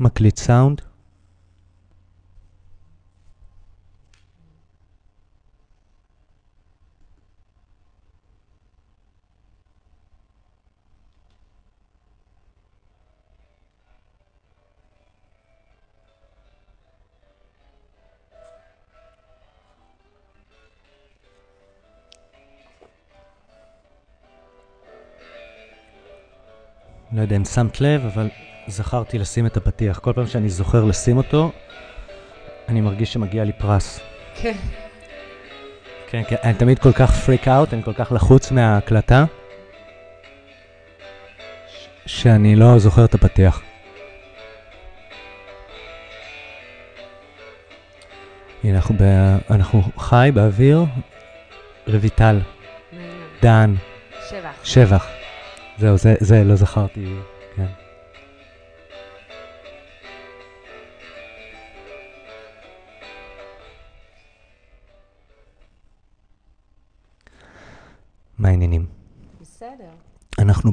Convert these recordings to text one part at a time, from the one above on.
מקליט סאונד. לא יודע אם שמת לב, אבל זכרתי לשים את הפתיח. כל פעם שאני זוכר לשים אותו, אני מרגיש שמגיע לי פרס. כן. כן, כן, אני תמיד כל כך פריק אאוט, אני כל כך לחוץ מההקלטה, שאני לא זוכר את הפתיח. הנה, אנחנו, ב... אנחנו חי באוויר, רויטל, דן, שבח. שבח. זהו, זה, זה לא זכרתי, מה העניינים? בסדר. אנחנו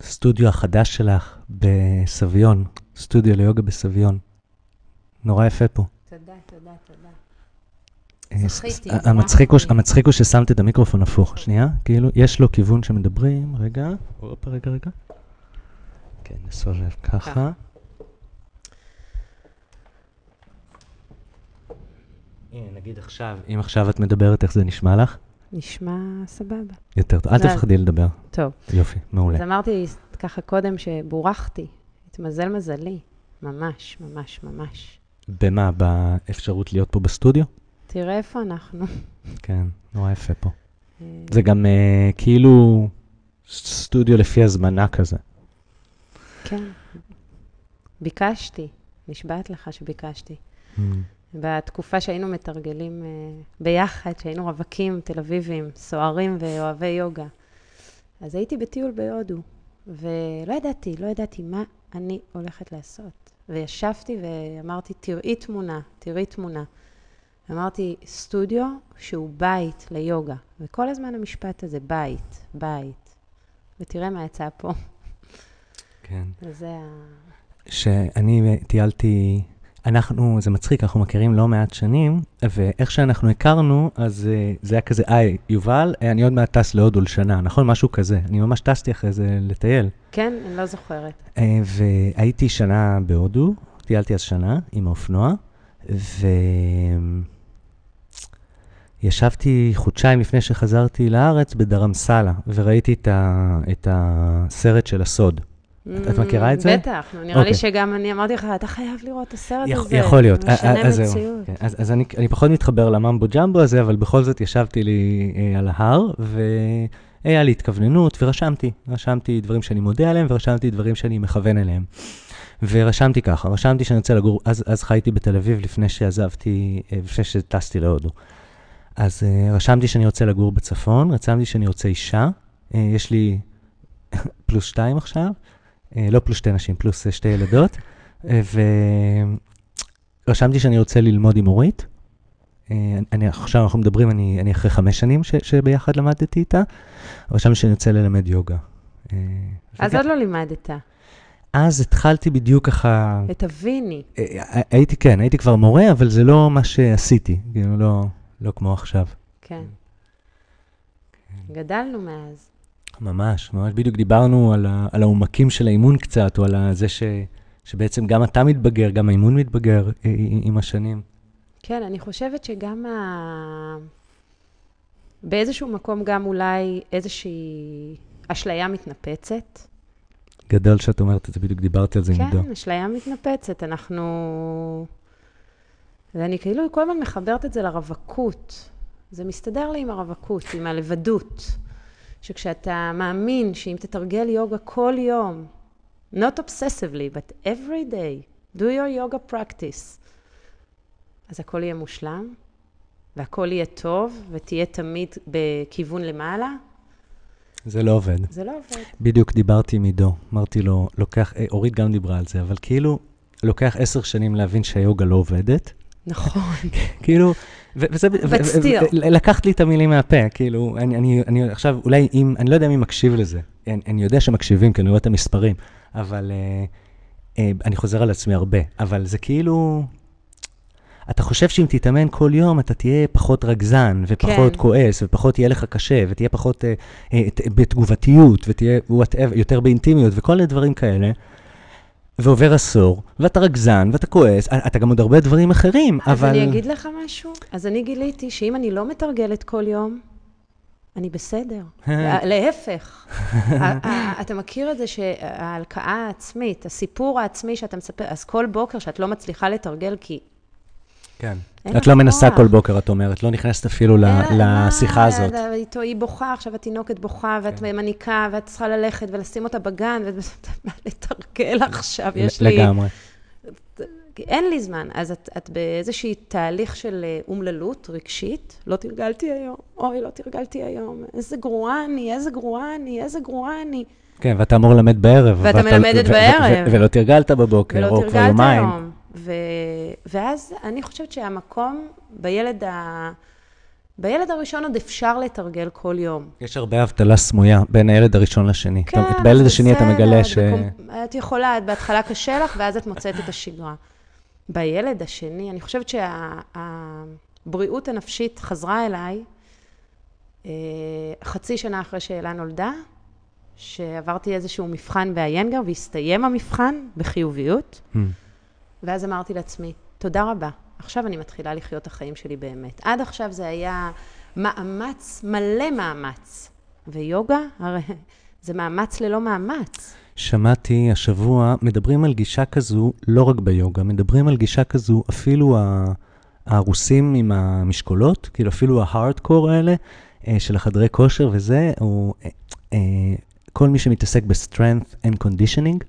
בסטודיו החדש שלך בסביון, סטודיו ליוגה בסביון. נורא יפה פה. תודה, תודה, תודה. אה, זכיתי, המצחיק הוא. המצחיק הוא ששמת את המיקרופון הפוך. שנייה, כאילו, יש לו כיוון שמדברים, רגע, הופה, רגע, רגע. כן, נסובב ככה. ככה. הנה, נגיד עכשיו, אם עכשיו את מדברת, איך זה נשמע לך? נשמע סבבה. יותר טוב. אל תפחדי לדבר. טוב, יופי, מעולה. אז אמרתי ככה קודם שבורכתי. התמזל מזלי. ממש, ממש, ממש. במה? באפשרות להיות פה בסטודיו? תראה איפה אנחנו. כן, נורא יפה פה. אה, זה גם אה, כאילו סטודיו לפי הזמנה כזה. כן. ביקשתי, נשבעת לך שביקשתי. Mm. בתקופה שהיינו מתרגלים אה, ביחד, שהיינו רווקים תל אביבים, סוערים ואוהבי יוגה. אז הייתי בטיול בהודו, ולא ידעתי, לא ידעתי מה אני הולכת לעשות. וישבתי ואמרתי, תראי תמונה, תראי תמונה. אמרתי, סטודיו שהוא בית ליוגה. וכל הזמן המשפט הזה, בית, בית. ותראה מה יצא פה. כן. וזה ה... שאני טיילתי, אנחנו, זה מצחיק, אנחנו מכירים לא מעט שנים, ואיך שאנחנו הכרנו, אז אה, זה היה כזה, היי, יובל, אה, אני עוד מעט טס להודו לשנה, נכון? משהו כזה. אני ממש טסתי אחרי זה לטייל. כן, אני לא זוכרת. אה, והייתי שנה בהודו, טיילתי אז שנה עם האופנוע, וישבתי חודשיים לפני שחזרתי לארץ בדרמסלה, וראיתי את, ה... את הסרט של הסוד. את מכירה את זה? בטח, נראה לי אוקיי. שגם אני אמרתי לך, אתה חייב לראות את הסרט הזה. יכול להיות. משנה אה, אז זהו. מציאות. כן, אז, אז אני, אני פחות מתחבר לממבו ג'מבו הזה, אבל בכל זאת ישבתי לי אה, על ההר, והיה לי התכווננות, ורשמתי. רשמתי דברים שאני מודה עליהם, ורשמתי דברים שאני מכוון אליהם. ורשמתי ככה, רשמתי שאני רוצה לגור, אז, אז חייתי בתל אביב לפני שעזבתי, אה, לפני שטסתי להודו. אז אה, רשמתי שאני רוצה לגור בצפון, רשמתי שאני רוצה אישה, אה, יש לי פלוס שתיים עכשיו, אה, לא פלוס שתי נשים, פלוס אה, שתי ילדות, אה, ורשמתי שאני רוצה ללמוד עם אורית. אה, אני, עכשיו אנחנו מדברים, אני, אני אחרי חמש שנים ש, שביחד למדתי איתה, רשמתי שאני רוצה ללמד יוגה. אה, אז עוד לא לימדת. אז התחלתי בדיוק ככה, את הוויני. אה, הייתי, כן, הייתי כבר מורה, אבל זה לא מה שעשיתי, כאילו, לא, לא כמו עכשיו. כן. גדלנו מאז. ממש, ממש בדיוק דיברנו על, ה, על העומקים של האימון קצת, או על זה ש, שבעצם גם אתה מתבגר, גם האימון מתבגר אה, עם השנים. כן, אני חושבת שגם ה... באיזשהו מקום גם אולי איזושהי אשליה מתנפצת. גדול שאת אומרת את זה, בדיוק דיברתי על זה עם עידו. כן, אשליה מתנפצת. אנחנו... ואני כאילו כל הזמן מחברת את זה לרווקות. זה מסתדר לי עם הרווקות, עם הלבדות. שכשאתה מאמין שאם תתרגל יוגה כל יום, not obsessively, but every day, do your yoga practice, אז הכל יהיה מושלם, והכל יהיה טוב, ותהיה תמיד בכיוון למעלה, זה לא עובד. זה לא עובד. בדיוק דיברתי עם עידו, אמרתי לו, לוקח, אה, אורית גם דיברה על זה, אבל כאילו, לוקח עשר שנים להבין שהיוגה לא עובדת. נכון. כאילו, וזה, ו- But ו- still. ו- לקחת לי את המילים מהפה, כאילו, אני, אני, אני עכשיו, אולי אם, אני לא יודע מי מקשיב לזה, אני, אני יודע שמקשיבים, כי אני רואה את המספרים, אבל uh, אה, אני חוזר על עצמי הרבה, אבל זה כאילו... אתה חושב שאם תתאמן כל יום, אתה תהיה פחות רגזן, ופחות כן. כועס, ופחות יהיה לך קשה, ותהיה פחות אה, אה, ת- בתגובתיות, ותהיה whatever, יותר באינטימיות, וכל מיני דברים כאלה. ועובר עשור, ואתה רגזן, ואתה כועס, אה, אתה גם עוד הרבה דברים אחרים, אז אבל... אני אגיד לך משהו. אז אני גיליתי שאם אני לא מתרגלת כל יום, אני בסדר. להפך. ה- ה- אתה מכיר את זה שההלקאה העצמית, הסיפור העצמי שאתה מספר, אז כל בוקר שאת לא מצליחה לתרגל כי... כן. את לא מנסה. כל בוקר, את אומרת, לא נכנסת אפילו לשיחה הזאת. איתו, היא בוכה, עכשיו התינוקת בוכה, ואת כן. מניקה, ואת צריכה ללכת ולשים אותה בגן, ולתרגל עכשיו, יש לי... לגמרי. אין לי זמן. אז את, את באיזשהי תהליך של אה, אומללות רגשית, לא תרגלתי היום, אוי, לא תרגלתי היום, איזה גרועה אני, איזה גרועה אני, איזה גרועה אני. כן, ואתה אמור ללמד בערב. ואתה מלמדת בערב. ולא תרגלת בבוקר, ולא או כבר תרגלת יומיים. היום. ו... ואז אני חושבת שהמקום, בילד, ה... בילד הראשון עוד אפשר לתרגל כל יום. יש הרבה אבטלה סמויה בין הילד הראשון לשני. כן, אתה- בילד השני אתה בסדר, מגלה ש... בקומ- את יכולה, את בהתחלה קשה לך, ואז את מוצאת את השגרה. בילד השני, אני חושבת שהבריאות הנפשית חזרה אליי אה, חצי שנה אחרי שאלה נולדה, שעברתי איזשהו מבחן באיינגר, והסתיים המבחן בחיוביות, Hmm. ואז אמרתי לעצמי, תודה רבה, עכשיו אני מתחילה לחיות את החיים שלי באמת. עד עכשיו זה היה מאמץ, מלא מאמץ. ויוגה, הרי זה מאמץ ללא מאמץ. שמעתי השבוע, מדברים על גישה כזו, לא רק ביוגה, מדברים על גישה כזו, אפילו הרוסים עם המשקולות, כאילו אפילו ההארדקור האלה, אה, של החדרי כושר וזה, או אה, אה, כל מי שמתעסק ב-strength and conditioning,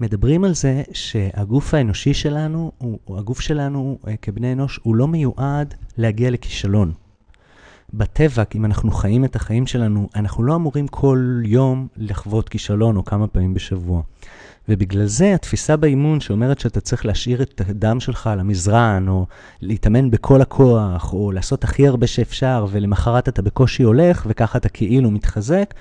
מדברים על זה שהגוף האנושי שלנו, הוא, הגוף שלנו אה, כבני אנוש, הוא לא מיועד להגיע לכישלון. בטבע, אם אנחנו חיים את החיים שלנו, אנחנו לא אמורים כל יום לחוות כישלון או כמה פעמים בשבוע. ובגלל זה התפיסה באימון שאומרת שאתה צריך להשאיר את הדם שלך על המזרן, או להתאמן בכל הכוח, או לעשות הכי הרבה שאפשר, ולמחרת אתה בקושי הולך, וככה אתה כאילו מתחזק,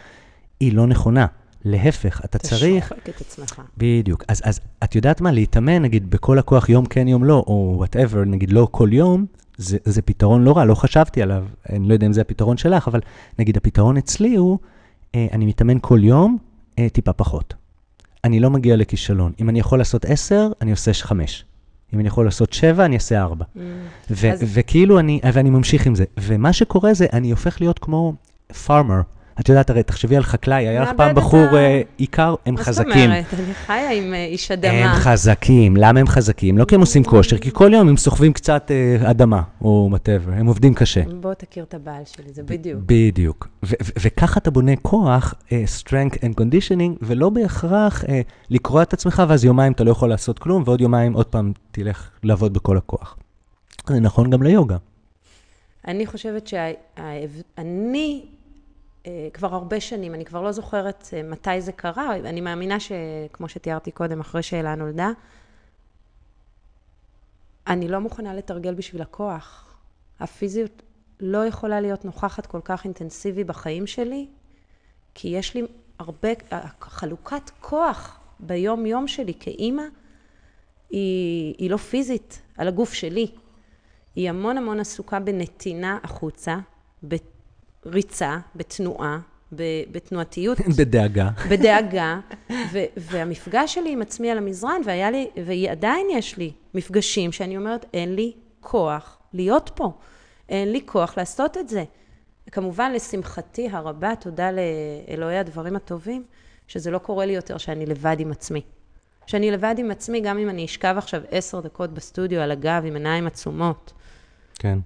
היא לא נכונה. להפך, אתה צריך... אתה שוחק את עצמך. בדיוק. אז, אז את יודעת מה, להתאמן, נגיד, בכל הכוח יום כן, יום לא, או וואטאבר, נגיד, לא כל יום, זה, זה פתרון לא רע, לא חשבתי עליו, אני לא יודע אם זה הפתרון שלך, אבל נגיד, הפתרון אצלי הוא, אה, אני מתאמן כל יום, אה, טיפה פחות. אני לא מגיע לכישלון. אם אני יכול לעשות 10, אני עושה 5. אם אני יכול לעשות 7, אני אעשה 4. Mm. ו- אז- וכאילו אני, ואני ממשיך עם זה. ומה שקורה זה, אני הופך להיות כמו פארמר. את יודעת, הרי תחשבי על חקלאי, היה לך פעם בחור אה, עיקר, הם מה זאת חזקים. אומרת? אני חיה עם אה, איש הם אדמה. חזקים. למה הם חזקים? לא כי הם עושים כושר, כי כל יום הם סוחבים קצת אה, אדמה, או whatever, הם עובדים קשה. בוא תכיר את הבעל שלי, זה בדיוק. בדיוק. וככה אתה בונה כוח, strength and conditioning, ולא בהכרח לקרוע את עצמך, ואז יומיים אתה לא יכול לעשות כלום, ועוד יומיים עוד פעם תלך לעבוד בכל הכוח. זה נכון גם ליוגה. אני חושבת שאני, כבר הרבה שנים, אני כבר לא זוכרת אה, מתי זה קרה, אני מאמינה שכמו שתיארתי קודם, אחרי שאלה נולדה, אני לא מוכנה לתרגל בשביל הכוח. הפיזיות לא יכולה להיות נוכחת כל כך אינטנסיבי בחיים שלי, כי יש לי הרבה, חלוקת כוח ביום-יום שלי כאימא, היא, היא לא פיזית, על הגוף שלי. היא המון המון עסוקה בנתינה החוצה, בריצה, בתנועה, בתנועתיות, בדאגה. בדאגה, ו- והמפגש שלי עם עצמי על המזרן, והיה לי, ועדיין יש לי מפגשים שאני אומרת, אין לי כוח להיות פה, אין לי כוח לעשות את זה. כמובן, לשמחתי הרבה, תודה לאלוהי הדברים הטובים, שזה לא קורה לי יותר שאני לבד עם עצמי. שאני לבד עם עצמי, גם אם אני אשכב עכשיו עשר דקות בסטודיו על הגב עם עיניים עצומות, כן.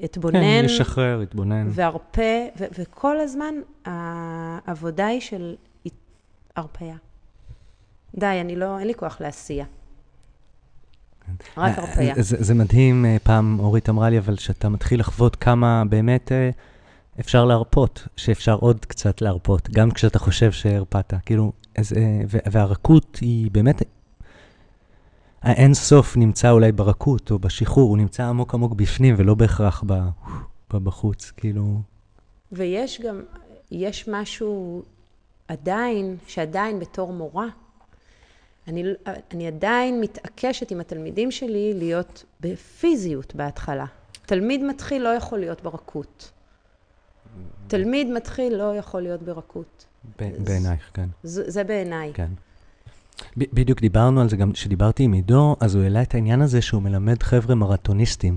ואתבונן, כן, לשחרר, להתבונן. וארפה, ו- וכל הזמן העבודה היא של הרפייה. די, אני לא, אין לי כוח לעשייה. רק הרפייה. אה, זה, זה מדהים, אה, פעם אורית אמרה לי, אבל שאתה מתחיל לחוות כמה באמת אה, אפשר להרפות, שאפשר עוד קצת להרפות, גם כשאתה חושב שהרפאת. כאילו, אז, אה, והרכות היא באמת... האין סוף נמצא אולי ברכות או בשחרור, הוא נמצא עמוק עמוק בפנים ולא בהכרח ב, בחוץ, כאילו... ויש גם, יש משהו עדיין, שעדיין בתור מורה, אני, אני עדיין מתעקשת עם התלמידים שלי להיות בפיזיות בהתחלה. תלמיד מתחיל לא יכול להיות ברכות. תלמיד מתחיל לא יכול להיות ברכות. בעינייך, כן. זה, זה בעיניי. כן. בדיוק דיברנו על זה גם כשדיברתי עם עידו, אז הוא העלה את העניין הזה שהוא מלמד חבר'ה מרתוניסטים.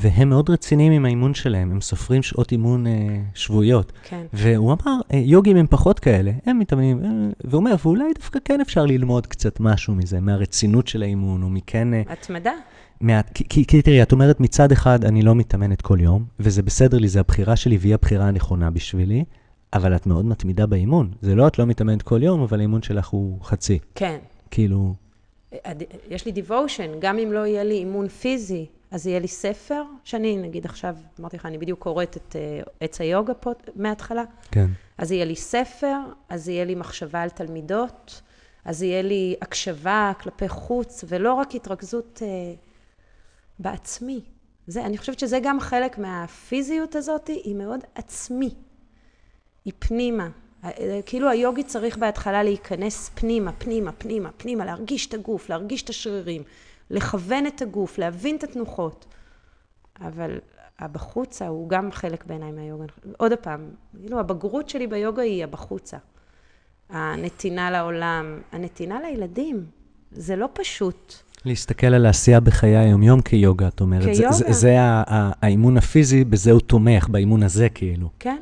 והם מאוד רציניים עם האימון שלהם, הם סופרים שעות אימון אה, שבועיות. כן. והוא אמר, אה, יוגים הם פחות כאלה, הם מתאמנים, אה, והוא אומר, ואולי דווקא כן אפשר ללמוד קצת משהו מזה, מהרצינות של האימון, או מכן... אה, התמדה. מה, כי, כי, כי תראי, את אומרת, מצד אחד, אני לא מתאמנת כל יום, וזה בסדר לי, זו הבחירה שלי והיא הבחירה הנכונה בשבילי, אבל את מאוד מתמידה באימון. זה לא את לא מתאמנת כל יום, אבל האימון שלך הוא חצי. כן. כאילו... יש לי דיוושן, גם אם לא יהיה לי אימון פיזי, אז יהיה לי ספר, שאני נגיד עכשיו, אמרתי לך, אני בדיוק קוראת את uh, עץ היוגה פה מההתחלה. כן. אז יהיה לי ספר, אז יהיה לי מחשבה על תלמידות, אז יהיה לי הקשבה כלפי חוץ, ולא רק התרכזות uh, בעצמי. זה, אני חושבת שזה גם חלק מהפיזיות הזאת, היא מאוד עצמי. היא פנימה. אה, כאילו היוגי צריך בהתחלה להיכנס פנימה, פנימה, פנימה, פנימה, להרגיש את הגוף, להרגיש את השרירים, לכוון את הגוף, להבין את התנוחות. אבל הבחוצה הוא גם חלק בעיניי מהיוגה. עוד פעם, כאילו הבגרות שלי ביוגה היא הבחוצה. הנתינה לעולם, הנתינה לילדים, זה לא פשוט. להסתכל על העשייה בחיי היומיום כיוגה, את אומרת. כיוגה. זה, זה, זה האימון הפיזי, בזה הוא תומך, באימון הזה כאילו. כן.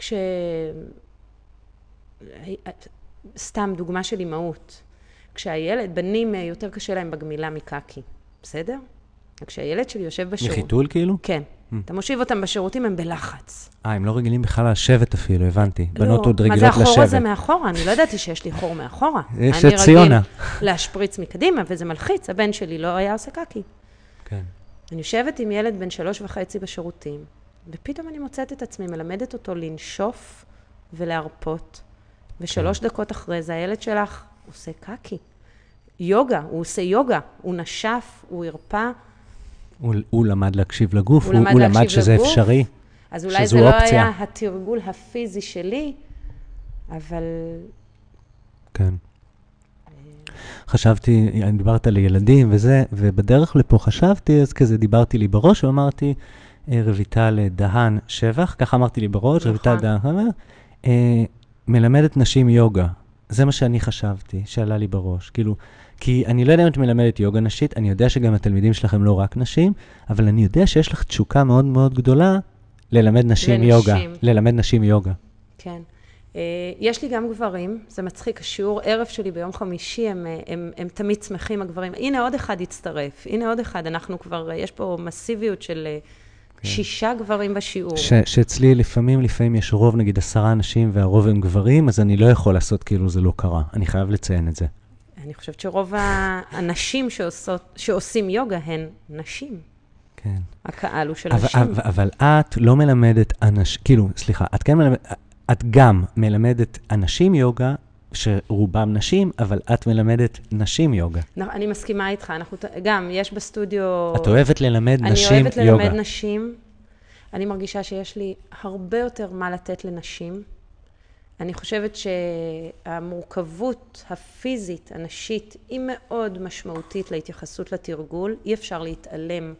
כש... סתם דוגמה של אימהות. כשהילד, בנים יותר קשה להם בגמילה מקקי, בסדר? כשהילד שלי יושב בשירות... מחיתול כאילו? כן. Mm. אתה מושיב אותם בשירותים, הם בלחץ. אה, הם לא רגילים בכלל לשבת אפילו, הבנתי. לא, בנות עוד רגילות לשבת. מה זה החור הזה מאחורה? אני לא ידעתי שיש לי חור מאחורה. יש את ציונה. אני רגיל להשפריץ מקדימה, וזה מלחיץ. הבן שלי לא היה עושה קקי. כן. אני יושבת עם ילד בן שלוש וחצי בשירותים, ופתאום אני מוצאת את עצמי מלמדת אותו לנשוף ולהרפות, ושלוש כן. דקות אחרי זה הילד שלך עושה קקי. יוגה, הוא עושה יוגה, הוא נשף, הוא הרפא. הוא, הוא למד להקשיב לגוף, הוא, הוא, למד, הוא למד שזה לגוף, אפשרי, אז אולי שזו זה לא אופציה. היה התרגול הפיזי שלי, אבל... כן. חשבתי, דיברת על ילדים וזה, ובדרך לפה חשבתי, אז כזה דיברתי לי בראש ואמרתי, אה, רויטל דהן שבח, ככה אמרתי לי בראש, נכון. רויטל דהן, אה, מלמדת נשים יוגה. זה מה שאני חשבתי, שעלה לי בראש. כאילו, כי אני לא יודע אם את מלמדת יוגה נשית, אני יודע שגם התלמידים שלכם לא רק נשים, אבל אני יודע שיש לך תשוקה מאוד מאוד גדולה ללמד נשים לנשים. יוגה. ללמד נשים יוגה. כן. אה, יש לי גם גברים, זה מצחיק, השיעור ערב שלי ביום חמישי, הם, הם, הם, הם תמיד שמחים, הגברים. הנה עוד אחד הצטרף, הנה עוד אחד, אנחנו כבר, יש פה מסיביות של אה, כן. שישה גברים בשיעור. ש, שאצלי לפעמים, לפעמים יש רוב, נגיד עשרה אנשים והרוב הם גברים, אז אני לא יכול לעשות כאילו זה לא קרה. אני חייב לציין את זה. אני חושבת שרוב הנשים שעושות, שעושים יוגה הן נשים. כן. הקהל הוא של אבל, נשים. אבל, אבל את לא מלמדת אנשים, כאילו, סליחה, את כן מלמדת, את גם מלמדת אנשים יוגה, שרובם נשים, אבל את מלמדת נשים יוגה. אני מסכימה איתך, אנחנו גם, יש בסטודיו... את אוהבת ללמד אני נשים אוהבת יוגה. ללמד נשים. אני מרגישה שיש לי הרבה יותר מה לתת לנשים. אני חושבת שהמורכבות הפיזית, הנשית, היא מאוד משמעותית להתייחסות לתרגול. אי אפשר להתעלם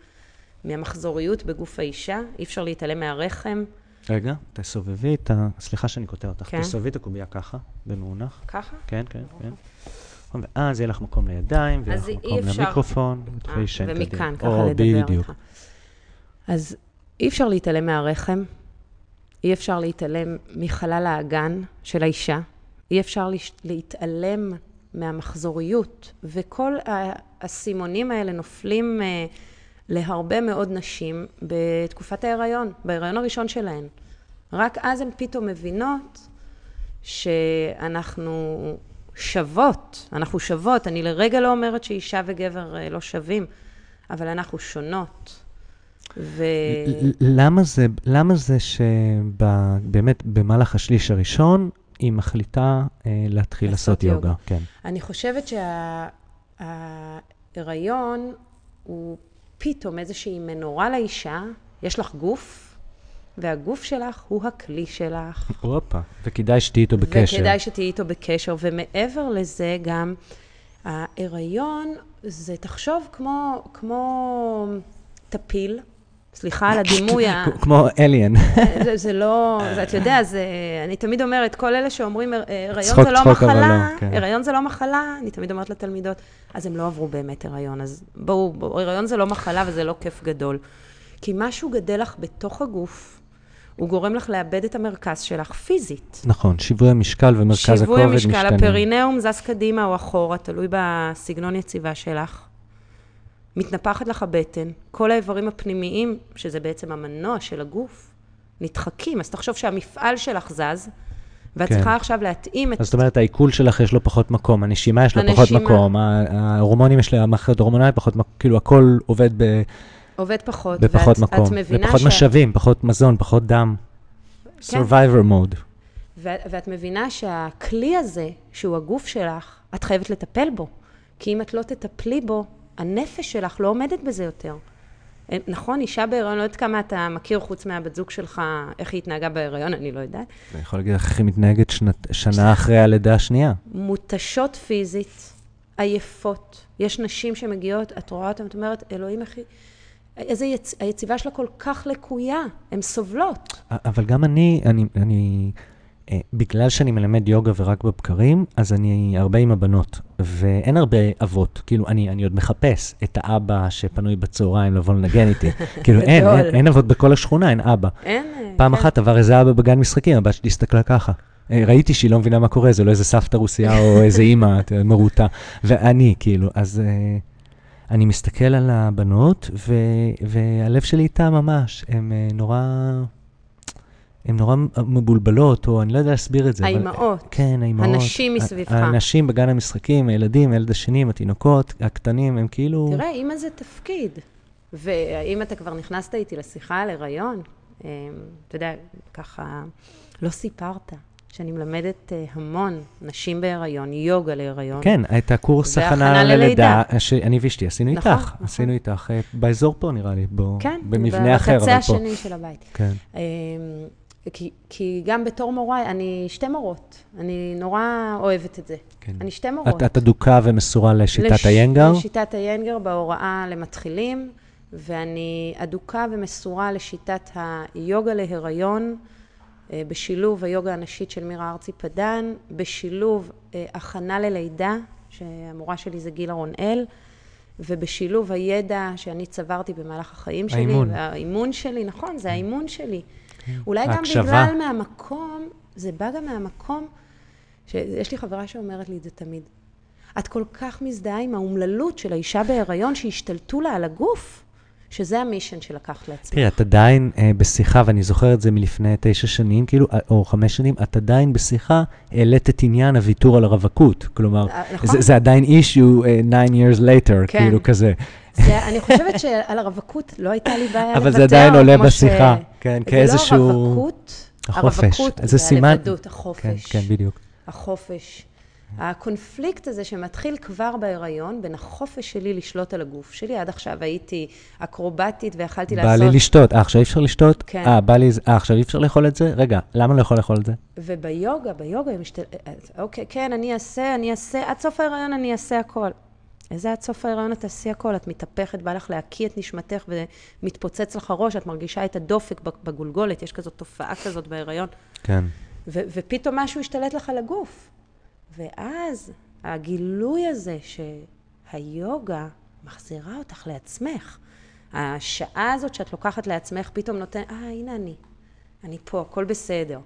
מהמחזוריות בגוף האישה, אי אפשר להתעלם מהרחם. רגע, תסובבי את ה... סליחה שאני קוטע אותך. כן. תסובבי את הקובייה ככה, במאונח. ככה? כן, כן, כן. ואז יהיה לך מקום לידיים, ויהיה לך מקום אפשר- למיקרופון, ותוכלי להישען קדימה. ומכאן, ככה לדבר בדיוק. איתך. אז אי אפשר להתעלם מהרחם, אי אפשר להתעלם מחלל האגן של האישה, אי אפשר להתעלם מהמחזוריות, וכל האסימונים האלה נופלים אה, להרבה מאוד נשים בתקופת ההיריון, בהיריון הראשון שלהן. רק אז הן פתאום מבינות שאנחנו שוות, אנחנו שוות. אני לרגע לא אומרת שאישה וגבר אה, לא שווים, אבל אנחנו שונות. ו... למה זה, למה זה שבאמת במהלך השליש הראשון, היא מחליטה אה, להתחיל לעשות לעשות יוגה? יוגה. כן. אני חושבת שההיריון הוא פתאום איזושהי מנורה לאישה, יש לך גוף, והגוף שלך הוא הכלי שלך. הופה, וכדאי שתהיי איתו בקשר. וכדאי שתהיי איתו בקשר, ומעבר לזה גם, ההיריון זה, תחשוב כמו, כמו טפיל, סליחה על הדימוי ה... כמו אליאן. זה, זה לא, זה, אתה יודע, זה, אני תמיד אומרת, כל אלה שאומרים, "הר- הריון זה לא מחלה, לא, כן. הריון זה לא מחלה, אני תמיד אומרת לתלמידות, אז הם לא עברו באמת הריון, אז בואו, בואו, הריון זה לא מחלה וזה לא כיף גדול. כי משהו גדל לך בתוך הגוף, הוא גורם לך לאבד את המרכז שלך פיזית. נכון, שיווי המשקל ומרכז הכובד שיווי משתנים. המשקל, הפרינאום זז קדימה או אחורה, תלוי בסגנון יציבה שלך. מתנפחת לך הבטן, כל האיברים הפנימיים, שזה בעצם המנוע של הגוף, נדחקים. אז תחשוב שהמפעל שלך זז, ואת כן. צריכה עכשיו להתאים את... אז זאת אומרת, העיכול שלך יש לו פחות מקום, הנשימה יש לה פחות הנשימה. מקום, ה- ההורמונים יש לה, המערכת ההורמונלית פחות מקום, כאילו הכל עובד ב- עובד פחות. בפחות ואת, מקום, את מבינה ופחות ש... משאבים, פחות מזון, פחות דם. כן. survivor mode. ו- ואת מבינה שהכלי הזה, שהוא הגוף שלך, את חייבת לטפל בו. כי אם את לא תטפלי בו, הנפש שלך לא עומדת בזה יותר. אה, נכון, אישה בהיריון, לא יודעת כמה אתה מכיר חוץ מהבת זוג שלך, איך היא התנהגה בהיריון, אני לא יודעת. אני יכול להגיד לך איך היא מתנהגת שנת- שנה אחרי הלידה השנייה. מותשות פיזית, עייפות. יש נשים שמגיעות, את רואה אותן, את אומרת, אלוהים, איך היא... איזה יצ... היציבה שלה כל כך לקויה, הן סובלות. אבל גם אני, אני, אני, אה, בגלל שאני מלמד יוגה ורק בבקרים, אז אני הרבה עם הבנות, ואין הרבה אבות. כאילו, אני, אני עוד מחפש את האבא שפנוי בצהריים לבוא לנגן איתי. כאילו, אין. אין, אין אבות בכל השכונה, אין אבא. אין... פעם כן. אחת עבר איזה אבא בגן משחקים, הבת שלי הסתכלה ככה. אה, ראיתי שהיא לא מבינה מה קורה, זה לא איזה סבתא רוסייה או איזה אימא מרוטה. ואני, כאילו, אז אה, אני מסתכל על הבנות, ו, והלב שלי איתה ממש. הן אה, נורא... הן נורא מבולבלות, או אני לא יודע להסביר את זה. אבל- האימהות. כן, האימהות. הנשים מסביבך. הנשים בגן המשחקים, הילדים, הילד השני, התינוקות, הקטנים, הם כאילו... תראה, אימא זה תפקיד. ואם אתה כבר נכנסת איתי לשיחה על הריון, אה, אתה יודע, ככה, לא סיפרת שאני מלמדת אה, המון נשים בהיריון, יוגה להיריון. כן, את הקורס הכנה ללידה. ללידה, שאני ואשתי עשינו נכון, איתך, נכון. עשינו איתך, אה, באזור פה נראה לי, בו, כן, במבנה אחר, אבל בקצה פה. השני של הבית. כן. אה, כי, כי גם בתור מורה, אני שתי מורות. אני נורא אוהבת את זה. כן. אני שתי מורות. את, את אדוקה ומסורה לשיטת לש- איינגר? לשיטת איינגר בהוראה למתחילים, ואני אדוקה ומסורה לשיטת היוגה להיריון, אה, בשילוב היוגה הנשית של מירה ארצי פדן, בשילוב אה, הכנה ללידה, שהמורה שלי זה גילה רונאל, ובשילוב הידע שאני צברתי במהלך החיים שלי. האימון. והאימון שלי, נכון, זה האימון שלי. אולי גם ההקשבה. בגלל מהמקום, זה בא גם מהמקום, שיש לי חברה שאומרת לי את זה תמיד. את כל כך מזדהה עם האומללות של האישה בהיריון שהשתלטו לה על הגוף, שזה המישן שלקחת לעצמך. תראי, את עדיין אה, בשיחה, ואני זוכר את זה מלפני תשע שנים, כאילו, אה, או חמש שנים, את עדיין בשיחה העלית את עניין הוויתור על הרווקות. כלומר, אה, נכון. זה, זה עדיין אישיו uh, nine years later, כן. כאילו כזה. זה, אני חושבת שעל הרווקות לא הייתה לי בעיה לוותר. אבל זה עדיין עולה כמו ש- בשיחה, כן, כאיזשהו- זה לא הרווקות, החופש. הרווקות זה סימן- הלבדות, כן, החופש. כן, בדיוק. החופש. הקונפליקט הזה שמתחיל כבר בהיריון, בין החופש שלי לשלוט על הגוף שלי, עד עכשיו הייתי אקרובטית ויכלתי בא לעשות... לי לשתות, אה, עכשיו אי אפשר לשתות? כן. אה, בא לי, אה, עכשיו אי אפשר לאכול את זה? רגע, למה לא יכול לאכול את זה? וביוגה, ביוגה, הם משתל... אוקיי, כן, אני אעשה, אני אעשה, עד סוף ההיריון אני אעשה הכל. איזה עד סוף ההיריון את תעשי הכל? את מתהפכת, בא לך להקיא את נשמתך ומתפוצץ לך הראש, את מרגישה את הדופק בגולגולת, יש כזאת תופעה כזאת בהיריון. כן. ו- ופתאום משהו השתלט לך על הגוף. ואז הגילוי הזה שהיוגה מחזירה אותך לעצמך. השעה הזאת שאת לוקחת לעצמך פתאום נותן, אה, הנה אני, אני פה, הכל בסדר.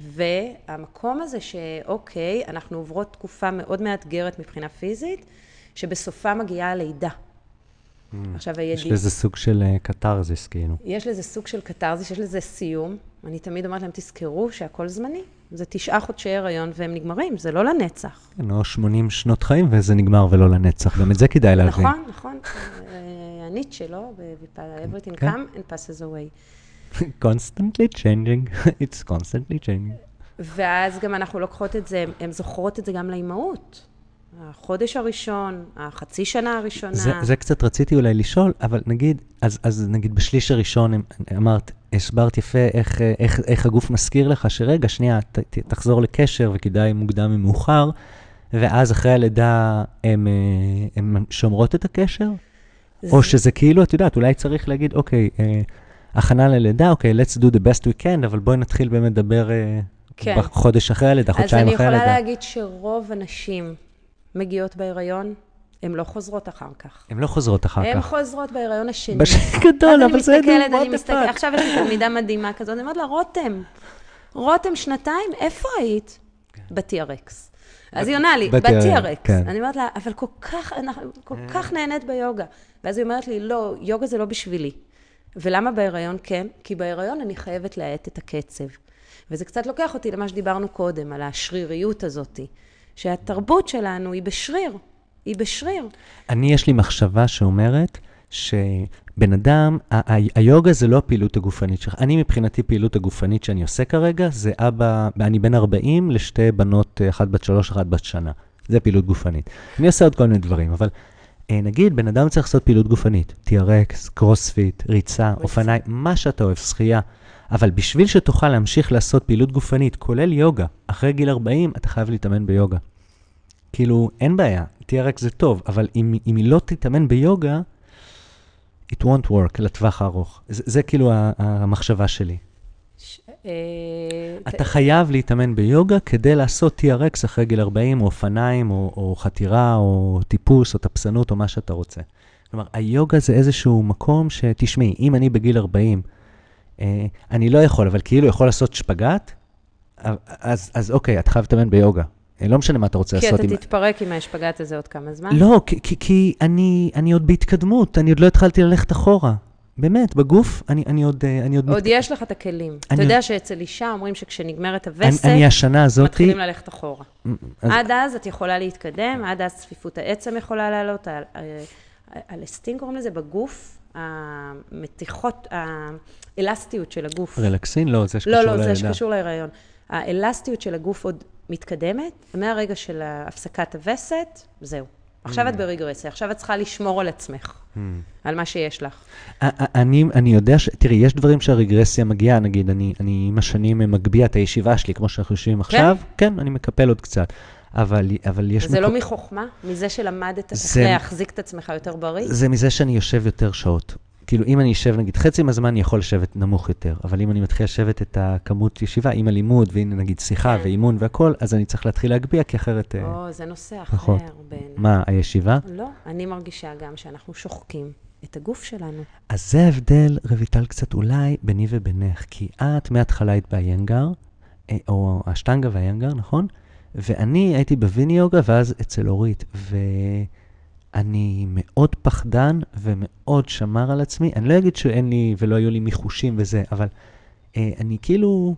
והמקום הזה שאוקיי, אנחנו עוברות תקופה מאוד מאתגרת מבחינה פיזית, שבסופה מגיעה הלידה. עכשיו, יש הידיעה... לזה סוג של אה, קתרזיס, כאילו. יש לזה סוג של קתרזיס, יש לזה סיום. אני תמיד אומרת להם, תזכרו שהכל זמני. זה תשעה חודשי הריון והם נגמרים, זה לא לנצח. כן, או 80 שנות חיים וזה נגמר ולא לנצח, גם את זה כדאי להבין. נכון, נכון. אה, הניטשה, לא? ב-Everything כן. come and passes away. constantly changing, it's constantly changing. ואז גם אנחנו לוקחות את זה, הן זוכרות את זה גם לאימהות. החודש הראשון, החצי שנה הראשונה. זה, זה קצת רציתי אולי לשאול, אבל נגיד, אז, אז נגיד בשליש הראשון אמרת, הסברת יפה איך, איך, איך הגוף מזכיר לך שרגע, שנייה, ת, ת, תחזור לקשר וכדאי מוקדם ממאוחר, ואז אחרי הלידה הן שומרות את הקשר? זה... או שזה כאילו, את יודעת, אולי צריך להגיד, אוקיי, אה, הכנה ללידה, אוקיי, let's do the best we can, אבל בואי נתחיל באמת לדבר אה, כן. חודש אחרי הלידה, חודשיים אחרי הלידה. אז אני יכולה להגיד שרוב הנשים מגיעות בהיריון, הן לא חוזרות אחר כך. הן לא חוזרות אחר כך. הן חוזרות בהיריון השני. גדול, אבל זה... אז אני מסתכלת, אני מסתכלת, עכשיו יש לי תלמידה מדהימה כזאת, אני אומרת לה, רותם, רותם, שנתיים, איפה היית? כן. ב-TRX. אז היא עונה לי, ב-TRX. כן. אני אומרת לה, אבל כל כך, כל אה. כך נהנית ביוגה. ואז היא אומרת לי, לא, יוגה זה לא בשבילי. ולמה בהיריון כן? כי בהיריון אני חייבת להאט את הקצב. וזה קצת לוקח אותי למה שדיברנו קודם, על השריריות הזאת. שהתרבות שלנו היא בשריר, היא בשריר. אני, יש לי מחשבה שאומרת שבן אדם, היוגה זה לא הפעילות הגופנית שלך. אני מבחינתי פעילות הגופנית שאני עושה כרגע, זה אבא, אני בן 40 לשתי בנות, אחת בת שלוש, אחת בת שנה. זה פעילות גופנית. אני עושה עוד כל מיני דברים, אבל אה, נגיד, בן אדם צריך לעשות פעילות גופנית, TRX, קרוספיט, ריצה, אופניים, מה שאתה אוהב, שחייה. אבל בשביל שתוכל להמשיך לעשות פעילות גופנית, כולל יוגה, אחרי גיל 40, אתה חייב להתאמן ביוגה. כאילו, אין בעיה, TRX זה טוב, אבל אם, אם היא לא תתאמן ביוגה, it won't work לטווח הארוך. זה, זה כאילו המחשבה שלי. ש... אה, אתה חייב להתאמן ביוגה כדי לעשות TRX אחרי גיל 40, או אופניים, או, או חתירה, או טיפוס, או תפסנות, או מה שאתה רוצה. כלומר, היוגה זה איזשהו מקום שתשמעי, אם אני בגיל 40, אה, אני לא יכול, אבל כאילו יכול לעשות שפגאט, אז, אז אוקיי, את חייב להתאמן ביוגה. אה, לא משנה מה אתה רוצה כי לעשות. כי אתה עם... תתפרק עם השפגאט הזה עוד כמה זמן? לא, כי, כי, כי אני, אני עוד בהתקדמות, אני עוד לא התחלתי ללכת אחורה. באמת, בגוף, אני, אני עוד... אה, אני עוד, עוד מת... יש לך את הכלים. אתה יודע עוד... שאצל אישה אומרים שכשנגמרת הווסת, אני, אני השנה הזאת... מתחילים ללכת אחורה. אז... עד אז את יכולה להתקדם, עד אז צפיפות העצם יכולה לעלות, הלסטין קוראים לזה בגוף, המתיחות, האלסטיות של הגוף. רלקסין? לא, זה שקשור להיריון. לא, לא, זה שקשור להיריון. האלסטיות של הגוף עוד מתקדמת, מהרגע של הפסקת הווסת, זהו. עכשיו את mm. ברגרסיה, עכשיו את צריכה לשמור על עצמך, mm. על מה שיש לך. אני, אני יודע ש... תראי, יש דברים שהרגרסיה מגיעה, נגיד, אני, אני עם השנים מגביה את הישיבה שלי, כמו שאנחנו יושבים עכשיו, כן, כן אני מקפל עוד קצת. אבל, אבל יש... זה מקו... לא מחוכמה? מזה שלמדת זה... להחזיק את עצמך יותר בריא? זה מזה שאני יושב יותר שעות. כאילו, אם אני אשב, נגיד, חצי מהזמן אני יכול לשבת נמוך יותר, אבל אם אני מתחיל לשבת את הכמות ישיבה עם הלימוד, והנה נגיד שיחה כן. ואימון והכול, אז אני צריך להתחיל להגביה, כי אחרת... אה, או, זה נושא אחר נכון. בעיניי. מה, הישיבה? לא, אני מרגישה גם שאנחנו שוחקים את הגוף שלנו. אז זה ההבדל, רויטל, קצת אולי ביני ובינך, כי את מההתחלה היית באיינגר, אה, או השטנגה והיינגר, נכון? ואני הייתי בוויני יוגה ואז אצל אורית, ואני מאוד פחדן ומאוד שמר על עצמי. אני לא אגיד שאין לי ולא היו לי מיחושים וזה, אבל אה, אני כאילו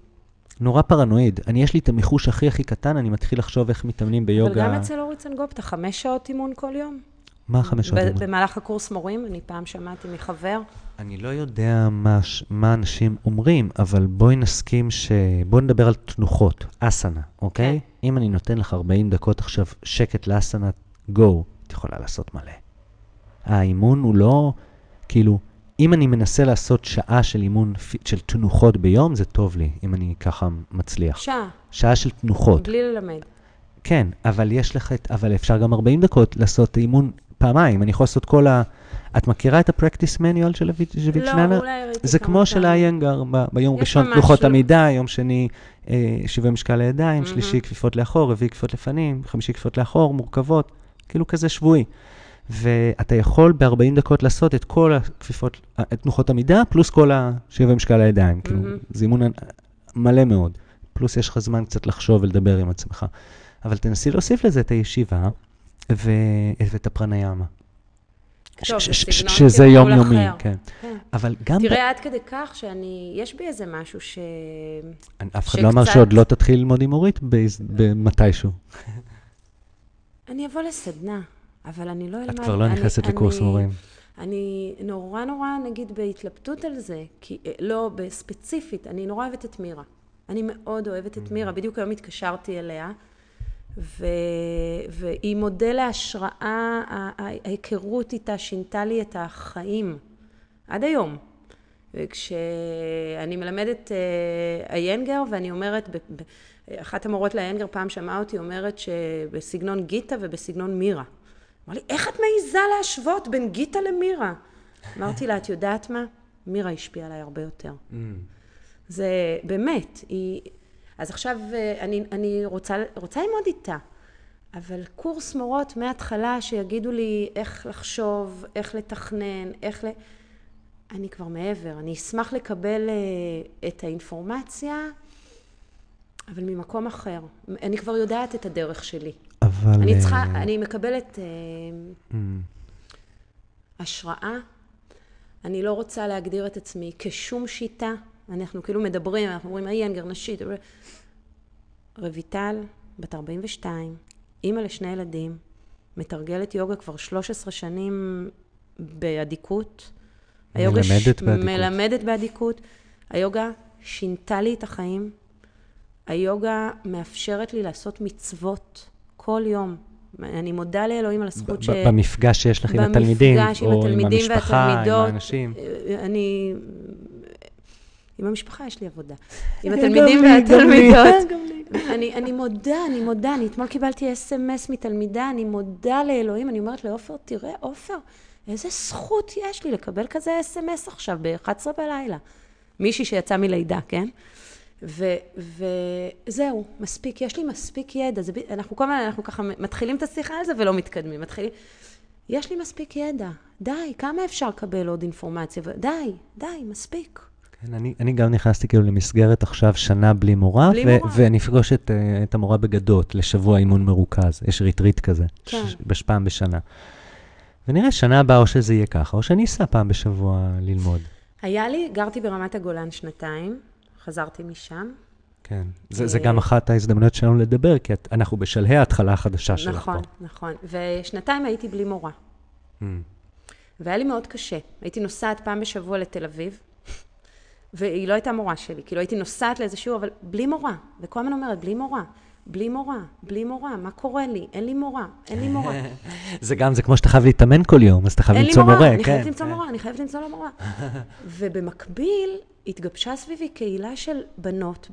נורא פרנואיד. אני, יש לי את המיחוש הכי הכי קטן, אני מתחיל לחשוב איך מתאמנים ביוגה. אבל גם אצל אורית סנגופ, אתה חמש שעות אימון כל יום? מה חמש שעות אימון? במהלך הקורס מורים, אני פעם שמעתי מחבר. אני לא יודע מה, מה אנשים אומרים, אבל בואי נסכים ש... בואי נדבר על תנוחות, אסנה, אוקיי? כן. אם אני נותן לך 40 דקות עכשיו שקט לאסנה, גו, את יכולה לעשות מלא. האימון הוא לא, כאילו, אם אני מנסה לעשות שעה של אימון של תנוחות ביום, זה טוב לי, אם אני ככה מצליח. שעה. שעה של תנוחות. בלי ללמד. כן, אבל יש לך, אבל אפשר גם 40 דקות לעשות אימון פעמיים. אני יכול לעשות כל ה... את מכירה את ה-practice manual של ויצ'ננה? לא, אולי ראיתי זה כמו של האיינגר, ביום ראשון תלוחות עמידה, יום שני אה, שיווי משקל לידיים, שלישי כפיפות לאחור, רביעי כפיפות לפנים, חמישי כפיפות לאחור, מורכבות, כאילו כזה שבועי. ואתה יכול ב-40 דקות לעשות את כל הכפיפות, את תנוחות עמידה, פלוס כל השיווי משקל לידיים. כאילו, זה אימון מלא מאוד. פלוס יש לך זמן קצת לחשוב ולדבר עם עצמך. אבל תנסי להוסיף לזה את הישיבה ואת הפרניאמה. טוב, שזה יומיומי, כן. כן. אבל גם... תראה, עד כדי כך שאני, יש בי איזה משהו ש... אף אחד לא אמר שעוד לא תתחיל ללמוד עם אורית במתישהו. אני אבוא לסדנה, אבל אני לא אלמד... את כבר לא נכנסת לקורס מורים. אני נורא נורא, נגיד, בהתלבטות על זה, כי לא, בספציפית, אני נורא אוהבת את מירה. אני מאוד אוהבת את מירה, בדיוק היום התקשרתי אליה. ו... והיא מודל להשראה, ההיכרות איתה שינתה לי את החיים, עד היום. וכשאני מלמדת איינגר, אה, ואני אומרת, אחת המורות לאיינגר פעם שמעה אותי אומרת שבסגנון גיטה ובסגנון מירה. אמר לי, איך את מעיזה להשוות בין גיטה למירה? אמרתי לה, את יודעת מה? מירה השפיעה עליי הרבה יותר. Mm. זה באמת, היא... אז עכשיו אה, אני, אני רוצה, רוצה ללמוד איתה, אבל קורס מורות מההתחלה שיגידו לי איך לחשוב, איך לתכנן, איך ל... אני כבר מעבר. אני אשמח לקבל uh, את האינפורמציה, אבל ממקום אחר. אני כבר יודעת את הדרך שלי. אבל... אני צריכה, uh... אני מקבלת mm. השראה. אני לא רוצה להגדיר את עצמי כשום שיטה. אנחנו כאילו מדברים, אנחנו אומרים, האי אנגר נשית. רויטל, בת 42, אימא לשני ילדים, מתרגלת יוגה כבר 13 שנים באדיקות. היוגה מלמדת ש... באדיקות. מלמדת באדיקות. היוגה שינתה לי את החיים. היוגה מאפשרת לי לעשות מצוות כל יום. אני מודה לאלוהים על הזכות ש... במפגש שיש לך עם התלמידים, או עם המשפחה, עם האנשים. אני... עם המשפחה יש לי עבודה. עם התלמידים והתלמידות. אני, אני מודה, אני מודה, אני אתמול קיבלתי אס.אם.אס מתלמידה, אני מודה לאלוהים, אני אומרת לעופר, תראה, עופר, איזה זכות יש לי לקבל כזה אס.אם.אס עכשיו ב-11 בלילה. מישהי שיצאה מלידה, כן? וזהו, מספיק, יש לי מספיק ידע. זה, אנחנו כל הזמן, אנחנו ככה מתחילים את השיחה על זה ולא מתקדמים. מתחילים, יש לי מספיק ידע. די, כמה אפשר לקבל עוד אינפורמציה? די, די, מספיק. כן, אני, אני גם נכנסתי כאילו למסגרת עכשיו שנה בלי מורה, בלי ו- מורה. ואני אפגוש את, אה, את המורה בגדות לשבוע אימון מרוכז, יש ריטריט כזה, כן. ש- פעם בשנה. ונראה שנה הבאה או שזה יהיה ככה, או שאני אסע פעם בשבוע ללמוד. היה לי, גרתי ברמת הגולן שנתיים, חזרתי משם. כן, זה, זה גם אחת ההזדמנויות שלנו לדבר, כי אנחנו בשלהי ההתחלה החדשה שלך נכון, פה. נכון, נכון. ושנתיים הייתי בלי מורה. Mm. והיה לי מאוד קשה. הייתי נוסעת פעם בשבוע לתל אביב, והיא לא הייתה מורה שלי, כאילו הייתי נוסעת לאיזה שיעור, אבל בלי מורה, וכל הזמן אומרת, בלי מורה, בלי מורה, בלי מורה, מה קורה לי? אין לי מורה, אין לי מורה. זה גם, זה כמו שאתה חייב להתאמן כל יום, אז אתה חייב למצוא מורה. אין לי מורה, אני חייבת כן, למצוא כן. מורה, אני חייבת למצוא לה מורה. ובמקביל, התגבשה סביבי קהילה של בנות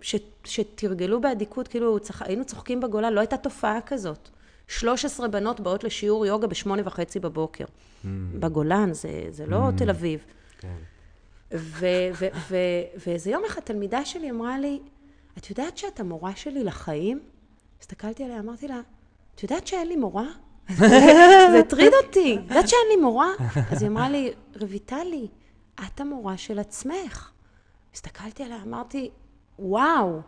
ש, שתרגלו באדיקות, כאילו צח, היינו צוחקים בגולה, לא הייתה תופעה כזאת. 13 בנות באות לשיעור יוגה בשמונה וחצי בבוקר. Mm. בגולן, זה, זה לא mm. תל אביב. כן. ואיזה יום אחד תלמידה שלי אמרה לי, את יודעת שאת המורה שלי לחיים? הסתכלתי עליה, אמרתי לה, את יודעת שאין לי מורה? זה הטריד אותי, את יודעת שאין לי מורה? אז היא אמרה לי, רויטלי, את המורה של עצמך. הסתכלתי עליה, אמרתי, וואו,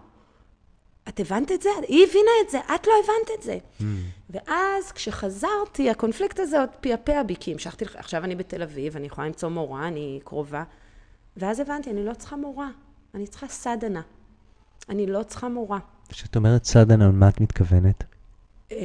את הבנת את זה? היא הבינה את זה, את לא הבנת את זה. Mm. ואז כשחזרתי, הקונפליקט הזה עוד פעפע בי, כי המשכתי, עכשיו אני בתל אביב, אני יכולה למצוא מורה, אני קרובה. ואז הבנתי, אני לא צריכה מורה, אני צריכה סדנה. אני לא צריכה מורה. כשאת אומרת סדנה, מה את מתכוונת? אה,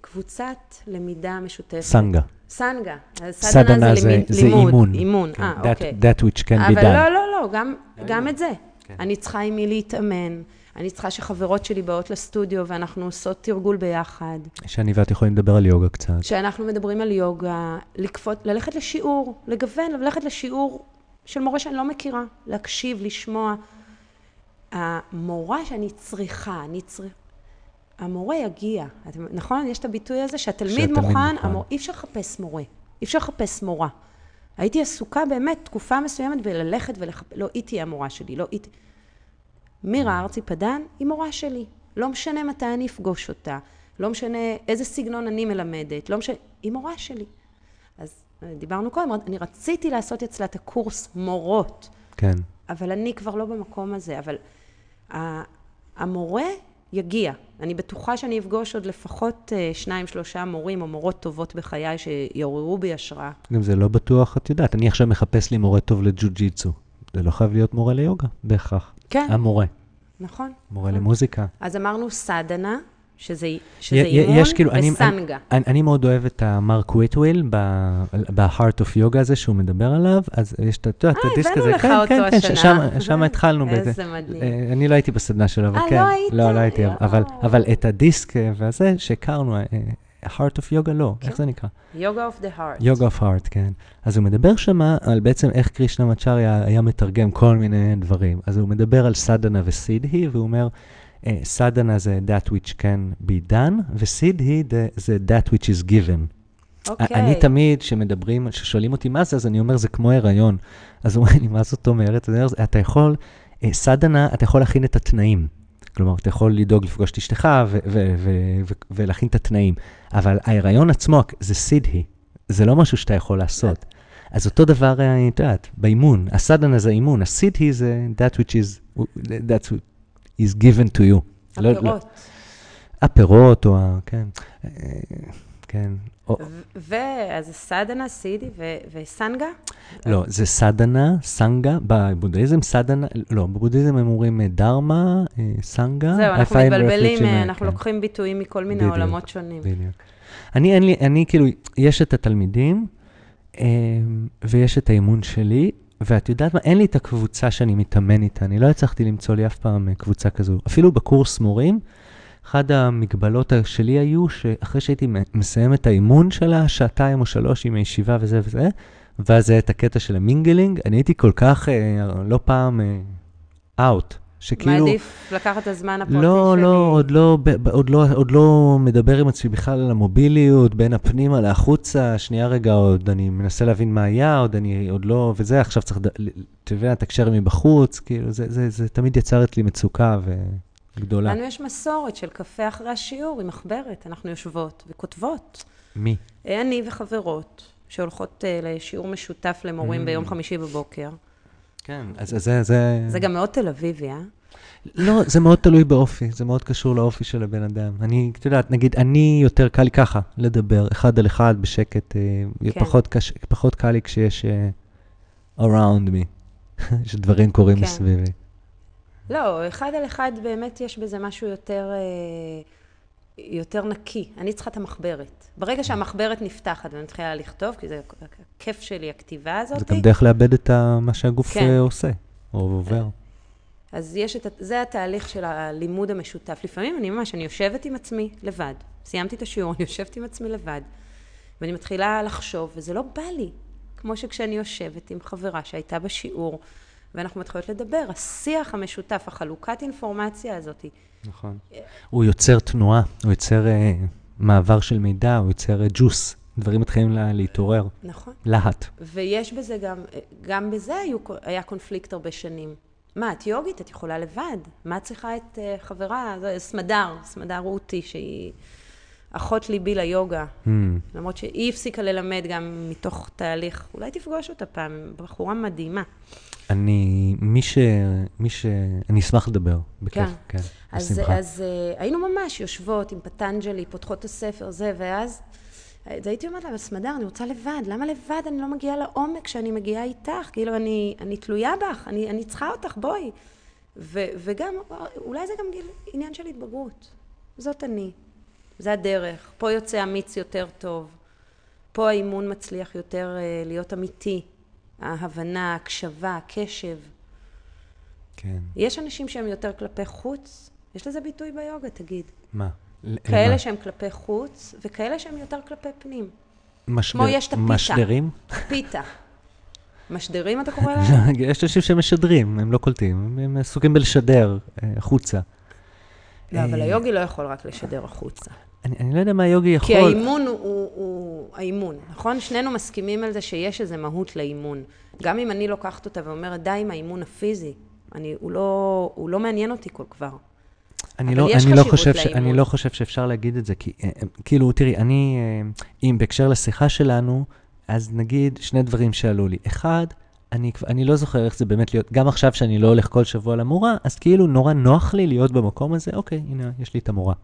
קבוצת למידה משותפת. סנגה. סנגה. סדנה זה, לימוד, זה אימון. אימון, כן, אה, אוקיי. That which can be done. אבל לא, לא, לא, גם, גם את זה. כן. אני צריכה עם מי להתאמן. אני צריכה שחברות שלי באות לסטודיו ואנחנו עושות תרגול ביחד. שאני ואת יכולים לדבר על יוגה קצת. שאנחנו מדברים על יוגה, לקפות, ללכת לשיעור, לגוון, ללכת לשיעור של מורה שאני לא מכירה, להקשיב, לשמוע. המורה שאני צריכה, אני צריכה, המורה יגיע, נכון? יש את הביטוי הזה שהתלמיד מוכן, מוכן. המור... אי אפשר לחפש מורה, אי אפשר לחפש מורה. הייתי עסוקה באמת תקופה מסוימת בללכת ולחפש, לא, היא תהיה המורה שלי, לא היא... מירה ארצי פדן היא מורה שלי. לא משנה מתי אני אפגוש אותה, לא משנה איזה סגנון אני מלמדת, לא משנה, היא מורה שלי. אז דיברנו קודם, אני רציתי לעשות אצלה את הקורס מורות. כן. אבל אני כבר לא במקום הזה. אבל המורה יגיע. אני בטוחה שאני אפגוש עוד לפחות אה, שניים, שלושה מורים או מורות טובות בחיי שיעוררו בי השראה. גם זה לא בטוח, את יודעת, אני עכשיו מחפש לי מורה טוב לג'ו-ג'יצו. זה לא חייב להיות מורה ליוגה, בהכרח. כן. המורה. נכון. מורה נכון. למוזיקה. אז אמרנו סדנה, שזה, שזה י- י- אימון יש כאילו, אני- ואסאנה. אני, אני מאוד אוהב את המארק וויטוול ב-heart of yoga הזה שהוא מדבר עליו, אז יש את, את אה, הדיסק הבאנו הזה, לך כן, אותו כן, כן, השנה. שם, שם התחלנו בזה. איזה מדהים. אה, אני לא הייתי בסדנה שלו, אבל אה, כן. לא היית? לא, לא הייתי. אבל, אבל את הדיסק אה, והזה שהכרנו, אה, heart of yoga, לא, איך כן. זה נקרא? יוגה of the heart. יוגה of heart, כן. אז הוא מדבר שמה על בעצם איך קרישנמצ'ריה היה מתרגם כל מיני דברים. אז הוא מדבר על סדהנה וסידהי, והוא אומר, אה, סדנה זה that which can be done, וסידהי זה- זה that which is given. אוקיי. אני תמיד, כשמדברים, כששואלים אותי מה זה, אז אני אומר, זה כמו הריון. אז הוא אומר לי, מה זאת אומרת? אני אומר, אתה יכול, אה, סדנה, אתה יכול להכין את התנאים. כלומר, אתה יכול לדאוג לפגוש את אשתך ולהכין את התנאים. אבל ההיריון עצמו זה סידהי, זה לא משהו שאתה יכול לעשות. אז אותו דבר, אה, את יודעת, באימון, הסדנה זה אימון, הסידהי זה that which is, that which is given to you. לא- לא- הפירות. הפירות או ה... כן. כן. ואז סדנה, סידי וסנגה? לא, זה סדנה, סנגה, בבודהיזם סדנה, לא, בבודהיזם הם אומרים אה, דרמה, אה, סנגה. זהו, אנחנו מתבלבלים, אה, אה, אנחנו כן, לוקחים ביטויים מכל מיני. עולמות שונים. בדיוק. אני, אין לי, אני כאילו, יש את התלמידים, ויש את האימון שלי, ואת יודעת מה, אין לי את הקבוצה שאני מתאמן איתה, אני לא הצלחתי למצוא לי אף פעם אה, קבוצה כזו. אפילו בקורס מורים, אחת המגבלות שלי היו שאחרי שהייתי מסיים את האימון שלה, שעתיים או שלוש עם הישיבה וזה וזה, ואז היה את הקטע של ה-mingling, אני הייתי כל כך, אה, לא פעם, out. שכאילו... מעדיף לקחת את הזמן הפרטי לא, שלי. לא, עוד לא, עוד לא, עוד לא מדבר עם עצמי בכלל על המובילויות, בין הפנימה להחוצה, שנייה רגע, עוד אני מנסה להבין מה היה, עוד אני, עוד לא, וזה, עכשיו צריך, אתה יודע, לתקשר מבחוץ, כאילו, זה, זה, זה תמיד יצר אצלי מצוקה וגדולה. לנו יש מסורת של קפה אחרי השיעור עם מחברת, אנחנו יושבות וכותבות. מי? אני וחברות שהולכות אה, לשיעור משותף למורים Mm. ביום חמישי בבוקר. כן, אז זה, זה... זה גם מאוד תל אביבי, אה? לא, זה מאוד תלוי באופי, זה מאוד קשור לאופי של הבן אדם. אני, את יודעת, נגיד, אני יותר קל לי ככה, לדבר אחד על אחד בשקט, אה, כן. פחות, קש, פחות קל לי כשיש uh, around me, שדברים קורים כן. מסביבי. לא, אחד על אחד באמת יש בזה משהו יותר, אה, יותר נקי. אני צריכה את המחברת. ברגע שהמחברת נפתחת ואני מתחילה לכתוב, כי זה הכיף שלי, הכתיבה הזאת, זה גם דרך לאבד את מה שהגוף כן. אה, עושה, או עובר. אז יש את, זה התהליך של הלימוד המשותף. לפעמים אני ממש, אני יושבת עם עצמי לבד. סיימתי את השיעור, אני יושבת עם עצמי לבד, ואני מתחילה לחשוב, וזה לא בא לי. כמו שכשאני יושבת עם חברה שהייתה בשיעור, ואנחנו מתחילות לדבר, השיח המשותף, החלוקת אינפורמציה הזאת, נכון. הוא יוצר תנועה, הוא יוצר אה, מעבר של מידע, הוא יוצר אה, ג'וס, דברים מתחילים לה, להתעורר, נכון? להט. ויש בזה גם, גם בזה היו, היה קונפליקט הרבה שנים. מה, את יוגית? את יכולה לבד. מה את צריכה את uh, חברה? סמדר, סמדר רותי, שהיא אחות ליבי ליוגה. Hmm. למרות שהיא הפסיקה ללמד גם מתוך תהליך. אולי תפגוש אותה פעם, בחורה מדהימה. אני, מי ש... מי ש... אני אשמח לדבר, בכיף, כן. כן, אז, בשמחה. אז uh, היינו ממש יושבות עם פטנג'לי, פותחות את הספר, זה, ואז אז הייתי אומרת לה, אבל סמדר, אני רוצה לבד, למה לבד אני לא מגיעה לעומק כשאני מגיעה איתך? כאילו, אני, אני תלויה בך, אני, אני צריכה אותך, בואי. ו, וגם, אולי זה גם גיל, עניין של התבגרות. זאת אני, זה הדרך. פה יוצא אמיץ יותר טוב. פה האימון מצליח יותר uh, להיות אמיתי. ההבנה, הקשבה, הקשב. כן, יש אנשים שהם יותר כלפי חוץ, יש לזה ביטוי ביוגה, תגיד. מה? כאלה מה? שהם כלפי חוץ, וכאלה שהם יותר כלפי פנים. משדר- כמו יש את הפיתה. משדרים? פיתה. משדרים אתה קורא להם? יש אנשים שמשדרים, הם לא קולטים, הם- הם עסוקים בלשדר אה, החוצה. לא, אבל אה, היוגי לא יכול רק לשדר החוצה. אני, אני לא יודע מה היוגי יכול... כי האימון הוא, הוא, הוא האימון, נכון? שנינו מסכימים על זה שיש איזו מהות לאימון. גם אם אני לוקחת אותה ואומרת, די עם האימון הפיזי, אני, הוא, לא, הוא לא מעניין אותי כל כבר. אני לא, אני, לא חושב ש. אני לא חושב שאפשר להגיד את זה, כי אה, אה, כאילו, תראי, אני, אה, אם בהקשר לשיחה שלנו, אז נגיד שני דברים שעלו לי. אחד, אני, אני לא זוכר איך זה באמת להיות, גם עכשיו שאני לא הולך כל שבוע למורה, אז כאילו נורא נוח לי להיות במקום הזה, אוקיי, הנה, יש לי את המורה.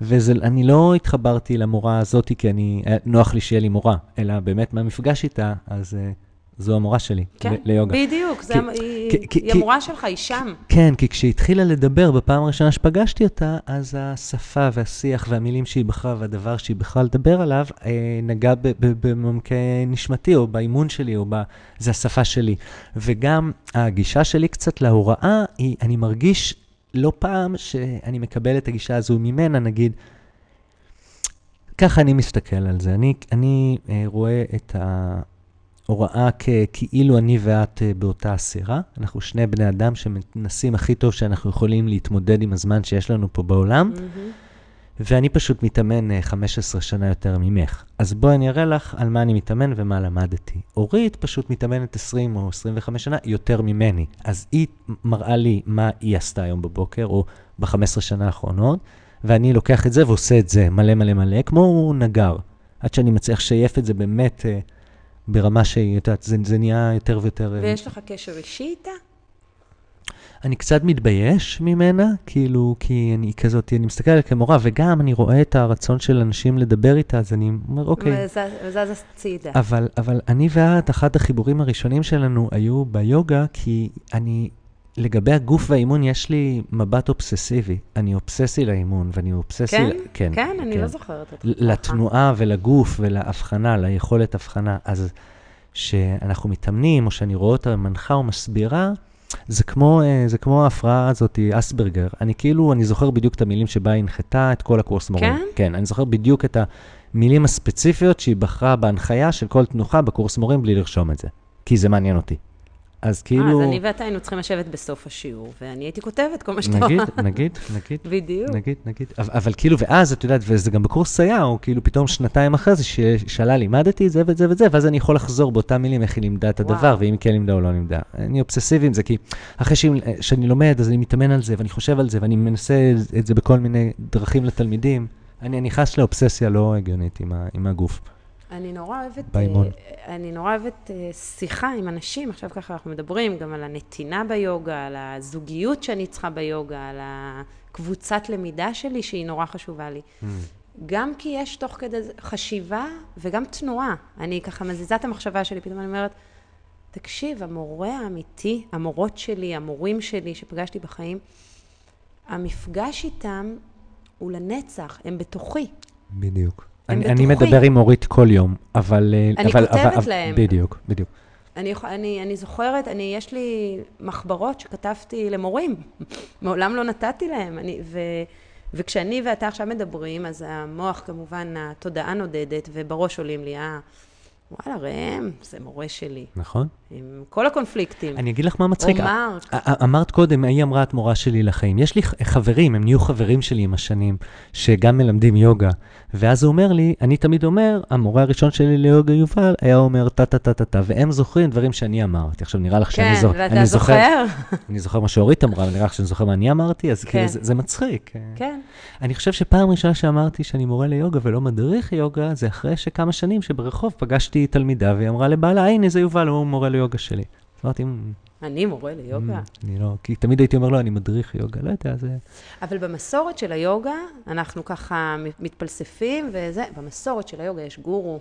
ואני לא התחברתי למורה הזאת כי אני, היה נוח לי שיהיה לי מורה, אלא באמת מהמפגש איתה, אז אה, זו המורה שלי, כן, ליוגה. בדיוק, זה, כי- היא, כי- כי- היא כי- המורה שלך, היא שם. כן, כי כשהיא התחילה לדבר בפעם הראשונה שפגשתי אותה, אז השפה והשיח והמילים שהיא בחרה והדבר שהיא בחרה לדבר עליו, אה, נגע במעמקי נשמתי, או באימון שלי, או ב... זה השפה שלי. וגם הגישה שלי קצת להוראה, היא, אני מרגיש לא פעם שאני מקבל את הגישה הזו ממנה, נגיד, ככה אני מסתכל על זה. אני, אני אה, רואה את ההוראה כאילו אני ואת אה, באותה הסירה. אנחנו שני בני אדם שמנסים הכי טוב שאנחנו יכולים להתמודד עם הזמן שיש לנו פה בעולם, מהמם. ואני פשוט מתאמן אה, 15 שנה יותר ממך. אז בואי אני אראה לך על מה אני מתאמן ומה למדתי. אורית פשוט מתאמנת 20 או 25 שנה יותר ממני. אז היא מראה לי מה היא עשתה היום בבוקר, או ב-15 שנה האחרונות, ואני לוקח את זה ועושה את זה מלא מלא מלא, כמו נגר. עד שאני מצליח לשייף את זה באמת אה, ברמה שהיא, את יודעת, זה, זה נהיה יותר ויותר... אה, ויש לך קשר אישי איתה? אני קצת מתבייש ממנה, כאילו, כי אני כזאת, אני מסתכל עליה כמורה, וגם אני רואה את הרצון של אנשים לדבר איתה, אז אני אומר, אוקיי. וזז הצידה. אבל, אבל אני ואת, אחד החיבורים הראשונים שלנו היו ביוגה, כי אני, לגבי הגוף והאימון, יש לי מבט אובססיבי. אני אובססי לאימון, ואני אובססי... כן? ל- כן, כן, אני לא זוכרת אותך. ל- לתנועה ולגוף ולהבחנה, ליכולת הבחנה. אז כשאנחנו מתאמנים, או שאני רואה אותה מנחה או מסבירה, זה כמו, אה, זה כמו ההפרעה הזאת, אסברגר. אני כאילו, אני זוכר בדיוק את המילים שבה היא הנחתה את כל הקורס מורים. כן? כן, אני זוכר בדיוק את המילים הספציפיות שהיא בחרה בהנחיה של כל תנוחה בקורס מורים בלי לרשום את זה. כי זה מעניין אותי. אז כאילו... אז אני ואתה היינו צריכים לשבת בסוף השיעור, ואני הייתי כותבת כל מה שאתה נגיד, אומר. נגיד, נגיד. בדיוק. נגיד, נגיד. אבל, אבל כאילו, ואז, את יודעת, וזה גם בקורס סייע, או כאילו פתאום שנתיים אחרי זה, ששאלה, לימדתי זה ואת זה ואת זה, ואז אני יכול לחזור באותה מילים איך היא לימדה את הדבר, וואו. ואם כן לימדה או לא לימדה. אני אובססיבי עם זה, כי אחרי שאני, שאני לומד, אז אני מתאמן על זה, ואני חושב על זה, ואני מנסה את זה בכל מיני דרכים לתלמידים. אני נכנס לאובססיה לא הגיונית עם, ה, עם הגוף. אני נורא אוהבת, באימון. אה, אני נורא אוהבת אה, שיחה עם אנשים, עכשיו ככה אנחנו מדברים גם על הנתינה ביוגה, על הזוגיות שאני צריכה ביוגה, על הקבוצת למידה שלי שהיא נורא חשובה לי. גם כי יש תוך כדי חשיבה וגם תנועה. אני ככה מזיזה את המחשבה שלי, פתאום אני אומרת, תקשיב, המורה האמיתי, המורות שלי, המורים שלי שפגשתי בחיים, המפגש איתם הוא לנצח, הם בתוכי. בדיוק. אני, אני. מדבר עם אורית כל יום, אבל... אה, אני אבל, כותבת אבל, להם. בדיוק, בדיוק. אני, אני, אני זוכרת, אני, יש לי מחברות שכתבתי למורים, מעולם לא נתתי להם. אני, ו, וכשאני ואתה עכשיו מדברים, אז המוח כמובן, התודעה נודדת, ובראש עולים לי, אה, וואלה, ראם, זה מורה שלי, נכון? עם כל הקונפליקטים. אני אגיד לך מה מצחיק. או מרק. אמרת קודם, היא אמרה את מורה שלי לחיים. יש לי חברים, הם נהיו חברים שלי עם השנים, שגם מלמדים יוגה. ואז הוא אומר לי, אני תמיד אומר, המורה הראשון שלי ליוגה יובל היה אומר טה-טה-טה-טה-טה, והם זוכרים דברים שאני אמרתי. עכשיו, נראה לך שאני כן, זוכר. ואתה אני זוכר? אני זוכר מה שאורית אמרה, אבל נראה לך שאני זוכר מה אני אמרתי, אז כן. כאילו זה, זה מצחיק. כן. אני חושב שפעם ראשונה שאמרתי שאני מורה ליוגה ולא מדריך יוגה, זה אחרי שכמה שנים שברחוב פגשתי תלמידה והיא אמרה לבעלה, הנה זה יובל, הוא מורה ליוגה שלי. אז אמרתי, "מ, אני מורה ליוגה. "מ, אני לא, כי תמיד הייתי אומר לו, אני מדריך יוגה, לא יודע, זה... אבל במסורת של היוגה, אנחנו ככה מתפלספים וזה, במסורת של היוגה יש גורו.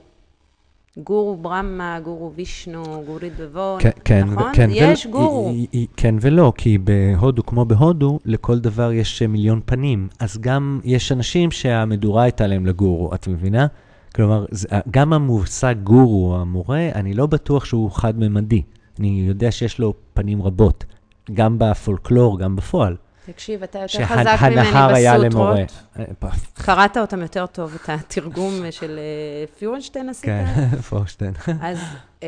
גורו ברמה, גורו וישנו, גורית בבון, כן, כן, נכון? כן, יש ול- גורו. היא- היא- כן ולא, כי בהודו, כמו בהודו, לכל דבר יש מיליון פנים. אז גם יש אנשים שהמדורה הייתה להם לגורו, את מבינה? כלומר, גם המושג גורו, המורה, אני לא בטוח שהוא חד-ממדי. אני יודע שיש לו פנים רבות, גם בפולקלור, גם בפועל. תקשיב, אתה יותר חזק ממני שהנהר היה למורה. בסוטרות. קראת אותם יותר טוב, את התרגום של אה, פיורנשטיין עשית? כן, פורשטיין. אז אה,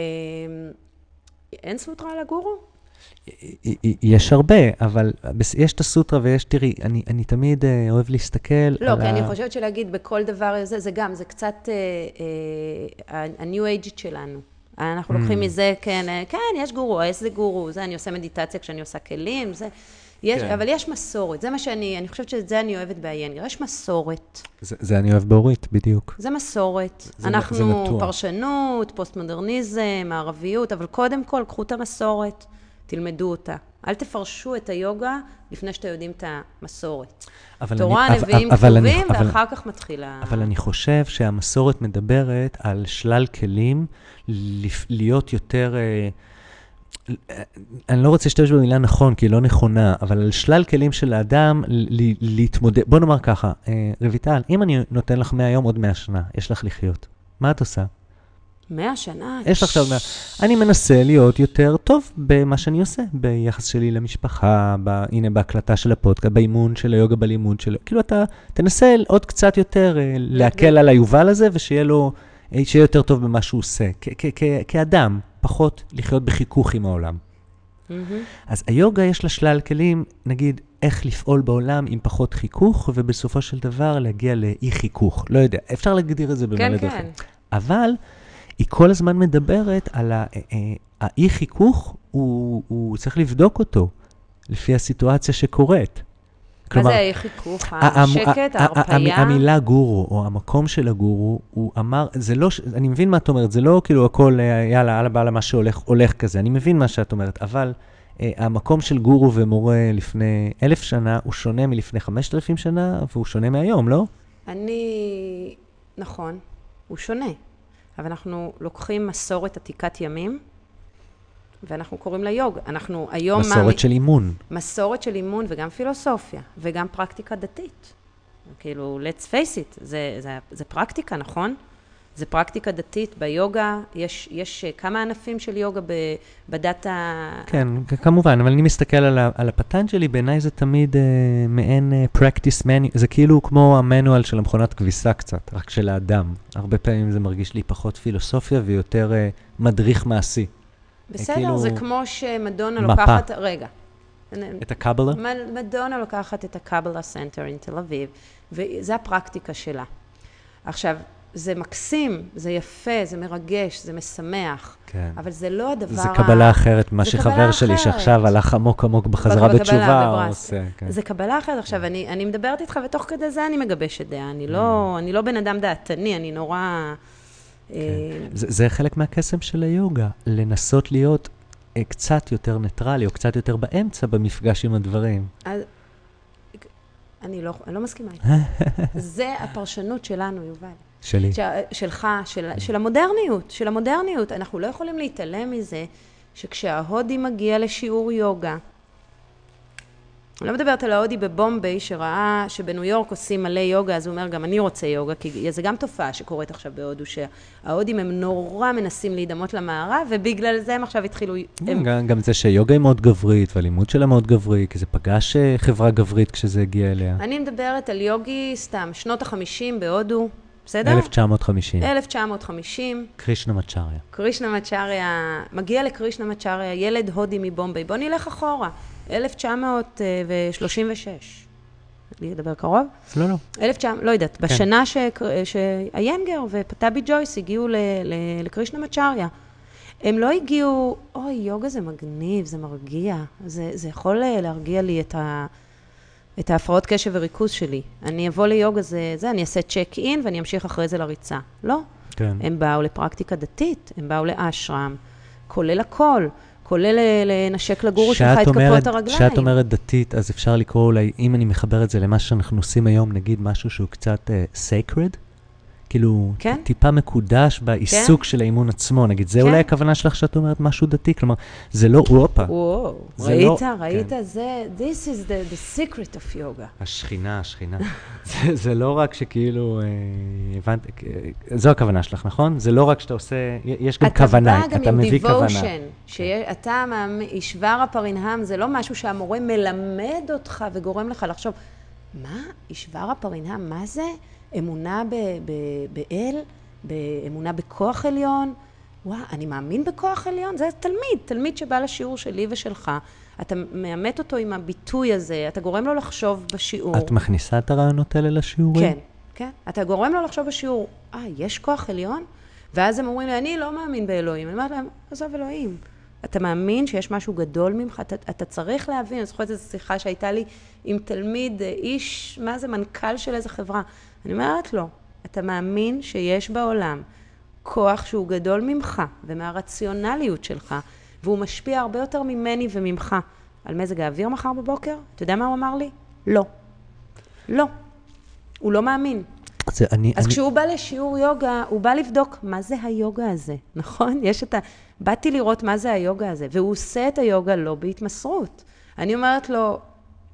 אין סוטרה על הגורו? יש הרבה, אבל יש את הסוטרה ויש, תראי, אני, אני תמיד אה, אוהב להסתכל לא, על כי ה... אני חושבת שלהגיד בכל דבר זה, זה גם, זה קצת אה, ה-new age שלנו. אנחנו Mm. לוקחים מזה, כן, אה, כן, יש גורו, איזה גורו, זה, אני עושה מדיטציה כשאני עושה כלים, זה, יש, כן. אבל יש מסורת, זה מה שאני, אני חושבת שאת זה אני אוהבת באיינגר, יש מסורת, זה, זה אני אוהב באורית, בדיוק. זה מסורת. זה- זה אנחנו נטוע. פרשנות, פוסט-מודרניזם, מערביות, אבל קודם כל, קחו את המסורת, תלמדו אותה. אל תפרשו את היוגה לפני שאתם יודעים את המסורת. אבל תורה, אני- נביאים אבל כתובים, אבל- ואחר כך מתחילה... אבל אני חושב שהמסורת מדברת על שלל כלים להיות יותר... אה, אני לא רוצה להשתמש במילה נכון, כי היא לא נכונה, אבל על שלל כלים של האדם להתמודד. בוא נאמר ככה, אה, רויטל, אם אני נותן לך 100 יום, עוד 100 שנה, יש לך לחיות. מה את עושה? מאה שנה? יש לך עכשיו 100. אני מנסה להיות יותר טוב במה שאני עושה, ביחס שלי למשפחה, ב, הנה בהקלטה של הפודקאסט, באימון של היוגה בלימוד שלו. כאילו אתה תנסה עוד קצת יותר אה, להקל על היובל הזה, ושיהיה לו, אה, שיהיה יותר טוב במה שהוא עושה. כ- כ- כ- כאדם, פחות לחיות בחיכוך עם העולם. אז היוגה יש לה שלל כלים, נגיד, איך לפעול בעולם עם פחות חיכוך, ובסופו של דבר להגיע לאי חיכוך. לא יודע, אפשר להגדיר את זה במלא כן, דרכים. כן. אבל היא כל הזמן מדברת על אה, אה, האי חיכוך, הוא, הוא צריך לבדוק אותו לפי הסיטואציה שקורית. מה זה החיכוך? ה- השקט, ה- ה- ה- ההרפייה? המילה גורו, או המקום של הגורו, הוא אמר, זה לא, אני מבין מה את אומרת, זה לא כאילו הכל, אה, יאללה, אללה באללה, מה שהולך, הולך כזה, אני מבין מה שאת אומרת, אבל אה, המקום של גורו ומורה לפני אלף שנה, הוא שונה מלפני חמשת אלפים שנה, והוא שונה מהיום, לא? אני... נכון, הוא שונה. אבל אנחנו לוקחים מסורת עתיקת ימים, ואנחנו קוראים לה יוגה. אנחנו היום... מסורת מאמין- של אימון. מסורת של אימון וגם פילוסופיה, וגם פרקטיקה דתית. כאילו, let's face it, זה, זה, זה פרקטיקה, נכון? זה פרקטיקה דתית. ביוגה יש, יש אה, כמה ענפים של יוגה ב, בדת ה... כן, כמובן, אבל אני מסתכל על, ה- על הפטנג'לי, בעיניי זה תמיד אה, מעין אה, practice menu, זה כאילו כמו המנואל של המכונת כביסה קצת, רק של האדם. הרבה פעמים זה מרגיש לי פחות פילוסופיה ויותר אה, מדריך מעשי. בסדר, כאילו- זה כמו שמדונה מפה. לוקחת... רגע. את הקבלה? מדונה לוקחת את הקבלה center עם תל אביב, וזה הפרקטיקה שלה. עכשיו, זה מקסים, זה יפה, זה מרגש, זה משמח, כן. אבל זה לא הדבר זה קבלה אחרת, מה שחבר שלי אחרת. שעכשיו הלך עמוק עמוק בחזרה בתשובה, הוא. עושה, כן. זה קבלה אחרת. עכשיו, אני, אני מדברת איתך, ותוך כדי זה אני מגבשת דעה. אני לא, Mm. אני לא בן אדם דעתני, אני נורא... אה, זה, זה חלק מהקסם של היוגה, לנסות להיות אה, קצת יותר ניטרלי, או קצת יותר באמצע במפגש עם הדברים. אז, אני לא, אני לא מסכימה איתך. זה הפרשנות שלנו, יובל. שלי. ש, שלך, של, של המודרניות, של המודרניות. אנחנו לא יכולים להתעלם מזה שכשההודי מגיע לשיעור יוגה, אני לא מדברת על ההודי בבומביי, שראה שבניו יורק עושים מלא יוגה, אז הוא אומר, גם אני רוצה יוגה, כי זה גם תופעה שקורית עכשיו בהודו, שההודים הם נורא מנסים להידמות למערב, ובגלל זה הם עכשיו התחילו... הם, גם, גם זה שיוגה היא מאוד גברית, והלימוד שלה מאוד גברי, כי זה פגש אה, חברה גברית כשזה הגיע אליה. אני מדברת על יוגי, סתם, שנות החמישים בהודו, בסדר? 1950, 1950. קרישנה מצ'ריה. קרישנה מצ'ריה, מגיע לקרישנה מצ'ריה, ילד הודי מבומביי. בוא נלך אחורה, 1936. לי לדבר קרוב? לא, לא. 1900, לא יודעת, בשנה ש- שאיינגר ופטאבי ג'ויס הגיעו ל- ל- לקרישנה מצ'ריה. הם לא הגיעו, אוי, יוגה זה מגניב, זה מרגיע, זה, זה יכול אה, להרגיע לי את, ה, את ההפרעות קשב וריכוז שלי. אני אבוא ליוגה, זה, זה, אני אעשה צ'ק אין ואני אמשיך אחרי זה לריצה. לא, כן. הם באו לפרקטיקה דתית, הם באו לאשרם, כולל הכל, כולל לנשק לגורו שלך את אומרת- כפות הרגליים. כשאת אומרת דתית, אז אפשר לקרוא אולי, אם אני מחבר את זה למה שאנחנו עושים היום, נגיד משהו שהוא קצת uh, sacred, כאילו, כן. טיפה מקודש בעיסוק של האימון עצמו, נגיד, זה כן. אולי הכוונה שלך שאת אומרת משהו דתי, כלומר, זה לא, הופה, וואו, זה ראית? לא- ראית? כן. זה, this is the, the secret of yoga. השכינה, השכינה. זה, זה לא רק שכאילו, אה, הבנת, אה, זו הכוונה שלך, נכון? זה לא רק שאתה עושה, יש גם כוונה, אתה בא גם אתה עם מביא כוונה. devotion, שאתה אישבר הפרינהם, זה לא משהו שהמורה מלמד אותך וגורם לך לחשוב, מה, אישבר הפרינהם, מה זה? אמונה ב, ב, באל? באמונה בכוח עליון? וואו, אני מאמין בכוח עליון? זה תלמיד, תלמיד שבא לשיעור שלי ושלך. אתה מאמת אותו עם הביטוי הזה, אתה גורם לו לחשוב בשיעור. את מכניסה את הרעיונות האלה לשיעורים? כן, כן. אתה גורם לו לחשוב בשיעור, אה, יש כוח עליון? ואז הם אומרים לי, אני לא מאמין באלוהים. אני אומרת להם, עזוב אלוהים. אתה מאמין שיש משהו גדול ממך? אתה, אתה צריך להבין, אני זוכרת איזו שיחה שהייתה לי עם תלמיד, איש, מה זה, מנכ"ל של איזה חברה. אני אומרת לו, אתה מאמין שיש בעולם כוח שהוא גדול ממך ומהרציונליות שלך, והוא משפיע הרבה יותר ממני וממך. על מזג האוויר מחר בבוקר? אתה יודע מה הוא אמר לי? לא. לא. הוא לא מאמין. זה, אני, אז אני, כשהוא בא לשיעור יוגה, הוא בא לבדוק מה זה היוגה הזה, נכון? יש את ה... באתי לראות מה זה היוגה הזה, והוא עושה את היוגה לא בהתמסרות. אני אומרת לו,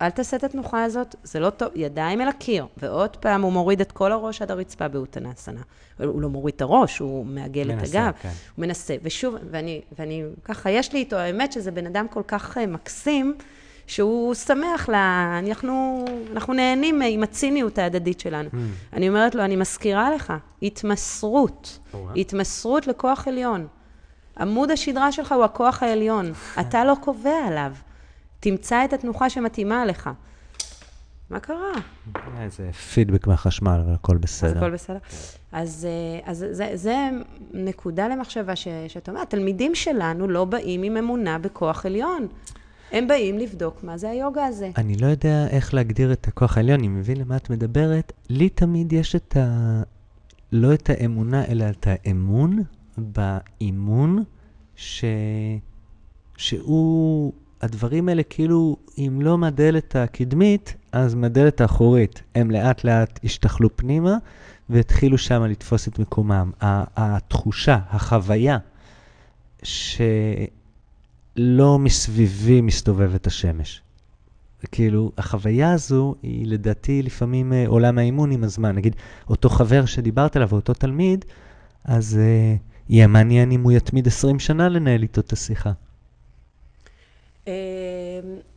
אל תעשה את התנוחה הזאת, זה לא טוב, ידיים אל הקיר. ועוד פעם הוא מוריד את כל הראש עד הרצפה באותנסנה. הוא לא מוריד את הראש, הוא מעגל את מנסה, הגב. כן. הוא מנסה. ושוב, ואני, ואני, ככה, יש לי איתו, האמת שזה בן אדם כל כך אה, מקסים, שהוא שמח לה, אנחנו, אנחנו נהנים עם הציניות ההדדית שלנו. Mm. אני אומרת לו, אני מזכירה לך, התמסרות, או-אה. התמסרות לכוח עליון. עמוד השדרה שלך הוא הכוח העליון, אתה לא קובע עליו. תמצא את התנוחה שמתאימה לך. מה קרה? איזה פידבק מהחשמל, אבל הכל אז בסדר. הכל בסדר? אז, אה, אז זה, זה נקודה למחשבה ש, שאתה אומר, התלמידים שלנו לא באים עם אמונה בכוח עליון. הם באים לבדוק מה זה היוגה הזה. אני לא יודע איך להגדיר את הכוח העליון, אני מבין למה את מדברת. לי תמיד יש את ה... לא את האמונה, אלא את האמון באימון, ש... שהוא... הדברים האלה כאילו, אם לא מהדלת הקדמית, אז מהדלת האחורית. הם לאט לאט השתחלו פנימה והתחילו שם לתפוס את מקומם. התחושה, החוויה, שלא מסביבי מסתובבת השמש. כאילו, החוויה הזו היא לדעתי לפעמים אה, עולם האימון עם הזמן. נגיד, אותו חבר שדיברת עליו, אותו תלמיד, אז אה, יהיה מעניין אם הוא יתמיד 20 שנה לנהל איתו את השיחה. אה,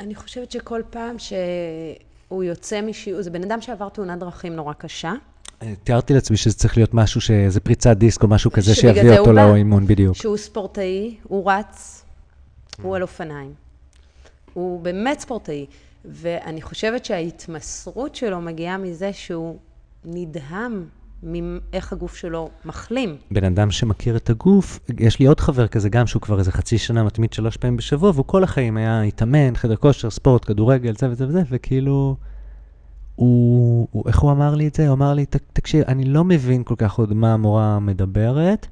אני חושבת שכל פעם שהוא יוצא משיעור, זה בן אדם שעבר תאונת דרכים נורא קשה. אה, תיארתי לעצמי שזה צריך להיות משהו, שזה פריצת דיסק או משהו כזה שיביא אותו. לאימון, בדיוק. שהוא ספורטאי, הוא רץ, הוא על אופניים. הוא באמת ספורטאי. ואני חושבת שההתמסרות שלו מגיעה מזה שהוא נדהם מאיך הגוף שלו מחלים. בן אדם שמכיר את הגוף, יש לי עוד חבר כזה גם, שהוא כבר איזה חצי שנה מתמיד שלוש פעמים בשבוע, והוא כל החיים היה התאמן, חדר כושר, ספורט, כדורגל, זה וזה וזה, וכאילו, הוא, הוא, איך הוא אמר לי את זה? הוא אמר לי, "ת- תקשיב, אני לא מבין כל כך עוד מה המורה מדברת,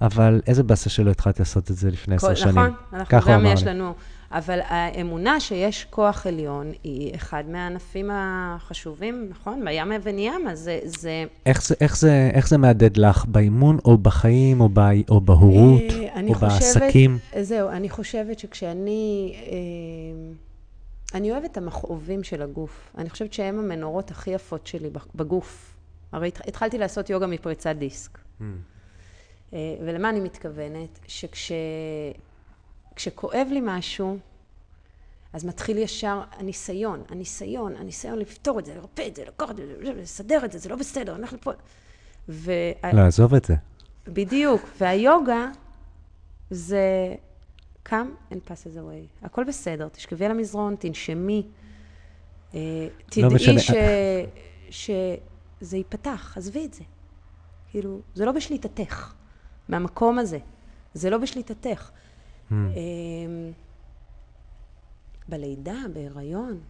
אבל איזה באסה שלא התחלתי לעשות את זה לפני עשר כל- שנים. נכון, אנחנו גם יש. לנו. אבל האמונה שיש כוח עליון היא אחד מהענפים החשובים, נכון? בים ימה, זה... זה איך זה, איך, זה, איך זה מהדהד לך באימון, או בחיים, או, ב, או בהורות, אה, או חושבת- בעסקים? זהו, אני חושבת שכשאני... אה, אני אוהבת את המכאובים של הגוף. אני חושבת שהם המנורות הכי יפות שלי בגוף. הרי התח- התחלתי לעשות יוגה מפריצת דיסק. אה, ולמה אני מתכוונת? שכש... כשכואב לי משהו, אז מתחיל ישר הניסיון, הניסיון, הניסיון לפתור את זה, לרפא את זה, לקחת את זה, לסדר את זה, זה לא בסדר, אני הולך לפה. ו... לא, עזוב את זה. בדיוק, והיוגה זה come and pass it away. הכל בסדר, תשכבי על המזרון, תנשמי. אה, לא משנה. תדעי ש... שזה ייפתח, עזבי את זה. כאילו, זה לא בשליטתך, מהמקום הזה. זה לא בשליטתך. Hmm. אמ, בלידה, בהיריון,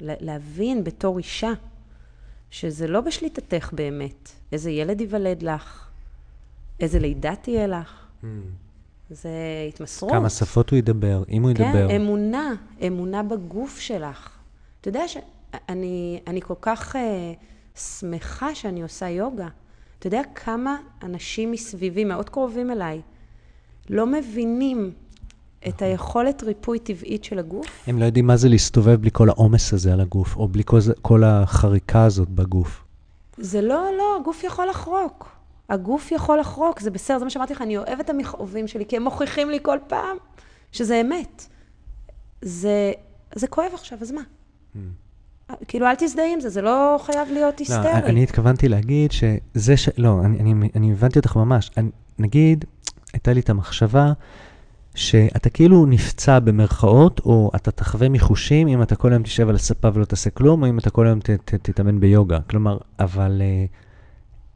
להבין בתור אישה שזה לא בשליטתך באמת. איזה ילד ייוולד לך, איזה לידה תהיה לך. זה התמסרות. כמה שפות הוא ידבר, אם הוא ידבר. כן, אמונה, אמונה בגוף שלך. אתה יודע שאני אני כל כך uh, שמחה שאני עושה יוגה. אתה יודע כמה אנשים מסביבי, מאוד קרובים אליי, לא מבינים את. היכולת ריפוי טבעית של הגוף? הם לא יודעים מה זה להסתובב בלי כל העומס הזה על הגוף, או בלי כל, כל החריקה הזאת בגוף. זה לא, לא, הגוף יכול לחרוק. הגוף יכול לחרוק, זה בסדר, זה מה שאמרתי לך, אני אוהבת את המכאובים שלי, כי הם מוכיחים לי כל פעם שזה אמת. זה, זה כואב עכשיו, אז מה? כאילו, אל תזדהי עם זה, זה לא חייב להיות. לא, היסטרי. אני התכוונתי להגיד שזה ש... לא, אני, אני, אני הבנתי אותך ממש. אני, נגיד, הייתה לי את המחשבה שאתה כאילו נפצע במרכאות, או אתה תחווה מחושים אם אתה כל היום תשב על הספה ולא תעשה כלום, או אם אתה כל היום ת, ת, תתאמן ביוגה. כלומר, אבל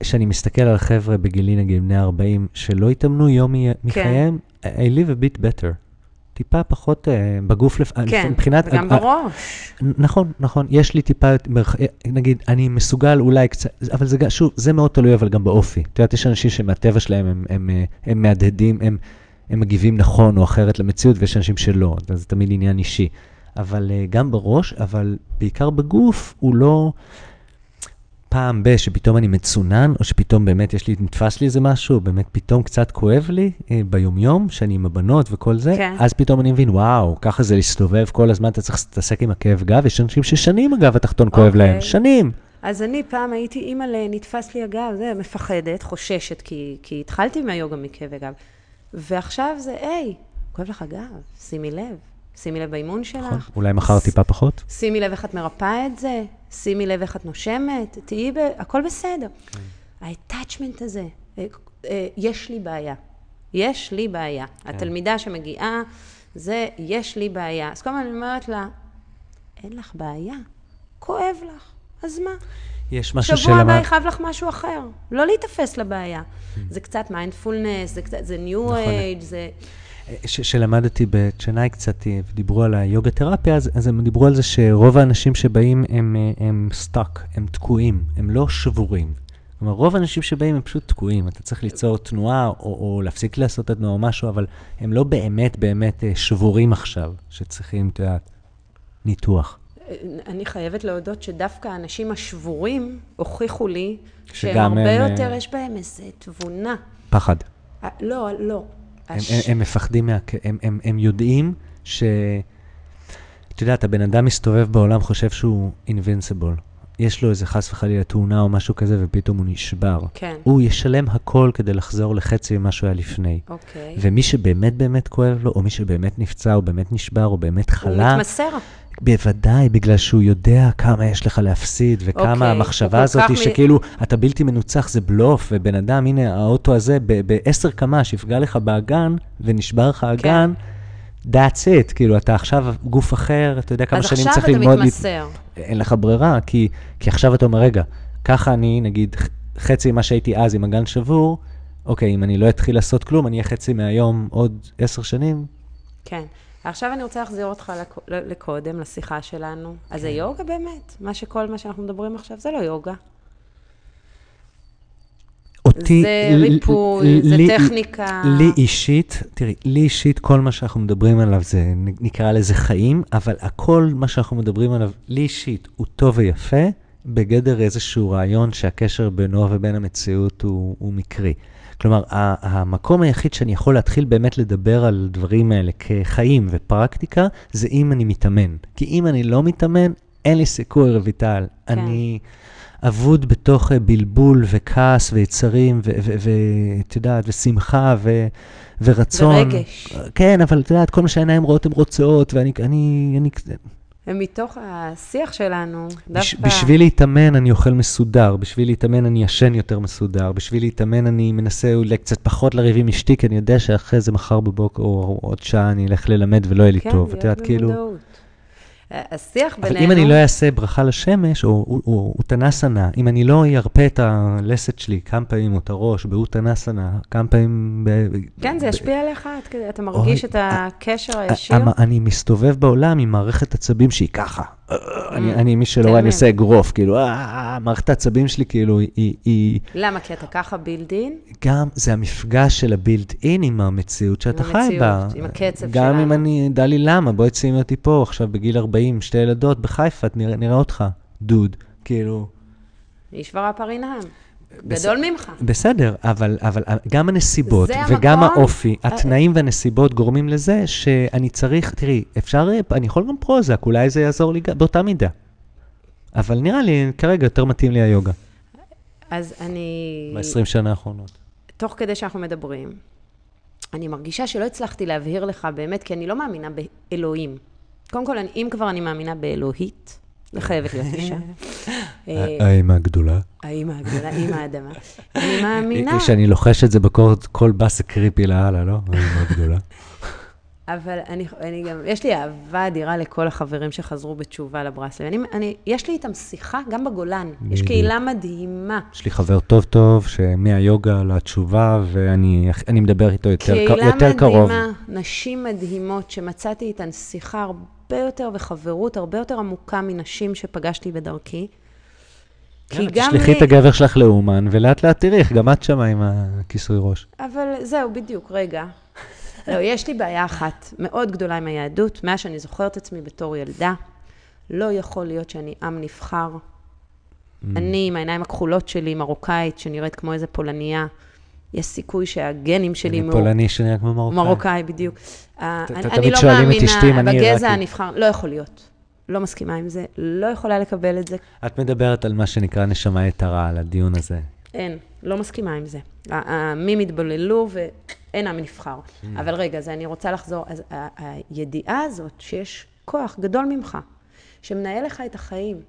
כשאני מסתכל על חבר'ה בגילי, נגיד בני 40, שלא התאמנו יום מ- מחייהם, I live a bit better. טיפה פחות uh, בגוף, לפ... כן, מבחינת... וגם ה- בראש. נכון, נכון, יש לי טיפה, מרח... נגיד, אני מסוגל אולי קצת, אבל זה, גם- שוב, זה מאוד תלוי אבל גם באופי. את יודעת, יש אנשים שמהטבע שלהם הם, הם, אה, הם מהדהדים, הם, הם מגיבים נכון או אחרת למציאות, ויש אנשים שלא, אז זה תמיד עניין אישי. אבל uh, גם בראש, אבל בעיקר בגוף, הוא לא פעם ב- שפתאום אני מצונן, או שפתאום באמת יש לי, נתפס לי איזה משהו, באמת פתאום קצת כואב לי uh, ביומיום, שאני עם הבנות וכל זה, כן. אז פתאום אני מבין, וואו, ככה זה להסתובב כל הזמן, אתה צריך להתעסק עם הכאב גב, יש אנשים ששנים הגב התחתון כואב אוקיי. להם, שנים. אז אני פעם הייתי אימא לנתפס לי הגב, זה, מפחדת, חוששת, כי, כי התחלתי מהיוגה מכאבי גב. ועכשיו זה, היי, כואב לך הגב, שימי לב. שימי לב באימון נכון? שלך, אולי מחר טיפה פחות? שימי לב איך את מרפאה את זה, שימי לב איך את נושמת, תהיי, ב... הכל בסדר. כן. ה-attachment הזה, אה, אה, יש לי בעיה. יש לי בעיה. כן. התלמידה שמגיעה, זה, יש לי בעיה. אז כל הזמן אני אומרת לה, אין לך בעיה, כואב לך, אז מה? יש משהו שבוע הבא שלמד... יכאב לך משהו אחר, לא להיתפס לבעיה. זה קצת מיינדפולנס, זה קצת, זה new נכון. age, זה... ש- שלמדתי בצ'נאי קצת, אה, ודיברו על היוגה תרפיה, אז, אז הם דיברו על זה שרוב האנשים שבאים הם, אה, הם stuck, הם תקועים, הם לא שבורים. כלומר, רוב האנשים שבאים הם פשוט תקועים. אתה צריך ליצור תנועה, או, או להפסיק לעשות את התנועה או משהו, אבל הם לא באמת באמת אה, שבורים עכשיו, שצריכים, את יודעת, ניתוח. אני חייבת להודות שדווקא האנשים השבורים הוכיחו לי שהם הרבה הם, יותר, אה, יש בהם איזו תבונה. פחד. לא, לא. הם, הש- הם, הם מפחדים, מה... הם, הם, הם יודעים ש... אתה יודעת, הבן אדם מסתובב בעולם, חושב שהוא invincible. יש לו איזה חס וחלילה תאונה או משהו כזה, ופתאום הוא נשבר. כן, הוא ישלם הכל כדי לחזור לחצי ממה שהוא היה לפני. אוקיי. ומי שבאמת באמת כואב לו, או מי שבאמת נפצע, או באמת נשבר, או באמת הוא חלה, מתמסר. בוודאי, בגלל שהוא יודע כמה יש לך להפסיד, וכמה אוקיי, הוא המחשבה הזאת היא מ- שכאילו, אתה בלתי מנוצח, זה בלוף, ובן אדם, הנה, האוטו הזה ב-10 קמ"ש יפגע לך באגן, ונשבר לך כן. האגן, that's it, כאילו, אתה עכשיו גוף אחר, אתה יודע כמה אז שנים עכשיו צריך אתה ללמוד, להת- מתמסר. אין לך ברירה, כי, כי עכשיו אתה אומר, רגע, ככה אני, נגיד, חצי ממה שהייתי אז עם אגן שבור, אוקיי, אם אני לא אתחיל לעשות כלום, אני אהיה חצי מהיום עוד עשר שנים, כן. עכשיו אני רוצה להחזיר אותך לקודם, לשיחה שלנו. אז זה יוגה באמת? מה שכל מה שאנחנו מדברים עכשיו זה לא יוגה. אותי... זה ריפוי, זה טכניקה. לי אישית, תראי, לי אישית, כל מה שאנחנו מדברים עליו זה, נקרא לזה חיים, אבל הכל מה שאנחנו מדברים עליו, לי אישית, הוא טוב ויפה, בגדר איזשהו רעיון שהקשר בינו ובין המציאות הוא, הוא מקרי. כלומר, המקום היחיד שאני יכול להתחיל באמת לדבר על דברים האלה כחיים ופרקטיקה, זה אם אני מתאמן. כי אם אני לא מתאמן, אין לי סיכוי, רויטל. כן. אני אבוד בתוך אה, בלבול וכעס ויצרים, ואת יודעת, ושמחה ו- ורצון. ורגש. כן, אבל את יודעת, כל מה שהעיניים רואות הן רוצות, ואני... אני, אני, ומתוך השיח שלנו, דווקא... בשביל להתאמן אני אוכל מסודר, בשביל להתאמן אני ישן יותר מסודר, בשביל להתאמן אני מנסה אולי קצת פחות לריב עם אשתי, כי אני יודע שאחרי זה מחר בבוקר או עוד שעה אני אלך ללמד ולא יהיה לי כן, טוב. יודעת, להיות כאילו... במודעות. השיח אבל בינינו... אם אני לא אעשה ברכה לשמש, או או- או אוטנסנה, אם אני לא ארפה את הלסת שלי כמה פעמים, או את הראש, באוטנסנה, כמה פעמים... ב- כן, זה ישפיע עליך, אתה מרגיש את הקשר הישיר. המ- אני מסתובב בעולם עם מערכת עצבים שהיא ככה. אני, אני, מי שלא רואה, אני. עושה אגרוף, כאילו, אה, מערכת העצבים שלי, כאילו, היא, למה? כי אתה ככה בילדין? גם, זה המפגש של הבילד אין עם המציאות שאתה חי המציאות, בה. עם הקצב גם אם שלנו. אני, דע לי למה, בואי תשימי אותי פה עכשיו בגיל 40, שתי ילדות בחיפה, נראה אותך, דוד, כאילו. איש ורע פרינם. בס- גדול ממך. בסדר, אבל, אבל גם הנסיבות וגם המקום. האופי, התנאים והנסיבות גורמים לזה שאני צריך, תראי, אפשר, אני יכול גם פרוזק, אולי זה יעזור לי באותה מידה. אבל נראה לי, כרגע יותר מתאים לי היוגה, אז אני... ב-20 שנה האחרונות. תוך כדי שאנחנו מדברים, אני מרגישה שלא הצלחתי להבהיר לך באמת, כי אני לא מאמינה באלוהים. קודם כל, אני, אם כבר אני מאמינה באלוהית, זה חייבת להיות אישה. אה, האימא הגדולה. האימא הגדולה, אימא האדמה. אני מאמינה, שאני לוחש את זה בכל כל באס קריפי לאללה, לא? האימא הגדולה. אבל אני, אני גם, יש לי אהבה אדירה לכל החברים שחזרו בתשובה לברסלב. אני, אני, יש לי איתם שיחה, גם בגולן. יש בדיוק. קהילה מדהימה. יש לי חבר טוב טוב, שמהיוגה לתשובה, ואני אני מדבר איתו יותר, ק- קהילה יותר קרוב. מדהימה, נשים מדהימות, שמצאתי איתן שיחה הרבה יותר וחברות הרבה יותר עמוקה מנשים שפגשתי בדרכי. כי יאללה, גם תשלחי את הגבר שלך לאומן, ולאט לאט תראי איך גם את שמה עם הכיסוי ראש. אבל זהו, בדיוק, רגע. לא, יש לי בעיה אחת מאוד גדולה עם היהדות, מאז שאני זוכרת עצמי בתור ילדה. לא יכול להיות שאני עם נבחר. Mm. אני, עם העיניים הכחולות שלי, מרוקאית, שנראית כמו איזה פולניה, יש סיכוי שהגנים שלי... אני פולני שנראה כמו מרוקאי. מרוקאי, בדיוק. אה, אני- לא את מאמינה. בגזע הנבחר, לא יכול להיות. לא מסכימה עם זה, לא יכולה לקבל את זה. את מדברת על מה שנקרא נשמה יתרה, על הדיון הזה. אין, לא מסכימה עם זה. העמים התבוללו ואין עם נבחר. אבל רגע, אז אני רוצה לחזור. אז הידיעה הזאת שיש כוח גדול ממך, שמנהל לך את החיים,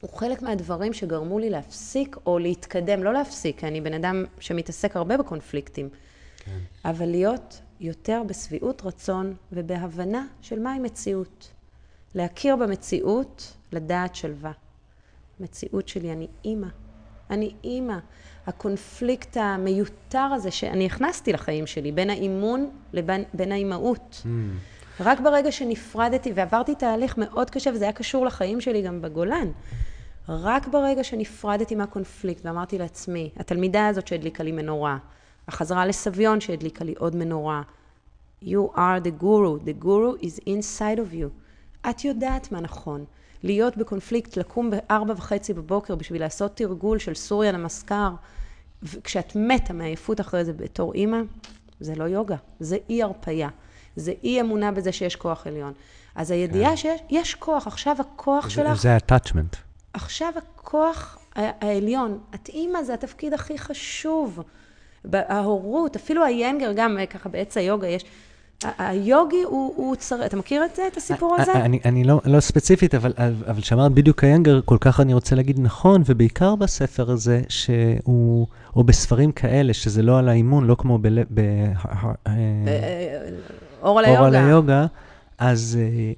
הוא חלק מהדברים שגרמו לי להפסיק או להתקדם, לא להפסיק, כי אני בן אדם שמתעסק הרבה בקונפליקטים, כן. אבל להיות יותר בשביעות רצון ובהבנה של מהי מציאות. להכיר במציאות, לדעת שלווה. מציאות שלי, אני אימא. אני אימא. הקונפליקט המיותר הזה שאני הכנסתי לחיים שלי, בין האימון לבין בין האימהות. רק ברגע שנפרדתי, ועברתי תהליך מאוד קשה, וזה היה קשור לחיים שלי גם בגולן, רק ברגע שנפרדתי מהקונפליקט ואמרתי לעצמי, התלמידה הזאת שהדליקה לי מנורה, החזרה לסביון שהדליקה לי עוד מנורה, You are the guru, the guru is inside of you. את יודעת מה נכון. להיות בקונפליקט, לקום בארבע וחצי בבוקר בשביל לעשות תרגול של סוריה נמסקר, וכשאת מתה מעייפות אחרי זה בתור אימא, זה לא יוגה, זה אי הרפייה. זה אי אמונה בזה שיש כוח עליון. אז הידיעה שיש יש כוח, עכשיו הכוח זה- שלך, זה ה-attachment. עכשיו הכוח העליון, את אימא זה התפקיד הכי חשוב. ההורות, אפילו היינגר, גם אה, ככה בעץ היוגה יש, היוגי הוא, הוא צר... אתה מכיר את זה, את הסיפור הזה? אני, אני לא, לא ספציפית, אבל, אבל שאמרת בדיוק היינגר, כל כך אני רוצה להגיד נכון, ובעיקר בספר הזה, שהוא, או בספרים כאלה, שזה לא על האימון, לא כמו ב... אה, אה, אור על היוגה. אז אה, אה,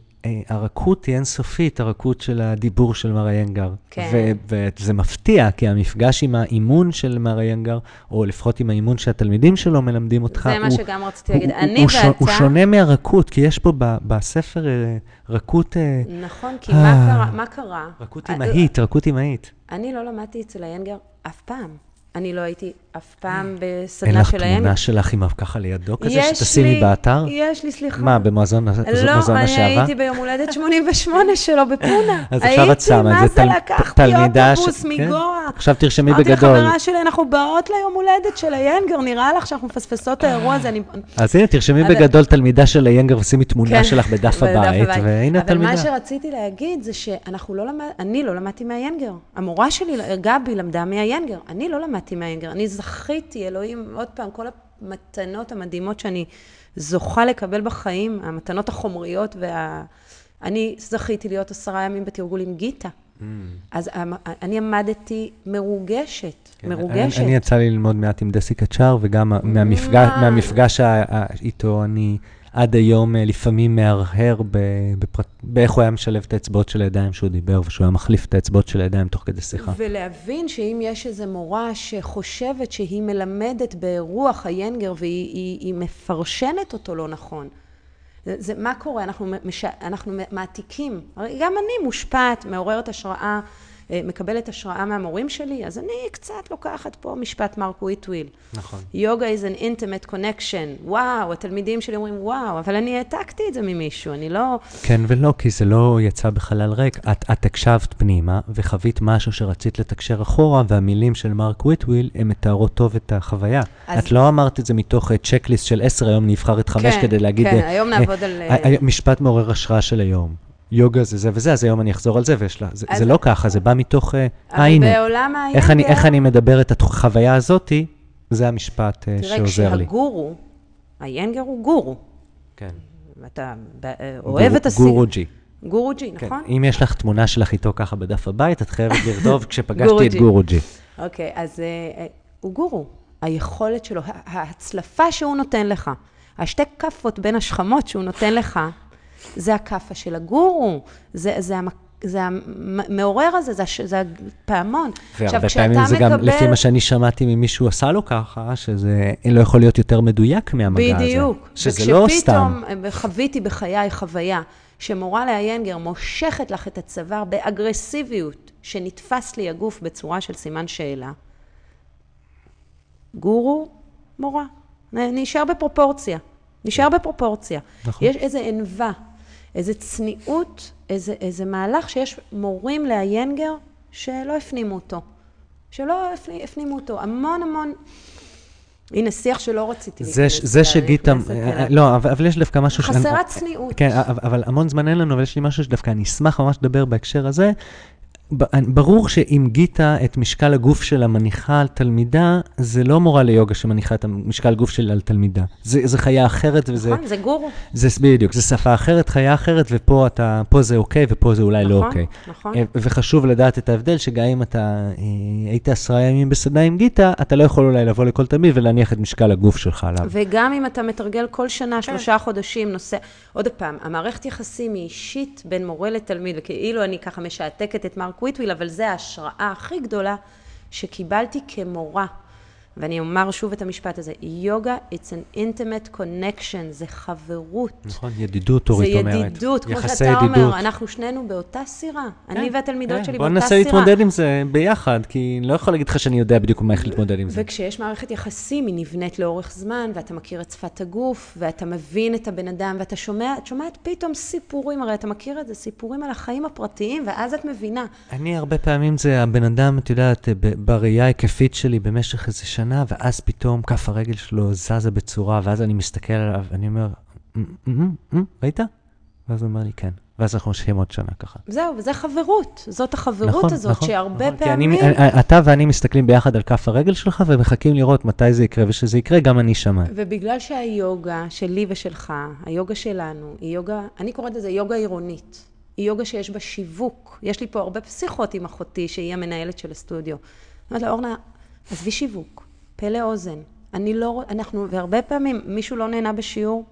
הרכות היא אינסופית, הרכות של הדיבור של מר איינגר. כן. ו- וזה מפתיע, כי המפגש עם האימון של מר איינגר, או לפחות עם האימון שהתלמידים שלו מלמדים אותך, זה מה הוא- שגם רציתי להגיד. אני הוא שו- הוא ואתה... שונה מהרכות, כי יש פה ב- בספר אה, רכות, אה, נכון, כי אה. מה קרה? מה קרה? רכות אה, אמהית, רכות אמהית. אני לא למדתי אצל היינגר אף פעם. אני לא הייתי אף פעם אין בסדנה לך של היינגר. תמונה שלך עם ככה לידו כזה, שתשימי באתר? יש לי, סליחה. מה, במועזון לא, מוזיאון אני? הייתי ביום הולדת 88 שלו בפונה. אז עכשיו את שמה, הייתי, זה מה זה תל- לקחתי תלמידה ש- אוטובוס כן. מגואה. עכשיו תרשמי אמרתי בגדול. לחברה שלי, אנחנו באות ליום הולדת של היינגר, נראה לך שאנחנו מפספסות את האירוע הזה. אני- אז הנה, תרשמי אבל- בגדול תלמידה של היינגר ושימי תמונה כן, שלך בדף הבית, והנה אבל התלמידה. מה שרציתי להגיד זה שאנחנו לא למד... אני לא למדתי מהיינגר. המורה שלי, גבי, למדה מהיינגר. אני לא למדתי מהיינגר. אני זכיתי, אלוהים, עוד פעם, כל המתנות המדהימות שאני זוכה לקבל בחיים, המתנות החומריות וה... אני זכיתי להיות עשרה ימים בתרגול עם גיטה. אז המ- אני עמדתי מרוגשת, כן, מרוגשת. אני, אני יצא לי ללמוד מעט עם דסי קצ'ר, וגם מהמפגש, מה? מהמפגש ה- איתו, אני עד היום אה, לפעמים מהרהר בפרט, באיך הוא היה משלב את האצבעות של הידיים שהוא דיבר, ושהוא היה מחליף את האצבעות של הידיים תוך כדי שיחה. ולהבין שאם יש איזו מורה שחושבת שהיא מלמדת ברוח היינגר והיא היא, היא מפרשנת אותו לא נכון, זה, זה מה קורה? אנחנו, מש, אנחנו מעתיקים. גם אני מושפעת, מעוררת השראה, אה, מקבלת השראה מהמורים שלי, אז אני קצת לוקחת פה משפט ממארק וויטוול. נכון. יוגה is an intimate connection. וואו, התלמידים שלי אומרים וואו, אבל אני העתקתי את זה ממישהו, אני לא... כן ולא, כי זה לא יצא בחלל ריק. את, את הקשבת פנימה וחווית משהו שרצית לתקשר אחורה, והמילים של מארק וויטוול, הן מתארות טוב את החוויה. אז- את לא אמרת את זה מתוך צ'קליסט של עשר, היום נבחר את חמש כן, כדי להגיד... כן, אה, היום אה, נעבוד על, אה, אה, משפט מעורר השראה של היום. יוגה זה זה וזה, אז היום אני אחזור על זה, ויש לה... זה, אז- זה לא ככה, זה בא מתוך... אה, הנה. איך אני, איך אני מדבר את החוויה הזאתי, זה המשפט אה, תראה, שעוזר לי. כשהגורו, היינגר הוא גורו. כן. אתה אה, אוהב את הסיג... גורוג'י. גורוג'י, כן. נכון? אם יש לך תמונה שלך איתו ככה בדף הבית, את חייבת לרדוב כשפגשתי את גורוג'י. אוקיי, אז אה, אה, הוא גורו. היכולת שלו, ההצלפה שהוא נותן לך, השתי כאפות בין השכמות שהוא נותן לך, זה הכאפה של הגורו, זה, זה, המ- זה המעורר הזה, זה, זה הפעמון. והרבה פעמים זה גם, לפי מה שאני שמעתי ממישהו עשה לו ככה, שזה לא יכול להיות יותר מדויק מהמגע הזה. בדיוק. שזה לא סתם. וכשפתאום חוויתי בחיי חוויה שמורה לאיינגר מושכת לך את הצוואר באגרסיביות, שנתפס לי הגוף בצורה של סימן שאלה, גורו, מורה. נשאר בפרופורציה. נשאר בפרופורציה. נכון. יש איזו ענווה, איזו צניעות, איזה, איזה מהלך שיש מורים לאיינגר שלא הפנימו אותו. שלא הפני- הפנימו אותו. המון המון... הנה, שיח שלא רציתי זה, להיכנס זה שגיטה, להיכנס אליו. לא, אבל, אבל יש דווקא משהו... שאני- חסרה צניעות. כן, אבל המון זמן אין לנו, אבל יש לי משהו שדווקא אני אשמח ממש לדבר בהקשר הזה. ברור שאם גיטה את משקל הגוף שלה מניחה על תלמידה, זה לא מורה ליוגה שמניחה את המשקל גוף שלה על תלמידה. זה, זה חיה אחרת וזה... נכון, זה גורו. זה בדיוק, זה שפה אחרת, חיה אחרת, ופה אתה, פה זה אוקיי ופה זה אולי לא נכון, אוקיי. נכון. אה, וחשוב לדעת את ההבדל, שגם אם אתה אה, היית עשרה ימים בסדנה עם גיטה, אתה לא יכול אולי לבוא לכל תלמיד ולהניח את משקל הגוף שלך עליו. וגם אם אתה מתרגל כל שנה, כן. שלושה חודשים, נושא... עוד פעם, המערכת יחסים היא אישית בין מורה לתלמיד, וכאילו אני ככה משעתקת את מרק וויטוויל, אבל זה ההשראה הכי גדולה שקיבלתי כמורה. ואני אומר שוב את המשפט הזה, יוגה, it's an intimate connection, זה חברות. נכון, ידידות, זה אורית אומרת. ידידות, כמו שאתה אומר, ידידות. אנחנו שנינו באותה סירה. אני כן, והתלמידות כן, שלי בוא באותה ננסה סירה. להתמודד עם זה ביחד, כי אני לא יכול להגיד לך שאני יודע בדיוק מה איך להתמודד עם זה. וכשיש מערכת יחסים, היא נבנית לאורך זמן, ואתה מכיר את שפת הגוף, ואתה מבין את הבן אדם, ואתה שומע, את שומעת פתאום סיפורים, הרי אתה מכיר את זה, סיפורים על החיים הפרטיים, ואז את מבינה. אני הרבה פעמים זה הבן אדם, את יודעת, בראייה ההיקפית שלי במשך איזה שנה, ואז פתאום כף הרגל שלו זזה בצורה, ואז אני מסתכל עליו, ואני אומר, "מ, מ, מ, מ, ראית? ואז הוא אומר לי, כן. ואז אנחנו ממשיכים עוד שנה ככה. זהו, וזה חברות. זאת החברות נכון, הזאת, נכון, שהרבה נכון. כי אני- פעמים... אני- אתה ואני מסתכלים ביחד על כף הרגל שלך, ומחכים לראות מתי זה יקרה, ושזה יקרה, גם אני שמע. ובגלל שהיוגה שלי ושלך, היוגה שלנו, היא יוגה, אני קוראת לזה יוגה עירונית. היא יוגה שיש בה שיווק. יש לי פה הרבה שיחות עם אחותי, שהיא המנהלת של הסטודיו. אומרת לה, אורנה, עזבי שיווק, פה לאוזן. אני לא, אנחנו, והרבה פעמים מישהו לא נהנה בשיעור,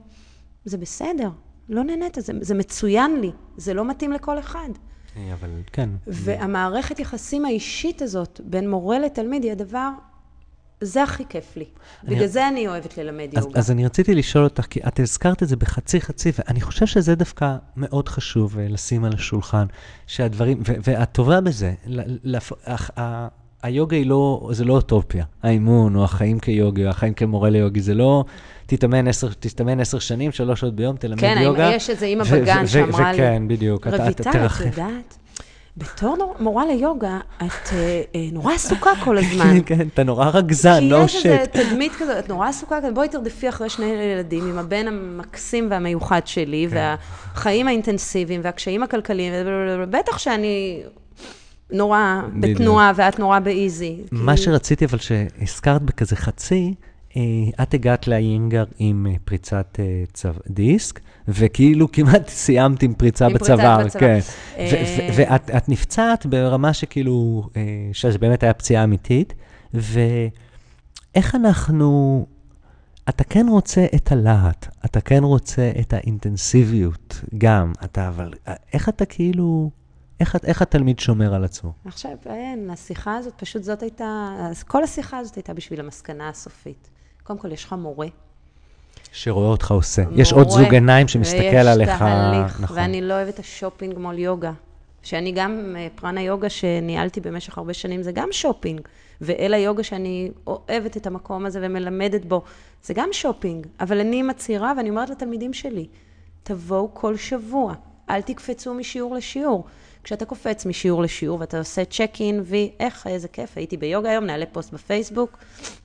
זה בסדר, לא נהנית, זה, זה מצוין לי, זה לא מתאים לכל אחד. אבל כן. והמערכת יחסים האישית הזאת בין מורה לתלמיד היא הדבר, זה הכי כיף לי. אני- בגלל זה אני אוהבת ללמד אז, יוגה. אז אני רציתי לשאול אותך, כי את הזכרת את זה בחצי חצי, ואני חושב שזה דווקא מאוד חשוב אה, לשים על השולחן, שהדברים, ו- ואת טובה בזה, ל- לפ- הח- ה- היוגה היא לא, זה לא אוטופיה, האימון, או החיים כיוגי, או החיים כמורה ליוגי, זה לא, תתאמן עשר, תתאמן עשר שנים, שלוש שעות ביום, תלמד כן, יוגה. יש איזה אימא בגן שאמרה לי, וכן, בדיוק. רויטל, את. יודעת, בתור מורה ליוגה, את אה, אה, נורא עסוקה כל הזמן. כן, אתה נורא רגזן, כי no יש איזה. תדמית כזאת, את נורא עסוקה, בואי תרדפי אחרי שני ילדים עם הבן המקסים והמיוחד שלי, כן. והחיים האינטנסיביים והקשיים הכלכליים, בטח שאני נורא. בתנועה ואת נורא באיזי. מה כי- שרציתי, אבל שהזכרת בכזה חצי, אה, את הגעת לאיינגר עם אה, פריצת אה, דיסק, וכאילו כמעט סיימת עם פריצה בצוואר. כן. ואת את נפצעת ברמה שכאילו, שזה באמת היה פציעה אמיתית, ואיך אנחנו... אתה כן רוצה את הלהט, אתה כן רוצה את האינטנסיביות גם, אתה, אבל איך אתה כאילו, איך, איך התלמיד שומר על עצמו? עכשיו, אין, השיחה הזאת, פשוט זאת הייתה, כל השיחה הזאת הייתה בשביל המסקנה הסופית. קודם כל, יש לך מורה. שרואה אותך עושה. יש עוד מורה, זוג עיניים שמסתכל עליך. ויש תהליך, נכון. ואני לא אוהבת ה-shopping מול יוגה. שאני גם, אה, פראנה יוגה שניהלתי במשך הרבה שנים, זה גם שופינג. ואל היוגה שאני אוהבת את המקום הזה ומלמדת בו, זה גם שופינג. אבל אני מצהירה ואני אומרת לתלמידים שלי, תבואו כל שבוע, אל תקפצו משיעור לשיעור. כשאתה קופץ משיעור לשיעור ואתה עושה צ'ק אין וי, איך, איזה כיף, הייתי ביוגה היום, נעלה פוסט בפייסבוק,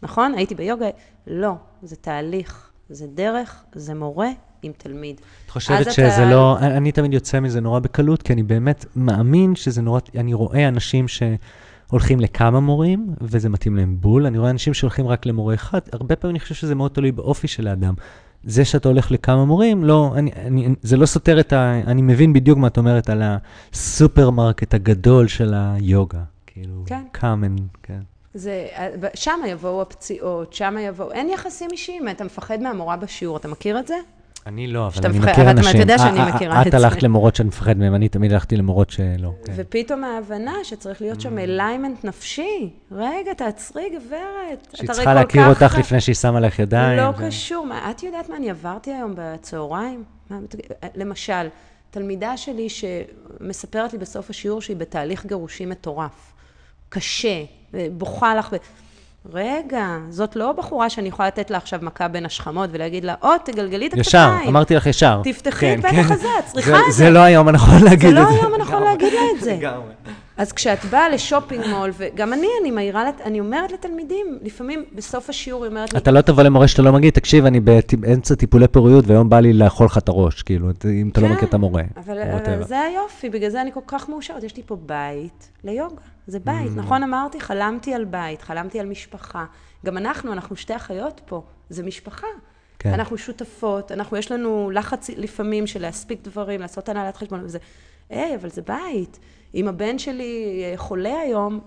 נכון? הייתי ביוגה, לא, זה תהליך, זה דרך, זה מורה עם תלמיד. את חושבת שזה אתה- לא, אני אני תמיד יוצא מזה נורא בקלות, כי אני באמת מאמין שזה נורא, אני רואה אנשים שהולכים לכמה מורים, וזה מתאים להם בול. אני רואה אנשים שהולכים רק למורה אחד, הרבה פעמים אני חושב שזה מאוד תלוי באופי של האדם. זה שאתה הולך לכמה מורים, לא, אני, אני, זה לא סותר את ה... אני מבין בדיוק מה את אומרת על הסופרמרקט הגדול של היוגה. כאילו, כן. Come on, כן. זה, שם יבואו הפציעות, שם יבואו, אין יחסים אישיים, אתה מפחד מהמורה בשיעור, אתה מכיר את זה? אני לא, אבל אני מכיר אבל אתה אנשים. יודע שאני אה, אה, מכירה את את זה. הלכת למורות שאני מפחד מהן, אני תמיד הלכתי למורות שלא. כן. ופתאום ההבנה שצריך להיות שם alignment נפשי. רגע, תעצרי, גברת. שהיא את צריכה להכיר אותך לפני שהיא שמה לך ידיים. לא קשור. את יודעת מה אני עברתי היום בצהריים? מה, למשל, תלמידה שלי שמספרת לי בסוף השיעור שהיא בתהליך גירושים מטורף. קשה, בוכה לך. ו... רגע, זאת לא בחורה שאני יכולה לתת לה עכשיו מכה בין השכמות ולהגיד לה, או, תגלגלי את ישר, הכתפיים. אמרתי לך ישר. תפתחי כן, את בית כן. החזה, את צריכה זה- את זה. זה לא היום הנכון להגיד זה את לא זה. היום הנכון להגיד לה את זה. לגמרי. אז כשאת באה לשופינג מול, וגם אני, אני מעירה, לת- אני אומרת לתלמידים, לפעמים בסוף השיעור היא אומרת לי, אתה לא תבוא למורה שאתה לא מגיד, תקשיב, אני באמצע טיפולי פוריות, והיום בא לי לאכול לך את הראש, כאילו, אם אתה לא כן, מכיר את המורה. אבל. זה היופי, בגלל זה אני כל כך מאושרת. יש לי פה בית ליוגה. זה בית, Mm. נכון אמרתי? חלמתי על בית, חלמתי על משפחה. גם אנחנו, אנחנו שתי אחיות פה, זה משפחה. כן. אנחנו שותפות, אנחנו, יש לנו לחץ לפעמים של להספיק דברים, לעשות הנהלת חשבון, וזה, היי, אבל זה בית. אם הבן שלי חולה היום,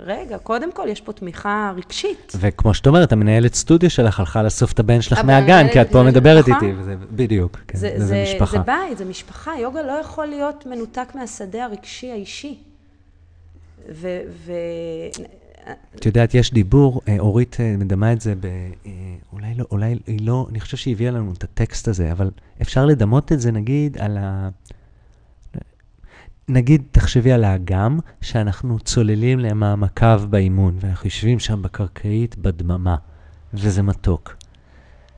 רגע, קודם כל יש פה תמיכה רגשית. וכמו שאת אומרת, המנהלת סטודיו שלך הלכה לאסוף את הבן שלך מהגן, כי את פה זה- מדברת נכון. איתי, וזה בדיוק, כן, זה, זה זה, משפחה. זה בית, זה משפחה. יוגה לא יכול להיות מנותק מהשדה הרגשי האישי. ו... ו... את יודעת, יש דיבור, אה, אורית אה, מדמה את זה ב... אה, אולי לא, אולי היא לא, אני חושב שהיא הביאה לנו את הטקסט הזה, אבל אפשר לדמות את זה, נגיד, על ה... נגיד, תחשבי על האגם, שאנחנו צוללים למעמקיו באימון, ואנחנו יושבים שם בקרקעית בדממה, וזה מתוק.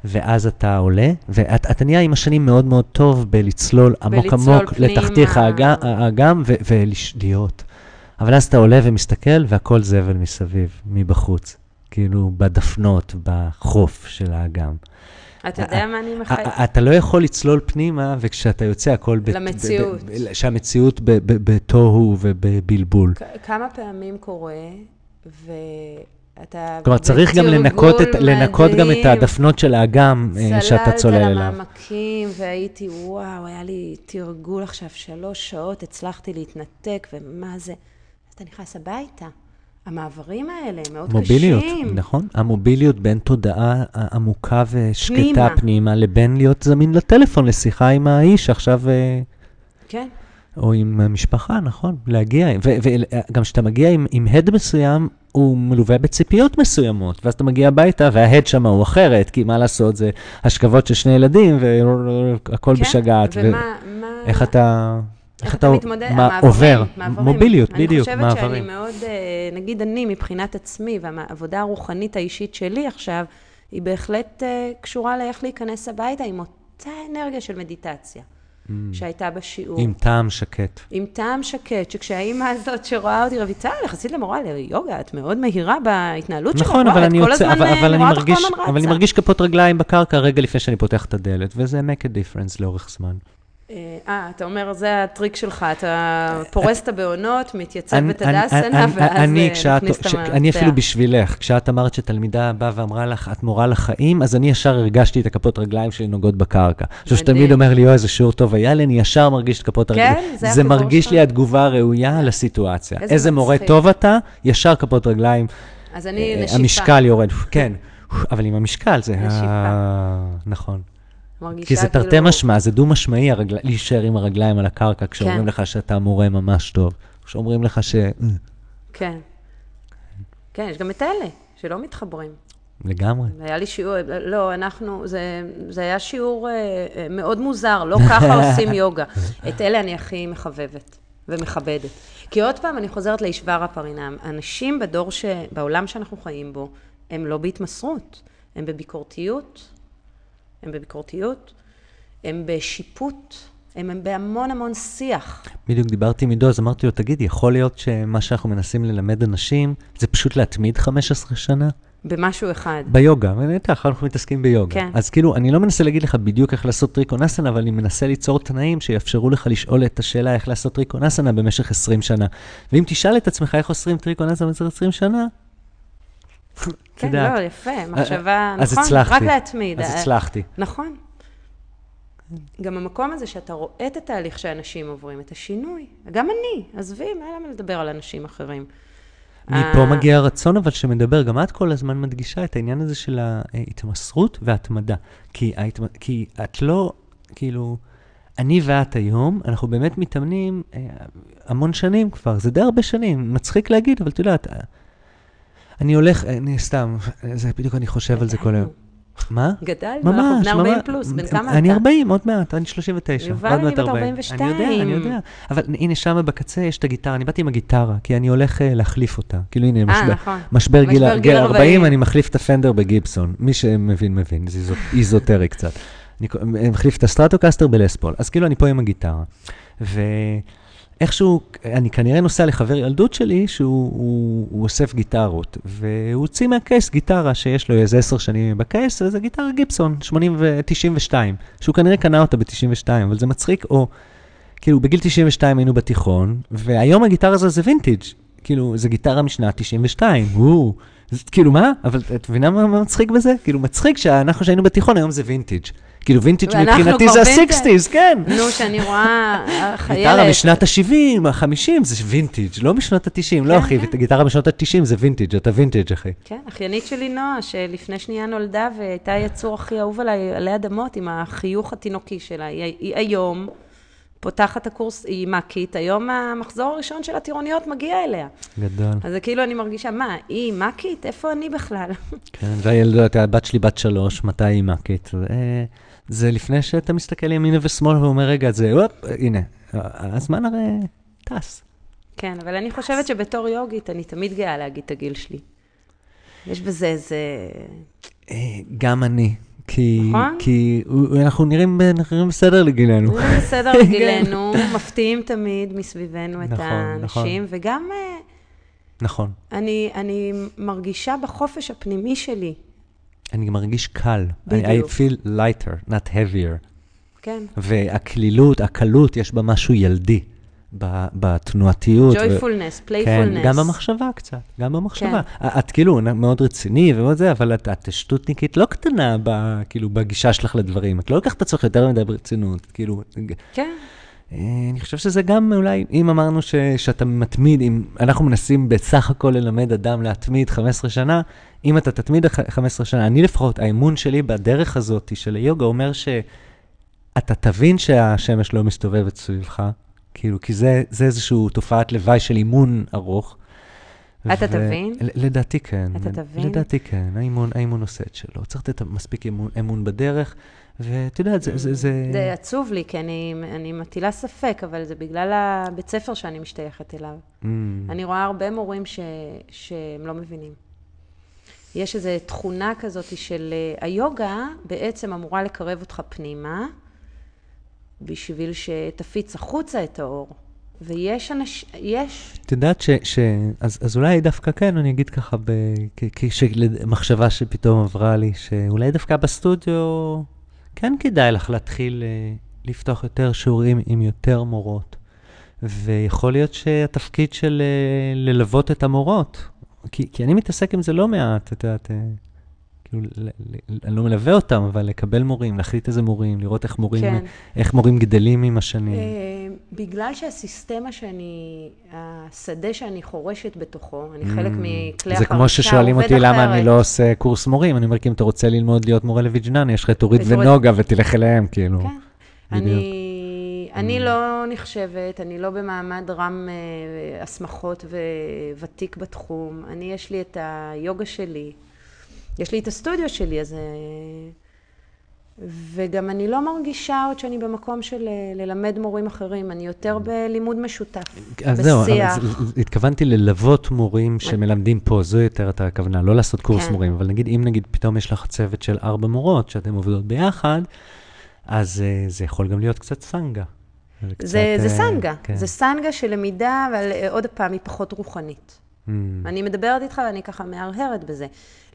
ואז אתה עולה, ואתה נהיה עם השנים מאוד מאוד טוב בלצלול עמוק עמוק. לתחתיך האגם, האגם ו- ולהיות. אבל אז אתה עולה ומסתכל, והכל זבל מסביב, מבחוץ. כאילו, בדפנות, בחוף של האגם. אתה יודע מה אני מחייבת? אתה לא יכול לצלול פנימה, וכשאתה יוצא, הכל... למציאות. שהמציאות בתוהו ובבלבול. כמה פעמים קורה, ואתה... כלומר, צריך גם לנקות, את, לנקות גם את. הדפנות של האגם אה, שאתה צולל צללת אליו. למעמקים, והייתי, וואו, היה לי תרגול עכשיו שלוש שעות, הצלחתי להתנתק, ומה זה? אז אתה נכנס הביתה. המעברים האלה הם מאוד מוביליות, קשים. נכון? המוביליות בין תודעה עמוקה ושקטה פנימה. פנימה, לבין להיות זמין לטלפון, לשיחה עם האיש עכשיו, אה, כן. או עם המשפחה, נכון? להגיע, וגם כשאתה מגיע עם, עם הד מסוים, הוא מלווה בציפיות מסוימות, ואז אתה מגיע הביתה, וההד שם הוא אחרת, כי מה לעשות, זה השכבות של שני ילדים, והכל כן, בשגעת. ו- ומה... מה... איך אתה... איך אתה מתמודד? מה המעברים, עובר? מעברים. מוביליות, אני בדיוק, חושבת שאני מעברים. מאוד, אה, נגיד אני, מבחינת עצמי, והעבודה הרוחנית האישית שלי עכשיו, היא בהחלט אה, קשורה לאיך להיכנס הביתה עם אותה אנרגיה של מדיטציה שהייתה בשיעור. Mm. עם טעם שקט. עם טעם שקט, שכשהאימא הזאת שרואה אותי, רויטל, יחסית למורה ליוגה, את מאוד מהירה בהתנהלות שלך, נכון, וואי, אבל אני יוצא, הזמן, אבל, אה, אבל, אני מרגיש, אבל אני. מרגיש כפות רגליים בקרקע רגע לפני שאני פותח את הדלת, וזה make a difference לאורך זמן. אה, אתה אומר, זה הטריק שלך, אתה פורס את הבעונות, מתייצב בתדסנה, ואז אה, מכניס את המפתח. אני אפילו בשבילך, כשאת אמרת שתלמידה באה ואמרה לך, את מורה לחיים, אז אני ישר הרגשתי את הכפות רגליים שלי נוגעות בקרקע. אני חושב שתמיד. אומר לי, אוי, איזה שיעור טוב היה לי, אני ישר מרגיש את כפות כן? הרגליים. זה זה החיבור מרגיש? לי התגובה הראויה לסיטואציה. איזה מורה. טוב אתה, ישר כפות רגליים. אז אני אה, נשיפה. המשקל יורד, כן. אבל עם המשקל זה נשיפה. נכון. מרגישה כי זה תרתי כאילו- משמע, זה דו-משמעי הרגל... להישאר עם הרגליים על הקרקע, כשאומרים כן. לך שאתה מורה ממש טוב. כשאומרים לך ש... כן. כן, יש גם את אלה שלא מתחברים. לגמרי. היה לי שיעור, לא, אנחנו, זה, זה היה שיעור אה, אה, מאוד מוזר, לא ככה עושים יוגה. את אלה אני הכי מחבבת ומכבדת. כי עוד פעם, אני חוזרת לישבר הפרינם. אנשים בדור, ש... בעולם שאנחנו חיים בו, הם לא בהתמסרות, הם בביקורתיות, הם בביקורתיות, הם בשיפוט, הם, הם בהמון המון שיח. בדיוק דיברתי עם עידו, אז אמרתי לו, תגיד, יכול להיות שמה שאנחנו מנסים ללמד אנשים, זה פשוט להתמיד 15 שנה? במשהו אחד. ביוגה, ובטח, אנחנו מתעסקים ביוגה. כן. אז כאילו, אני לא מנסה להגיד לך בדיוק איך לעשות טריקונסנה, אבל אני מנסה ליצור תנאים שיאפשרו לך לשאול את השאלה איך לעשות טריקונסנה במשך 20 שנה. ואם תשאל את עצמך איך עושים טריקונסנה במשך 20 שנה, כן. לא, יפה, מחשבה, אז נכון? הצלחתי. רק להתמיד. אז אה, הצלחתי. נכון. גם המקום הזה שאתה רואה את התהליך שאנשים עוברים, את השינוי. גם אני, עזבי, מה למה לדבר על אנשים אחרים? מפה אה, מגיע הרצון אבל שמדבר, גם את כל הזמן מדגישה את העניין הזה של ההתמסרות וההתמדה. כי, ההתמ... כי את לא, כאילו, אני ואת היום, אנחנו באמת מתאמנים אה, המון שנים כבר, זה די הרבה שנים, מצחיק להגיד, אבל את יודעת, אה, אני הולך, אני סתם, זה בדיוק אני חושב על זה כל היום. מה? גדלנו, אנחנו בני 40 ממש. פלוס, בן כמה אתה? אני 40, עוד מעט, אני 39. יובל, עוד אני מעט בת 40. 42. אני יודע, אני יודע. אבל הנה, שם בקצה יש את הגיטרה, אני באתי עם הגיטרה, כי אני הולך אה, להחליף אותה. כאילו, הנה, אה, משבר, נכון. משבר גיל משבר גיל גיל 40, 40, אני מחליף את הפנדר בגיבסון. מי שמבין, מבין, זה איזו- איזוטרי קצת. אני מחליף את הסטרטוקסטר בלס פול. אז כאילו, אני פה עם הגיטרה. ואיכשהו, אני כנראה נוסע לחבר ילדות שלי, שהוא הוא, הוא אוסף גיטרות, והוא הוציא מהקייס גיטרה שיש לו איזה עשר שנים בקייס, וזה גיטרה גיבסון, 80 ו- 92, שהוא כנראה קנה אותה ב-92, אבל זה מצחיק, או כאילו, בגיל 92 היינו בתיכון, והיום הגיטרה הזו זה וינטיג'. כאילו, זה גיטרה משנת 92, וואו. כאילו, מה? אבל את מבינה מה מצחיק בזה? כאילו, מצחיק שאנחנו שהיינו בתיכון, היום זה וינטיג'. כאילו, וינטיג' מבחינתי זה וינטג'. ה-60's, כן. נו, שאני רואה אה, גיטרה חיילת. משנת ה-70, ה-50, זה וינטיג', לא משנות ה-90, לא כן, אחי, כן. גיטרה משנות ה-90 זה וינטיג', אתה וינטיג', אחי. כן, אחיינית שלי נועה, שלפני שנייה נולדה והייתה היצור הכי אהוב עליי עלי אדמות, עם החיוך התינוקי שלה. היא, היא היום פותחת הקורס, היא מ"כית, היום המחזור הראשון של הטירוניות מגיע אליה. גדול. אז זה כאילו אני מרגישה, מה, היא מ"כית? איפה אני בכלל? כן, והילדות, הבת שלי בת שלוש, מתי היא מקית? זה- זה לפני שאתה מסתכל ימינה ושמאלה ואומר, רגע, זה, הופ, הנה, הזמן הרי טס. כן, אבל אני חושבת שבתור יוגית, אני תמיד גאה להגיד את הגיל שלי. יש בזה איזה... אה, גם אני. כי, נכון? כי אנחנו נראים, נראים בסדר לגילנו. זה בסדר לגילנו, מפתיעים תמיד מסביבנו את נכון, האנשים, וגם אה, נכון. אני, אני מרגישה בחופש הפנימי שלי, אני מרגיש קל. I, בדיוק. I feel lighter, not heavier. כן, והקלילות, הקלות, יש בה משהו ילדי. בתנועתיות. ו- joyfulness, כן. גם במחשבה קצת, גם במחשבה. כן. את כאילו מאוד רציני ומאוד זה, אבל את, את שטותניקית לא קטנה, ב, כאילו, בגישה שלך לדברים. את לא לוקחת את עצמך יותר מדי ברצינות, כאילו... כן, אה, אני חושב שזה גם אולי, אם אמרנו ש, שאתה מתמיד, אם אנחנו מנסים בסך הכל ללמד אדם להתמיד 15 שנה, אם אתה תתמיד ח- 15 שנה, אני לפחות, האמון שלי בדרך הזאת של היוגה אומר שאתה תבין שהשמש לא מסתובבת סביבך, כאילו, כי זה, זה איזושהי תופעת לוואי של אימון ארוך. אתה תבין? ל- לדעתי כן. אתה תבין? לדעתי כן, האימון, האימון עושה את שלו. צריך לתת מספיק אמון, אמון בדרך, ואת יודעת, זה... זה, זה... זה עצוב לי, כי אני, אני מטילה ספק, אבל זה בגלל הבית ספר שאני משתייכת אליו. Mm, אני רואה הרבה מורים ש, שהם לא מבינים. יש איזו תכונה כזאת של אה, היוגה בעצם אמורה לקרב אותך פנימה, בשביל שתפיץ החוצה את האור. ויש אנשים, יש, את יודעת ש... ש אז, אז אולי דווקא כן, אני אגיד ככה, ב, כ, מחשבה שפתאום עברה לי, שאולי דווקא בסטודיו כן כדאי לך להתחיל אה, לפתוח יותר שיעורים עם יותר מורות. ויכול להיות שהתפקיד של אה, ללוות את המורות, כי, כי אני מתעסק עם זה לא מעט, את יודעת, אה, כאילו, אני לא מלווה אותם, אבל לקבל מורים, להחליט איזה מורים, לראות איך מורים, כן. איך מורים גדלים עם השנים. אה, בגלל שהסיסטמה שאני, השדה שאני חורשת בתוכו, אני חלק מכלי Mm. זה החרשה, כמו ששואלים עובד אותי למה אחרת. אני לא עושה קורס מורים, אני אומר, כי אם אתה רוצה ללמוד להיות מורה לויג'נן, יש לך את אורית ונוגה ותלך אליהם, כאילו. כן. Mm. אני, אני לא נחשבת, אני לא במעמד רם אה, הסמכות וותיק בתחום. אני, יש לי את היוגה שלי, יש לי את הסטודיו שלי, אז... אה, וגם אני לא מרגישה עוד שאני במקום של אה, ללמד מורים אחרים, אני יותר בלימוד משותף, אז זהו, בשיח. אז התכוונתי ללוות מורים שמלמדים פה, זו יותר את הכוונה, לא לעשות קורס כן. מורים, אבל נגיד, אם נגיד פתאום יש לך צוות של ארבע מורות שאתן עובדות ביחד, אז אה, זה יכול גם להיות קצת סנגה. קצת, זה, זה אה, סנגה, כן. זה סנגה של למידה, אבל עוד פעם, היא פחות רוחנית. Mm, אני מדברת איתך ואני ככה מהרהרת בזה.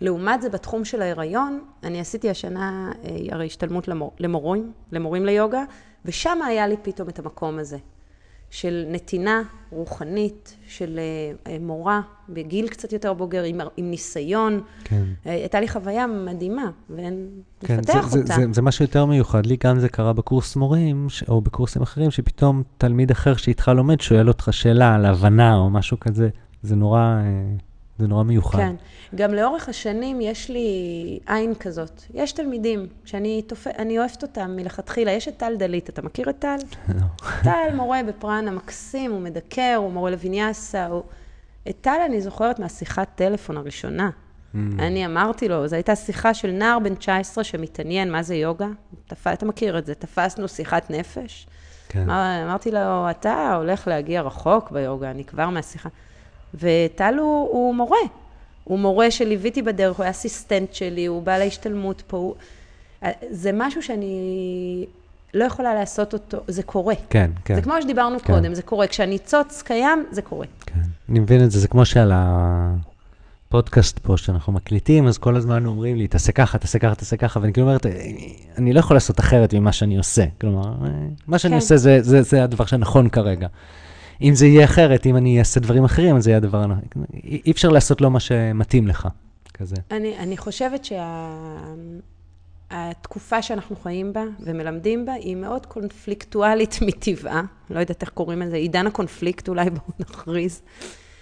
לעומת זה, בתחום של ההיריון, אני עשיתי השנה אה, הרי השתלמות למור, למורים, למורים ליוגה, ושם היה לי פתאום את המקום הזה, של נתינה רוחנית, של אה, אה, מורה בגיל קצת יותר בוגר, עם, עם ניסיון. כן. הייתה לי חוויה מדהימה, ואין כן, לפתח זה, אותה. זה, זה, זה משהו יותר מיוחד. לי גם זה קרה בקורס מורים, ש, או בקורסים אחרים, שפתאום תלמיד אחר שאיתך לומד שואל אותך שאלה על הבנה או משהו כזה. זה נורא, זה נורא מיוחד. כן. גם לאורך השנים יש לי עין כזאת. יש תלמידים שאני תופ... אני אוהבת אותם מלכתחילה. יש את טל דלית, אתה מכיר את טל? לא. טל מורה בפראנה מקסים, הוא מדקר, הוא מורה לויניאסה. הוא... את טל אני זוכרת מהשיחת טלפון הראשונה. אני אמרתי לו, זו הייתה שיחה של נער בן 19 שמתעניין מה זה יוגה. תפ... אתה מכיר את זה, תפסנו שיחת נפש. כן. אמר, אמרתי לו, אתה הולך להגיע רחוק ביוגה, אני כבר מהשיחה. וטל הוא, הוא מורה. הוא מורה שליוויתי בדרך, הוא היה אסיסטנט שלי, הוא בא להשתלמות פה. הוא... זה משהו שאני לא יכולה לעשות אותו, זה קורה. כן, כן. זה כמו שדיברנו כן. קודם, זה קורה. כשהניצוץ קיים, זה קורה. כן. אני מבין את זה, זה כמו שעל הפודקאסט פה שאנחנו מקליטים, אז כל הזמן אומרים לי, תעשה ככה, תעשה ככה, תעשה ככה, ואני כאילו אומרת, אני לא יכול לעשות אחרת ממה שאני עושה. כלומר, מה שאני כן. עושה זה, זה, זה הדבר שנכון כרגע. אם זה יהיה אחרת, אם אני אעשה דברים אחרים, אז זה יהיה הדבר הנכון. אי אי אפשר לעשות לא מה שמתאים לך, כזה. אני, אני חושבת שהתקופה שאנחנו חיים בה ומלמדים בה היא מאוד קונפליקטואלית מטבעה. לא יודעת איך קוראים לזה, עידן הקונפליקט, אולי בואו נכריז.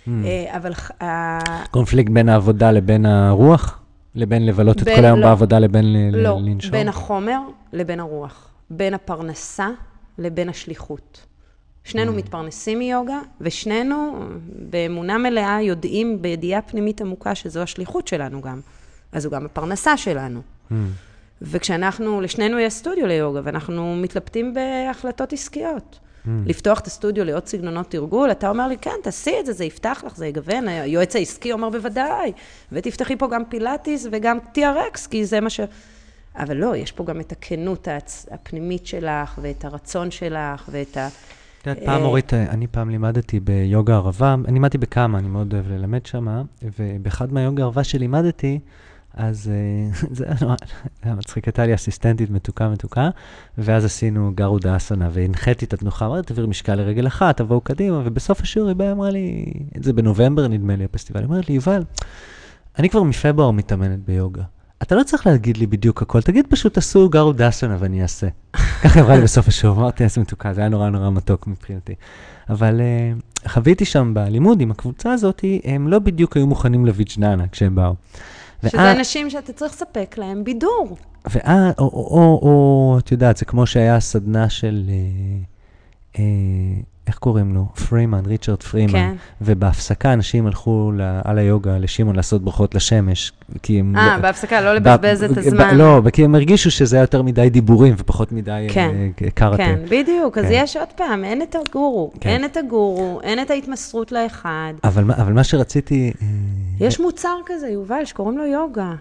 Hmm. אה, אבל קונפליקט בין העבודה לבין הרוח? לבין לבלות את כל היום לא. בעבודה לבין לא, לנשום? בין החומר לבין הרוח. בין הפרנסה לבין השליחות. שנינו Mm. מתפרנסים מיוגה, ושנינו באמונה מלאה יודעים בידיעה פנימית עמוקה שזו השליחות שלנו גם. אז זו גם הפרנסה שלנו. Hmm. וכשאנחנו, לשנינו יש סטודיו ליוגה, ואנחנו מתלבטים בהחלטות עסקיות. Hmm. לפתוח את הסטודיו לעוד סגנונות תרגול, אתה אומר לי, כן, תעשי את זה, זה יפתח לך, זה יגוון. היועץ העסקי אומר, בוודאי, ותפתחי פה גם פילאטיס וגם TRX, כי זה מה ש... אבל לא, יש פה גם את הכנות. הפנימית שלך, ואת הרצון שלך, ואת ה... את יודעת, פעם אה, אורית, אני פעם לימדתי ביוגה ערבה, אני לימדתי בכמה, אני מאוד אוהב ללמד שם, ובאחד מהיוגה ערבה שלימדתי, אז אה, זה היה נורא היה מצחיק, הייתה לי אסיסטנטית מתוקה מתוקה, ואז עשינו גרודה אסנה, והנחיתי את התנוחה, אמרתי, תעביר משקל לרגל אחת, תבואו קדימה, ובסוף השיעור היא באה, אמרה לי, זה בנובמבר נדמה לי, הפסטיבל, היא אומרת לי, יובל, אני כבר מפברואר מתאמנת ביוגה. אתה לא צריך להגיד לי בדיוק הכל, תגיד פשוט תעשו גרודה אסנה ואני אעשה. ככה היא אמרה לי בסוף השיעור, אמרתי, איזה מתוקה, זה היה נורא נורא מתוק מבחינתי. אבל uh, חוויתי שם בלימוד עם הקבוצה הזאת, הם לא בדיוק היו מוכנים לויג'ננה כשהם באו. שזה אנשים שאתה צריך לספק להם בידור. ואז, או, או, או, או, את יודעת, זה כמו שהיה סדנה של, אה, אה, איך קוראים לו? פרימן, ריצ'רד פרימן. כן. ובהפסקה אנשים הלכו ל- על היוגה לשמעון לעשות ברכות לשמש, כי הם... אה, לא- בהפסקה, לא לבזבז את הזמן. לא, כי הם הרגישו שזה היה יותר מדי דיבורים ופחות מדי כן, אה, קראטה. כן, בדיוק. אז כן. יש עוד פעם, אין את הגורו. כן. אין את הגורו, אין את ההתמסרות לאחד. אבל, אבל מה שרציתי... אה, יש מוצר כזה, יובל, שקוראים לו יוגה.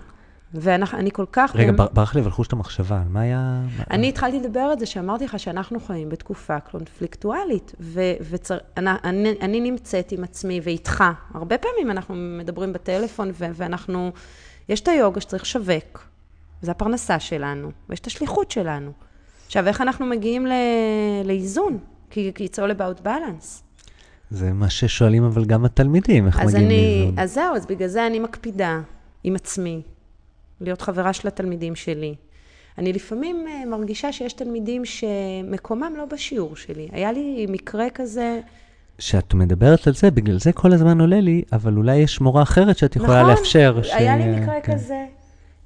ואני כל כך... רגע, באמת- בר- ברח לי אבל חוש את המחשבה, על מה היה... מה- אני התחלתי לדבר על זה, שאמרתי לך שאנחנו חיים בתקופה קונפליקטואלית, ואני נמצאת עם עצמי ואיתך. הרבה פעמים אנחנו מדברים בטלפון, ו- ואנחנו... יש את היוגה שצריך לשווק, זו הפרנסה שלנו, ויש את השליחות שלנו. עכשיו, איך אנחנו מגיעים ל- לאיזון? כי it's all about balance. זה מה ששואלים אבל גם התלמידים, איך מגיעים אני, לאיזון. אז זהו, אז בגלל זה אני מקפידה עם עצמי, להיות חברה של התלמידים שלי. אני לפעמים אה, מרגישה שיש תלמידים שמקומם לא בשיעור שלי. היה לי מקרה כזה, כשאת מדברת על זה, בגלל זה כל הזמן עולה לי, אבל אולי יש מורה אחרת שאת יכולה נכון, לאפשר. היה לי מקרה כן. כזה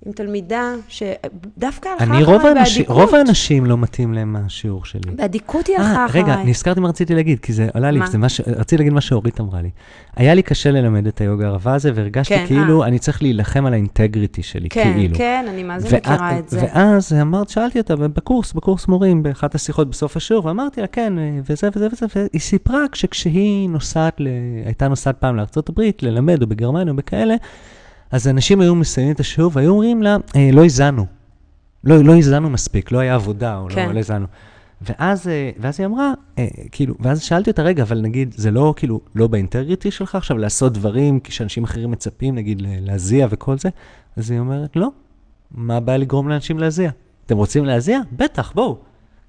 עם תלמידה שדווקא הלכה אני, אחריי באדיקות. רוב האנשים לא מתאים להם השיעור שלי. באדיקות היא אה, הלכה אחריי. רגע, נזכרתי מה רציתי להגיד, כי זה עלה לי, מה? זה מה ש... רציתי להגיד מה שאורית אמרה לי. היה לי קשה ללמד את היוגה הרבה הזה, והרגשתי כן, כאילו אני צריך להילחם על האינטגריטי שלי, כן, כאילו. כן, אני מה זה מכירה את זה. ואז אמרת, שאלתי אותה בקורס, בקורס מורים, באחת השיחות בסוף השיעור, ואמרתי לה, כן, וזה וזה וזה, והיא סיפרה שכשהיא נוסעת, ל... הייתה נוסעת פעם לארה"ב, ללמד, או בגרמניה, או בכאלה, אז אנשים היו מסיימים את השיעור, והיו אומרים לה, אה, לא הזנו. לא, לא הזנו מספיק, לא היה עבודה, או כן. לא, לא. ואז, אה, ואז היא אמרה, אה, כאילו, ואז שאלתי אותה, רגע, אבל נגיד, זה לא, כאילו, לא באינטגריטי שלך עכשיו לעשות דברים כשאנשים אחרים מצפים, נגיד, להזיע וכל זה? אז היא אומרת, לא, מה הבעיה לגרום לאנשים להזיע? אתם רוצים להזיע? בטח, בואו.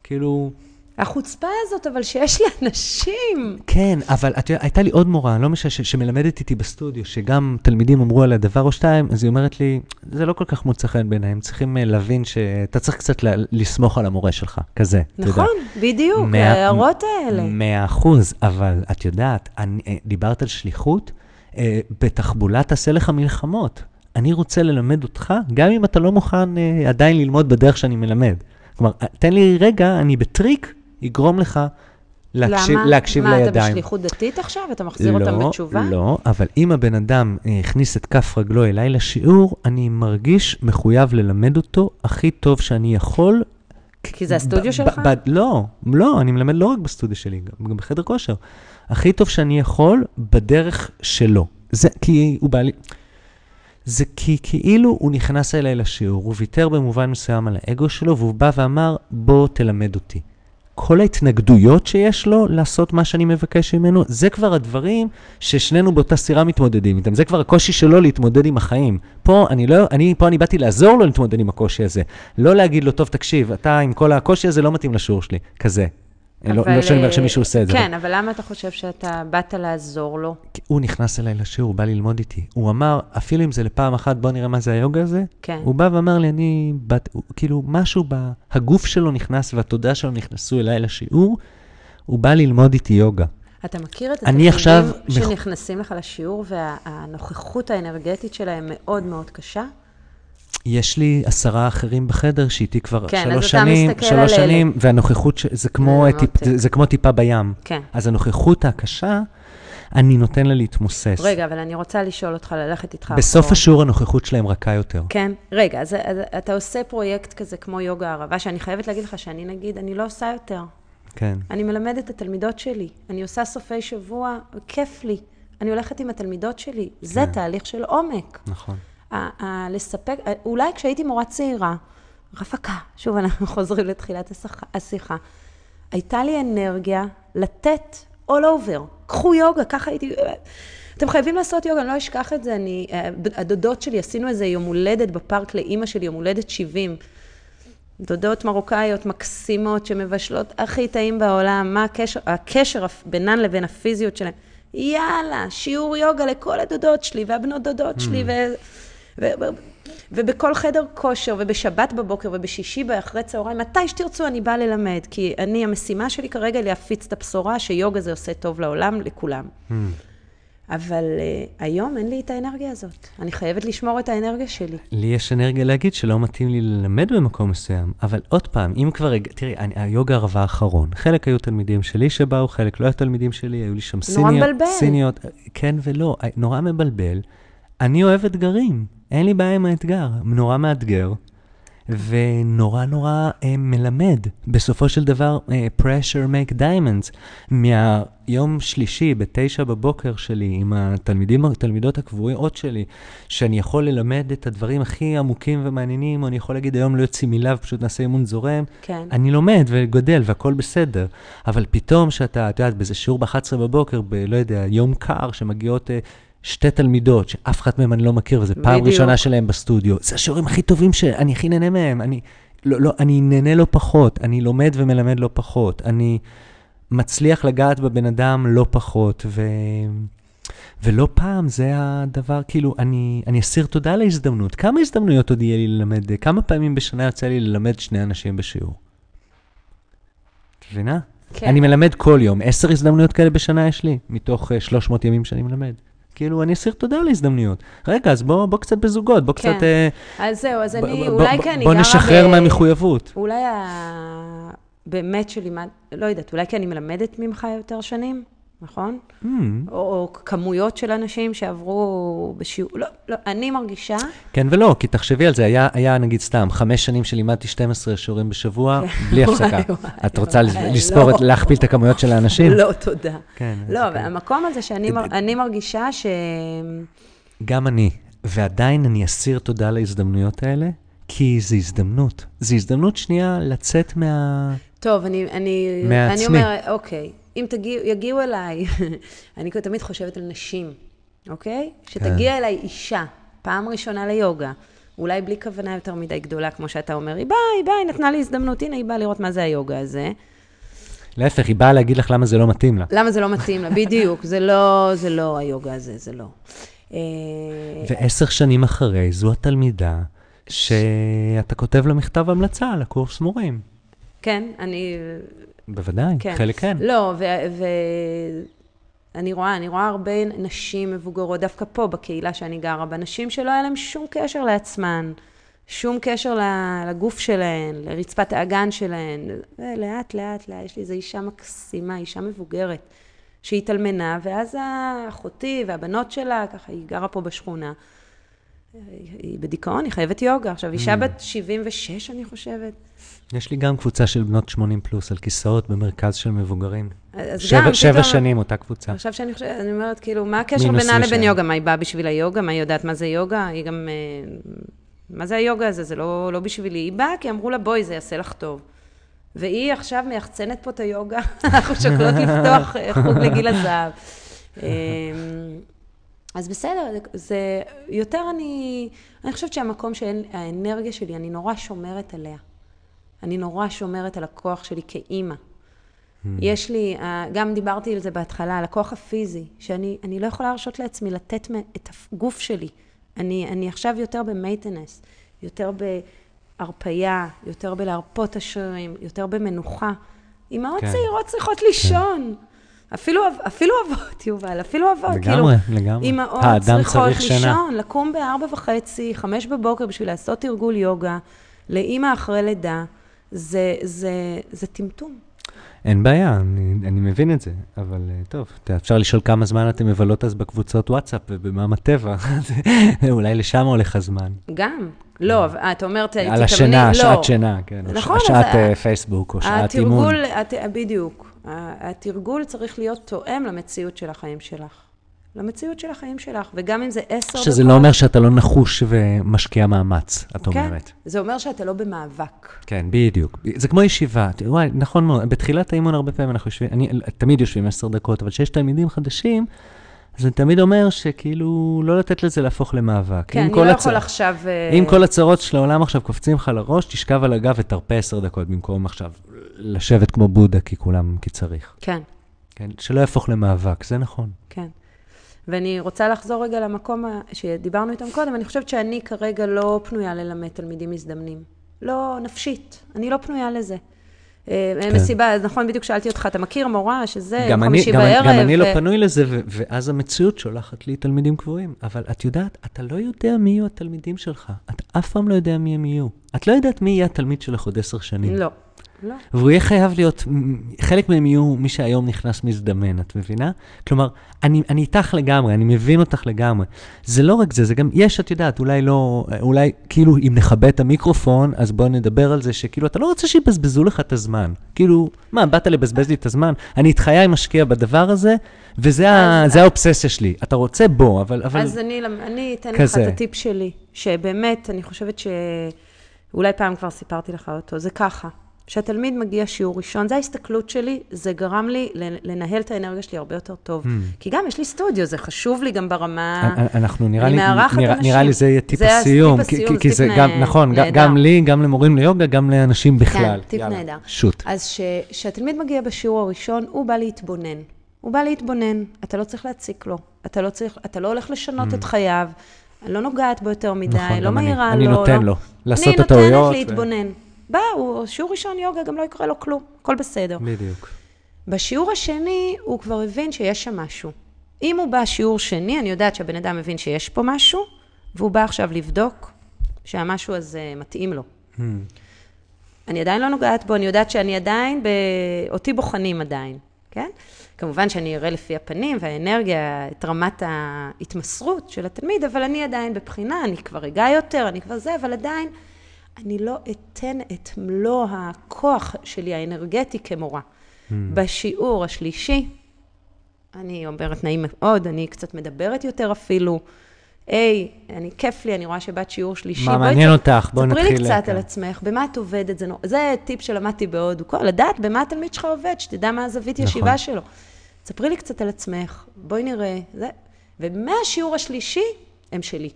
כאילו, החוצפה הזאת, אבל שיש לאנשים. כן, אבל את יודעת, הייתה לי עוד מורה, לא משנה, ש- שמלמדת איתי בסטודיו, שגם תלמידים אמרו עליה דבר או שתיים, אז היא אומרת לי, זה לא כל כך מוצא חן בעיניי, הם צריכים אה, להבין שאתה צריך קצת ל- לסמוך על המורה שלך, כזה. נכון, בדיוק, ההערות האלה. מאה אחוז, אבל את יודעת, אני, אה, דיברת על שליחות, אה, בתחבולה תעשה לך מלחמות. אני רוצה ללמד אותך, גם אם אתה לא מוכן עדיין ללמוד בדרך שאני מלמד. כלומר, תן לי רגע, אני בטריק, יגרום לך להקשיב, למה? להקשיב מה, לידיים. אתה בשליחות דתית עכשיו? אתה מחזיר אותם לא, בתשובה? לא, אבל אם הבן אדם אה, הכניס את כף רגלו אליי לשיעור, אני מרגיש מחויב ללמד אותו הכי טוב שאני יכול. כי זה הסטודיו שלך? לא, לא, אני מלמד לא רק בסטודיו שלי, גם, גם בחדר כושר. הכי טוב שאני יכול בדרך שלו. זה כי הוא בא לי... זה כי כאילו הוא נכנס אליי לשיעור, הוא ויתר במובן מסוים על האגו שלו, והוא בא ואמר, בוא תלמד אותי. כל ההתנגדויות שיש לו לעשות מה שאני מבקש ממנו, זה כבר הדברים ששנינו באותה סירה מתמודדים איתם. זה כבר הקושי שלו להתמודד עם החיים. פה אני לא, אני, פה אני באתי לעזור לו להתמודד עם הקושי הזה. לא להגיד לו, טוב, תקשיב, אתה עם כל הקושי הזה לא מתאים לשיעור שלי. כזה. לא, אבל, לא שאני אומר שמישהו עושה את זה. כן, אבל למה אתה חושב שאתה באת לעזור לו? כי הוא נכנס אליי לשיעור, הוא בא ללמוד איתי. הוא אמר, אפילו אם זה לפעם אחת, בוא נראה מה זה היוגה הזה. כן. הוא בא ואמר לי, אני בת... כאילו, משהו בהגוף שלו נכנס והתודעה שלו נכנסו אליי לשיעור, הוא בא ללמוד איתי יוגה. אתה מכיר את אני עכשיו התלמידים מח- שנכנסים לך לשיעור והנוכחות האנרגטית שלהם מאוד מאוד קשה? יש לי עשרה אחרים בחדר שאיתי כבר כן, שלוש שנים, שלוש על אלה. שנים, והנוכחות, ש... זה, כמו זה טיפ... זה, זה כמו טיפה בים. כן. אז הנוכחות הקשה, אני נותן לה להתמוסס. רגע, אבל אני רוצה לשאול אותך, ללכת איתך בסוף אחורה. השיעור הנוכחות שלהם רכה יותר. כן, רגע, אז, אז אתה עושה פרויקט כזה כמו יוגה ערבה, שאני חייבת להגיד לך שאני נגיד, אני לא עושה יותר. כן. אני מלמדת את התלמידות שלי, אני עושה סופי שבוע, כיף לי. אני הולכת עם התלמידות שלי, זה כן. תהליך של עומק. נכון. לספק, אולי כשהייתי מורה צעירה, רווקה, שוב אנחנו חוזרים לתחילת השיחה- השיחה, הייתה לי אנרגיה לתת all over. קחו יוגה, ככה הייתי... אתם חייבים לעשות יוגה, אני לא אשכח את זה. אני, הדודות שלי, עשינו איזה יום הולדת בפארק לאימא שלי, יום הולדת 70. דודות מרוקאיות מקסימות שמבשלות הכי טעים בעולם, מה הקשר, הקשר בינן לבין הפיזיות שלהן. יאללה, שיעור יוגה לכל הדודות שלי והבנות דודות שלי, ו... ו... ובכל חדר כושר, ובשבת בבוקר, ובשישי אחרי צהריים, מתי שתרצו אני באה ללמד, כי אני, המשימה שלי כרגע היא להפיץ את הבשורה שיוגה זה עושה טוב לעולם, לכולם. אבל uh, היום אין לי את האנרגיה הזאת. אני חייבת לשמור את האנרגיה שלי. לי יש אנרגיה להגיד שלא מתאים לי ללמד במקום מסוים, אבל עוד פעם, אם כבר, תראי, אני, היוגה הרבה האחרון, חלק היו תלמידים שלי שבאו, חלק לא היו תלמידים שלי, היו לי שם נורא סיניות, מבלבל. סיניות, כן ולא, נורא מבלבל. אני אוהב אתגרים, אין לי בעיה עם האתגר, נורא מאתגר, ונורא נורא אה, מלמד. בסופו של דבר, אה, pressure make diamonds. מהיום שלישי, בתשע בבוקר שלי, עם התלמידים, התלמידות הקבועות שלי, שאני יכול ללמד את הדברים הכי עמוקים ומעניינים, או אני יכול להגיד, היום לא יוצאים מילה ופשוט נעשה אימון זורם. כן. אני לומד וגודל והכל בסדר, אבל פתאום שאתה, את יודעת, באיזה שיעור ב-11 בבוקר, ב, לא יודע, יום קר, שמגיעות אה, שתי תלמידות, שאף אחת מהן אני לא מכיר, וזו פעם. ראשונה שלהם בסטודיו, זה השיעורים הכי טובים שאני הכי נהנה מהם. אני, לא, לא, אני נהנה לא פחות, אני לומד ומלמד לא פחות, אני מצליח לגעת בבן אדם לא פחות, ו... ולא פעם זה הדבר, כאילו, אני, אני אסיר תודה על ההזדמנות. כמה הזדמנויות עוד יהיה לי ללמד? כמה פעמים בשנה יוצא לי ללמד שני אנשים בשיעור? את מבינה? כן. אני מלמד כל יום. עשר הזדמנויות כאלה בשנה יש לי, מתוך uh, 300 ימים שאני מלמד. כאילו, אני אסיר תודה על ההזדמנויות. רגע, אז בוא, בוא קצת בזוגות, בוא כן. קצת... אה, אז זהו, אז ב- אני, ב- אולי ב- כי אני בוא גרה נשחרר ב- מהמחויבות. אולי ה... באמת שלימד, לא יודעת, אולי כי אני מלמדת ממך יותר שנים, נכון? Hmm, או, או כמויות של אנשים שעברו בשיעור, לא, לא, אני מרגישה, כן ולא, כי תחשבי על זה, היה, היה נגיד סתם, חמש שנים שלימדתי 12 שיעורים בשבוע, בלי הפסקה. את רוצה לספור, לא. את- להכפיל את הכמויות של האנשים? לא, תודה. כן. לא, אבל כן. המקום הזה שאני מר- מרגישה ש... גם אני, ועדיין אני אסיר תודה על ההזדמנויות האלה, כי זו הזדמנות. זו הזדמנות שנייה לצאת מה... טוב, אני, אני, מעצמי. אני אומרת, אוקיי, אם תגיעו, יגיעו אליי, אני תמיד חושבת על נשים, אוקיי? שתגיע כן. אליי אישה, פעם ראשונה ליוגה, אולי בלי כוונה יותר מדי גדולה, כמו שאתה אומר, היא באה, היא באה, היא נתנה לי הזדמנות, הנה, היא באה לראות מה זה היוגה הזה. להפך, היא באה להגיד לך למה זה לא מתאים לה. למה זה לא מתאים לה? בדיוק, זה לא, זה לא היוגה הזה, זה לא. אה, ועשר שנים אחרי, זו התלמידה שאתה כותב לה מכתב המלצה על הקורס מורים. כן, אני... בוודאי, כן. חלק כן. לא, ואני רואה, אני רואה הרבה נשים מבוגרות, דווקא פה, בקהילה שאני גרה בה, נשים שלא היה להן שום קשר לעצמן, שום קשר לגוף שלהן, לרצפת האגן שלהן. לאט, לאט, לאט, יש לי איזו אישה מקסימה, אישה מבוגרת, שהתאלמנה, ואז אחותי והבנות שלה, ככה, היא גרה פה בשכונה. היא בדיכאון, היא חייבת יוגה. עכשיו, אישה mm. בת 76, אני חושבת. יש לי גם קבוצה של בנות 80 פלוס על כיסאות במרכז של מבוגרים. אז שבע, גם, שבע פתאום, שנים, אותה קבוצה. עכשיו שאני חושבת, אני אומרת, כאילו, מה הקשר בינה לבין יוגה? מה, היא באה בשביל היוגה? מה היא יודעת מה זה יוגה? היא גם... אה, מה זה היוגה הזה? זה לא, לא בשבילי. היא באה כי אמרו לה, בואי, זה יעשה לך טוב. והיא עכשיו מייחצנת פה את היוגה, אנחנו שוקלות לפתוח אה, חוג לגיל הזהב. אז בסדר, זה יותר אני, אני חושבת שהמקום שהאנרגיה שלי, אני נורא שומרת עליה. אני נורא שומרת על הכוח שלי כאימא. Hmm. יש לי, אה, גם דיברתי על זה בהתחלה, על הכוח הפיזי, שאני לא יכולה להרשות לעצמי לתת את הגוף שלי. אני, אני עכשיו יותר במייטנס, יותר בהרפייה, יותר בלהרפות השרירים, יותר במנוחה. אימהות כן. צעירות צריכות לישון. כן. אפילו, אפילו אבות, יובל, אפילו אבות. לגמרי, כאילו, לגמרי. אימהות צריכות לישון, שנה. לקום בארבע וחצי, חמש בבוקר בשביל לעשות תרגול יוגה, לאימא אחרי לידה, זה, זה, זה טמטום. אין בעיה, אני, אני מבין את זה, אבל אה, טוב, אפשר לשאול כמה זמן אתם מבלות אז בקבוצות וואטסאפ ובמע"מ הטבע, אולי לשם הולך הזמן. גם. לא, אתה אומר, תתכווני, לא. על השינה, שעת שינה, כן. נכון. או שעת אה, פייסבוק, או שעת אימון. התרגול, בדיוק. התרגול צריך להיות תואם למציאות של החיים שלך. למציאות של החיים שלך, וגם אם זה עשר דקות... שזה לא אומר שאתה לא נחוש ומשקיע מאמץ, את כן, אומרת. כן, זה אומר שאתה לא במאבק. כן, בדיוק. זה כמו ישיבה. וואי, נכון מאוד, בתחילת האימון הרבה פעמים אנחנו יושבים, אני תמיד יושבים עשר דקות, אבל כשיש תלמידים חדשים, אז אני תמיד אומר שכאילו, לא לתת לזה להפוך למאבק. כן, אני לא יכול עכשיו... אם כל הצרות של העולם עכשיו קופצים לך לראש, תשכב על הגב ותרפה עשר דקות במקום עכשיו לשבת כמו בודה, כי כולם, כי צריך. כן. כן, שלא יהפוך למאבק, זה נכון. כן. ואני רוצה לחזור רגע למקום שדיברנו איתם קודם, אני חושבת שאני כרגע לא פנויה ללמד תלמידים מזדמנים. לא נפשית, אני לא פנויה לזה. אה, כן. מסיבה, נכון, בדיוק שאלתי אותך, אתה מכיר מורה שזה יום חמישי גם בערב? גם אני לא פנוי לזה, ואז המציאות שולחת לי תלמידים קבועים. אבל את יודעת, אתה לא יודע מי יהיו התלמידים שלך. אתה אף פעם לא יודע מי הם יהיו. את לא יודעת מי יהיה התלמיד שלך עוד עשר שנים. לא. לא. והוא יהיה חייב להיות, חלק מהם יהיו מי שהיום נכנס מזדמן, את מבינה? כלומר, אני, אני איתך לגמרי, אני מבין אותך לגמרי. זה לא רק זה, זה גם, יש, את יודעת, אולי לא, אולי כאילו אם נכבה את המיקרופון, אז בואו נדבר על זה שכאילו, אתה לא רוצה שיבזבזו לך את הזמן. כאילו, מה, באת לבזבז לי את הזמן? אני את חיי משקיע בדבר הזה, וזה אז, האובססיה שלי. אתה רוצה בו, אבל... אבל אז אני, אני אתן כזה. לך את הטיפ שלי, שבאמת, אני חושבת שאולי פעם כבר סיפרתי לך אותו, זה ככה. כשהתלמיד מגיע שיעור ראשון, זו ההסתכלות שלי, זה גרם לי לנהל את האנרגיה שלי הרבה יותר טוב. Hmm. כי גם יש לי סטודיו, זה חשוב לי גם ברמה... אנחנו נראה לי, נראה, נראה לי זה יהיה טיפ הסיום. זה טיפ הסיום, זה טיפ נהדר. נכון. גם לי, גם למורים ליוגה, גם לאנשים בכלל. כן, טיפ נהדר. שוט. אז כשהתלמיד מגיע בשיעור הראשון, הוא בא להתבונן. הוא בא להתבונן, אתה לא צריך להציק לו. אתה לא, צריך, אתה לא הולך לשנות hmm. את חייו. לא נוגעת בו יותר מדי, נכון, לא מעירה לו. אני נותן לא. לו לעשות את הטעויות. אני נותנת להתבונן. בא, הוא שיעור ראשון יוגה, גם לא יקרה לו כלום, הכל בסדר. בדיוק. בשיעור השני, הוא כבר הבין שיש שם משהו. אם הוא בא שיעור שני, אני יודעת שהבן אדם מבין שיש פה משהו, והוא בא עכשיו לבדוק שהמשהו הזה מתאים לו. Hmm. אני עדיין לא נוגעת בו, אני יודעת שאני עדיין, ב... אותי בוחנים עדיין, כן? כמובן שאני אראה לפי הפנים והאנרגיה את רמת ההתמסרות של התלמיד, אבל אני עדיין בבחינה, אני כבר אגע יותר, אני כבר זה, אבל עדיין אני לא אתן את מלוא הכוח שלי האנרגטי כמורה. Mm. בשיעור השלישי, אני אומרת נעים מאוד, אני קצת מדברת יותר אפילו. היי, אני, כיף לי, אני רואה שבת שיעור שלישי. מה מעניין אותך? בואי נתחיל. ספרי לי קצת על עצמך, במה את עובדת, זה, זה טיפ שלמדתי בהודו. לדעת במה התלמיד שלך עובד, שתדע מה הזווית נכון. ישיבה שלו. ספרי לי קצת על עצמך, בואי נראה. זה. ומהשיעור השלישי, הם שלי.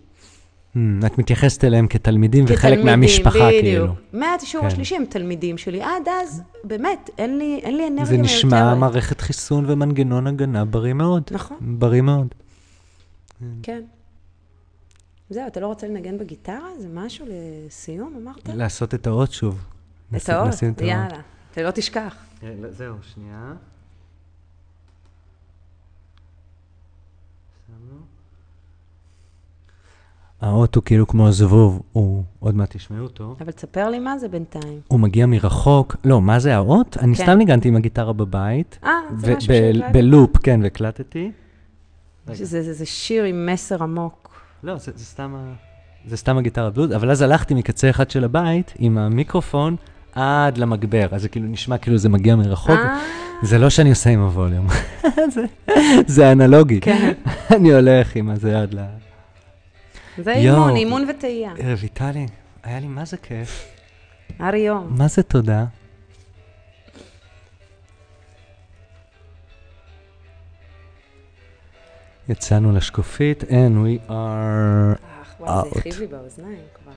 Hmm, את מתייחסת אליהם כתלמידים וחלק מהמשפחה, בדיוק. כאילו. מהשיעור כן. השלישי הם תלמידים שלי. עד אז, באמת, אין לי, אין לי אנרגיה מיותרת. זה נשמע מערכת חיסון ומנגנון הגנה בריא מאוד. נכון. בריא מאוד. כן. זהו, אתה לא רוצה לנגן בגיטרה? זה משהו לסיום, אמרת? לעשות את האות שוב. את האות? יאללה. אתה לא תשכח. אה, לא, זהו, שנייה. האוטו כאילו כמו זבוב, הוא, עוד מעט תשמעו אותו. אבל תספר לי מה זה בינתיים. הוא מגיע מרחוק, לא, מה זה האות? אני כן. סתם ניגנתי עם הגיטרה בבית. אה, זה משהו ב- שהקלטת? בלופ, כן, והקלטתי. זה, שיר עם מסר עמוק. לא, זה, סתם, ה- זה סתם הגיטרה בלוז, אבל אז הלכתי מקצה אחד של הבית עם המיקרופון עד למגבר, אז זה כאילו נשמע כאילו זה מגיע מרחוק. אה, זה לא שאני עושה עם הווליום, זה, זה אנלוגי. כן. אני הולך עם הזה עד ל... זה. אימון, אימון וטעייה. רויטלי, היה לי מה זה כיף. ארי יום. מה זה תודה? יצאנו לשקופית, and we are... אך, וואי, זה out. הכאיב לי באוזניים כבר.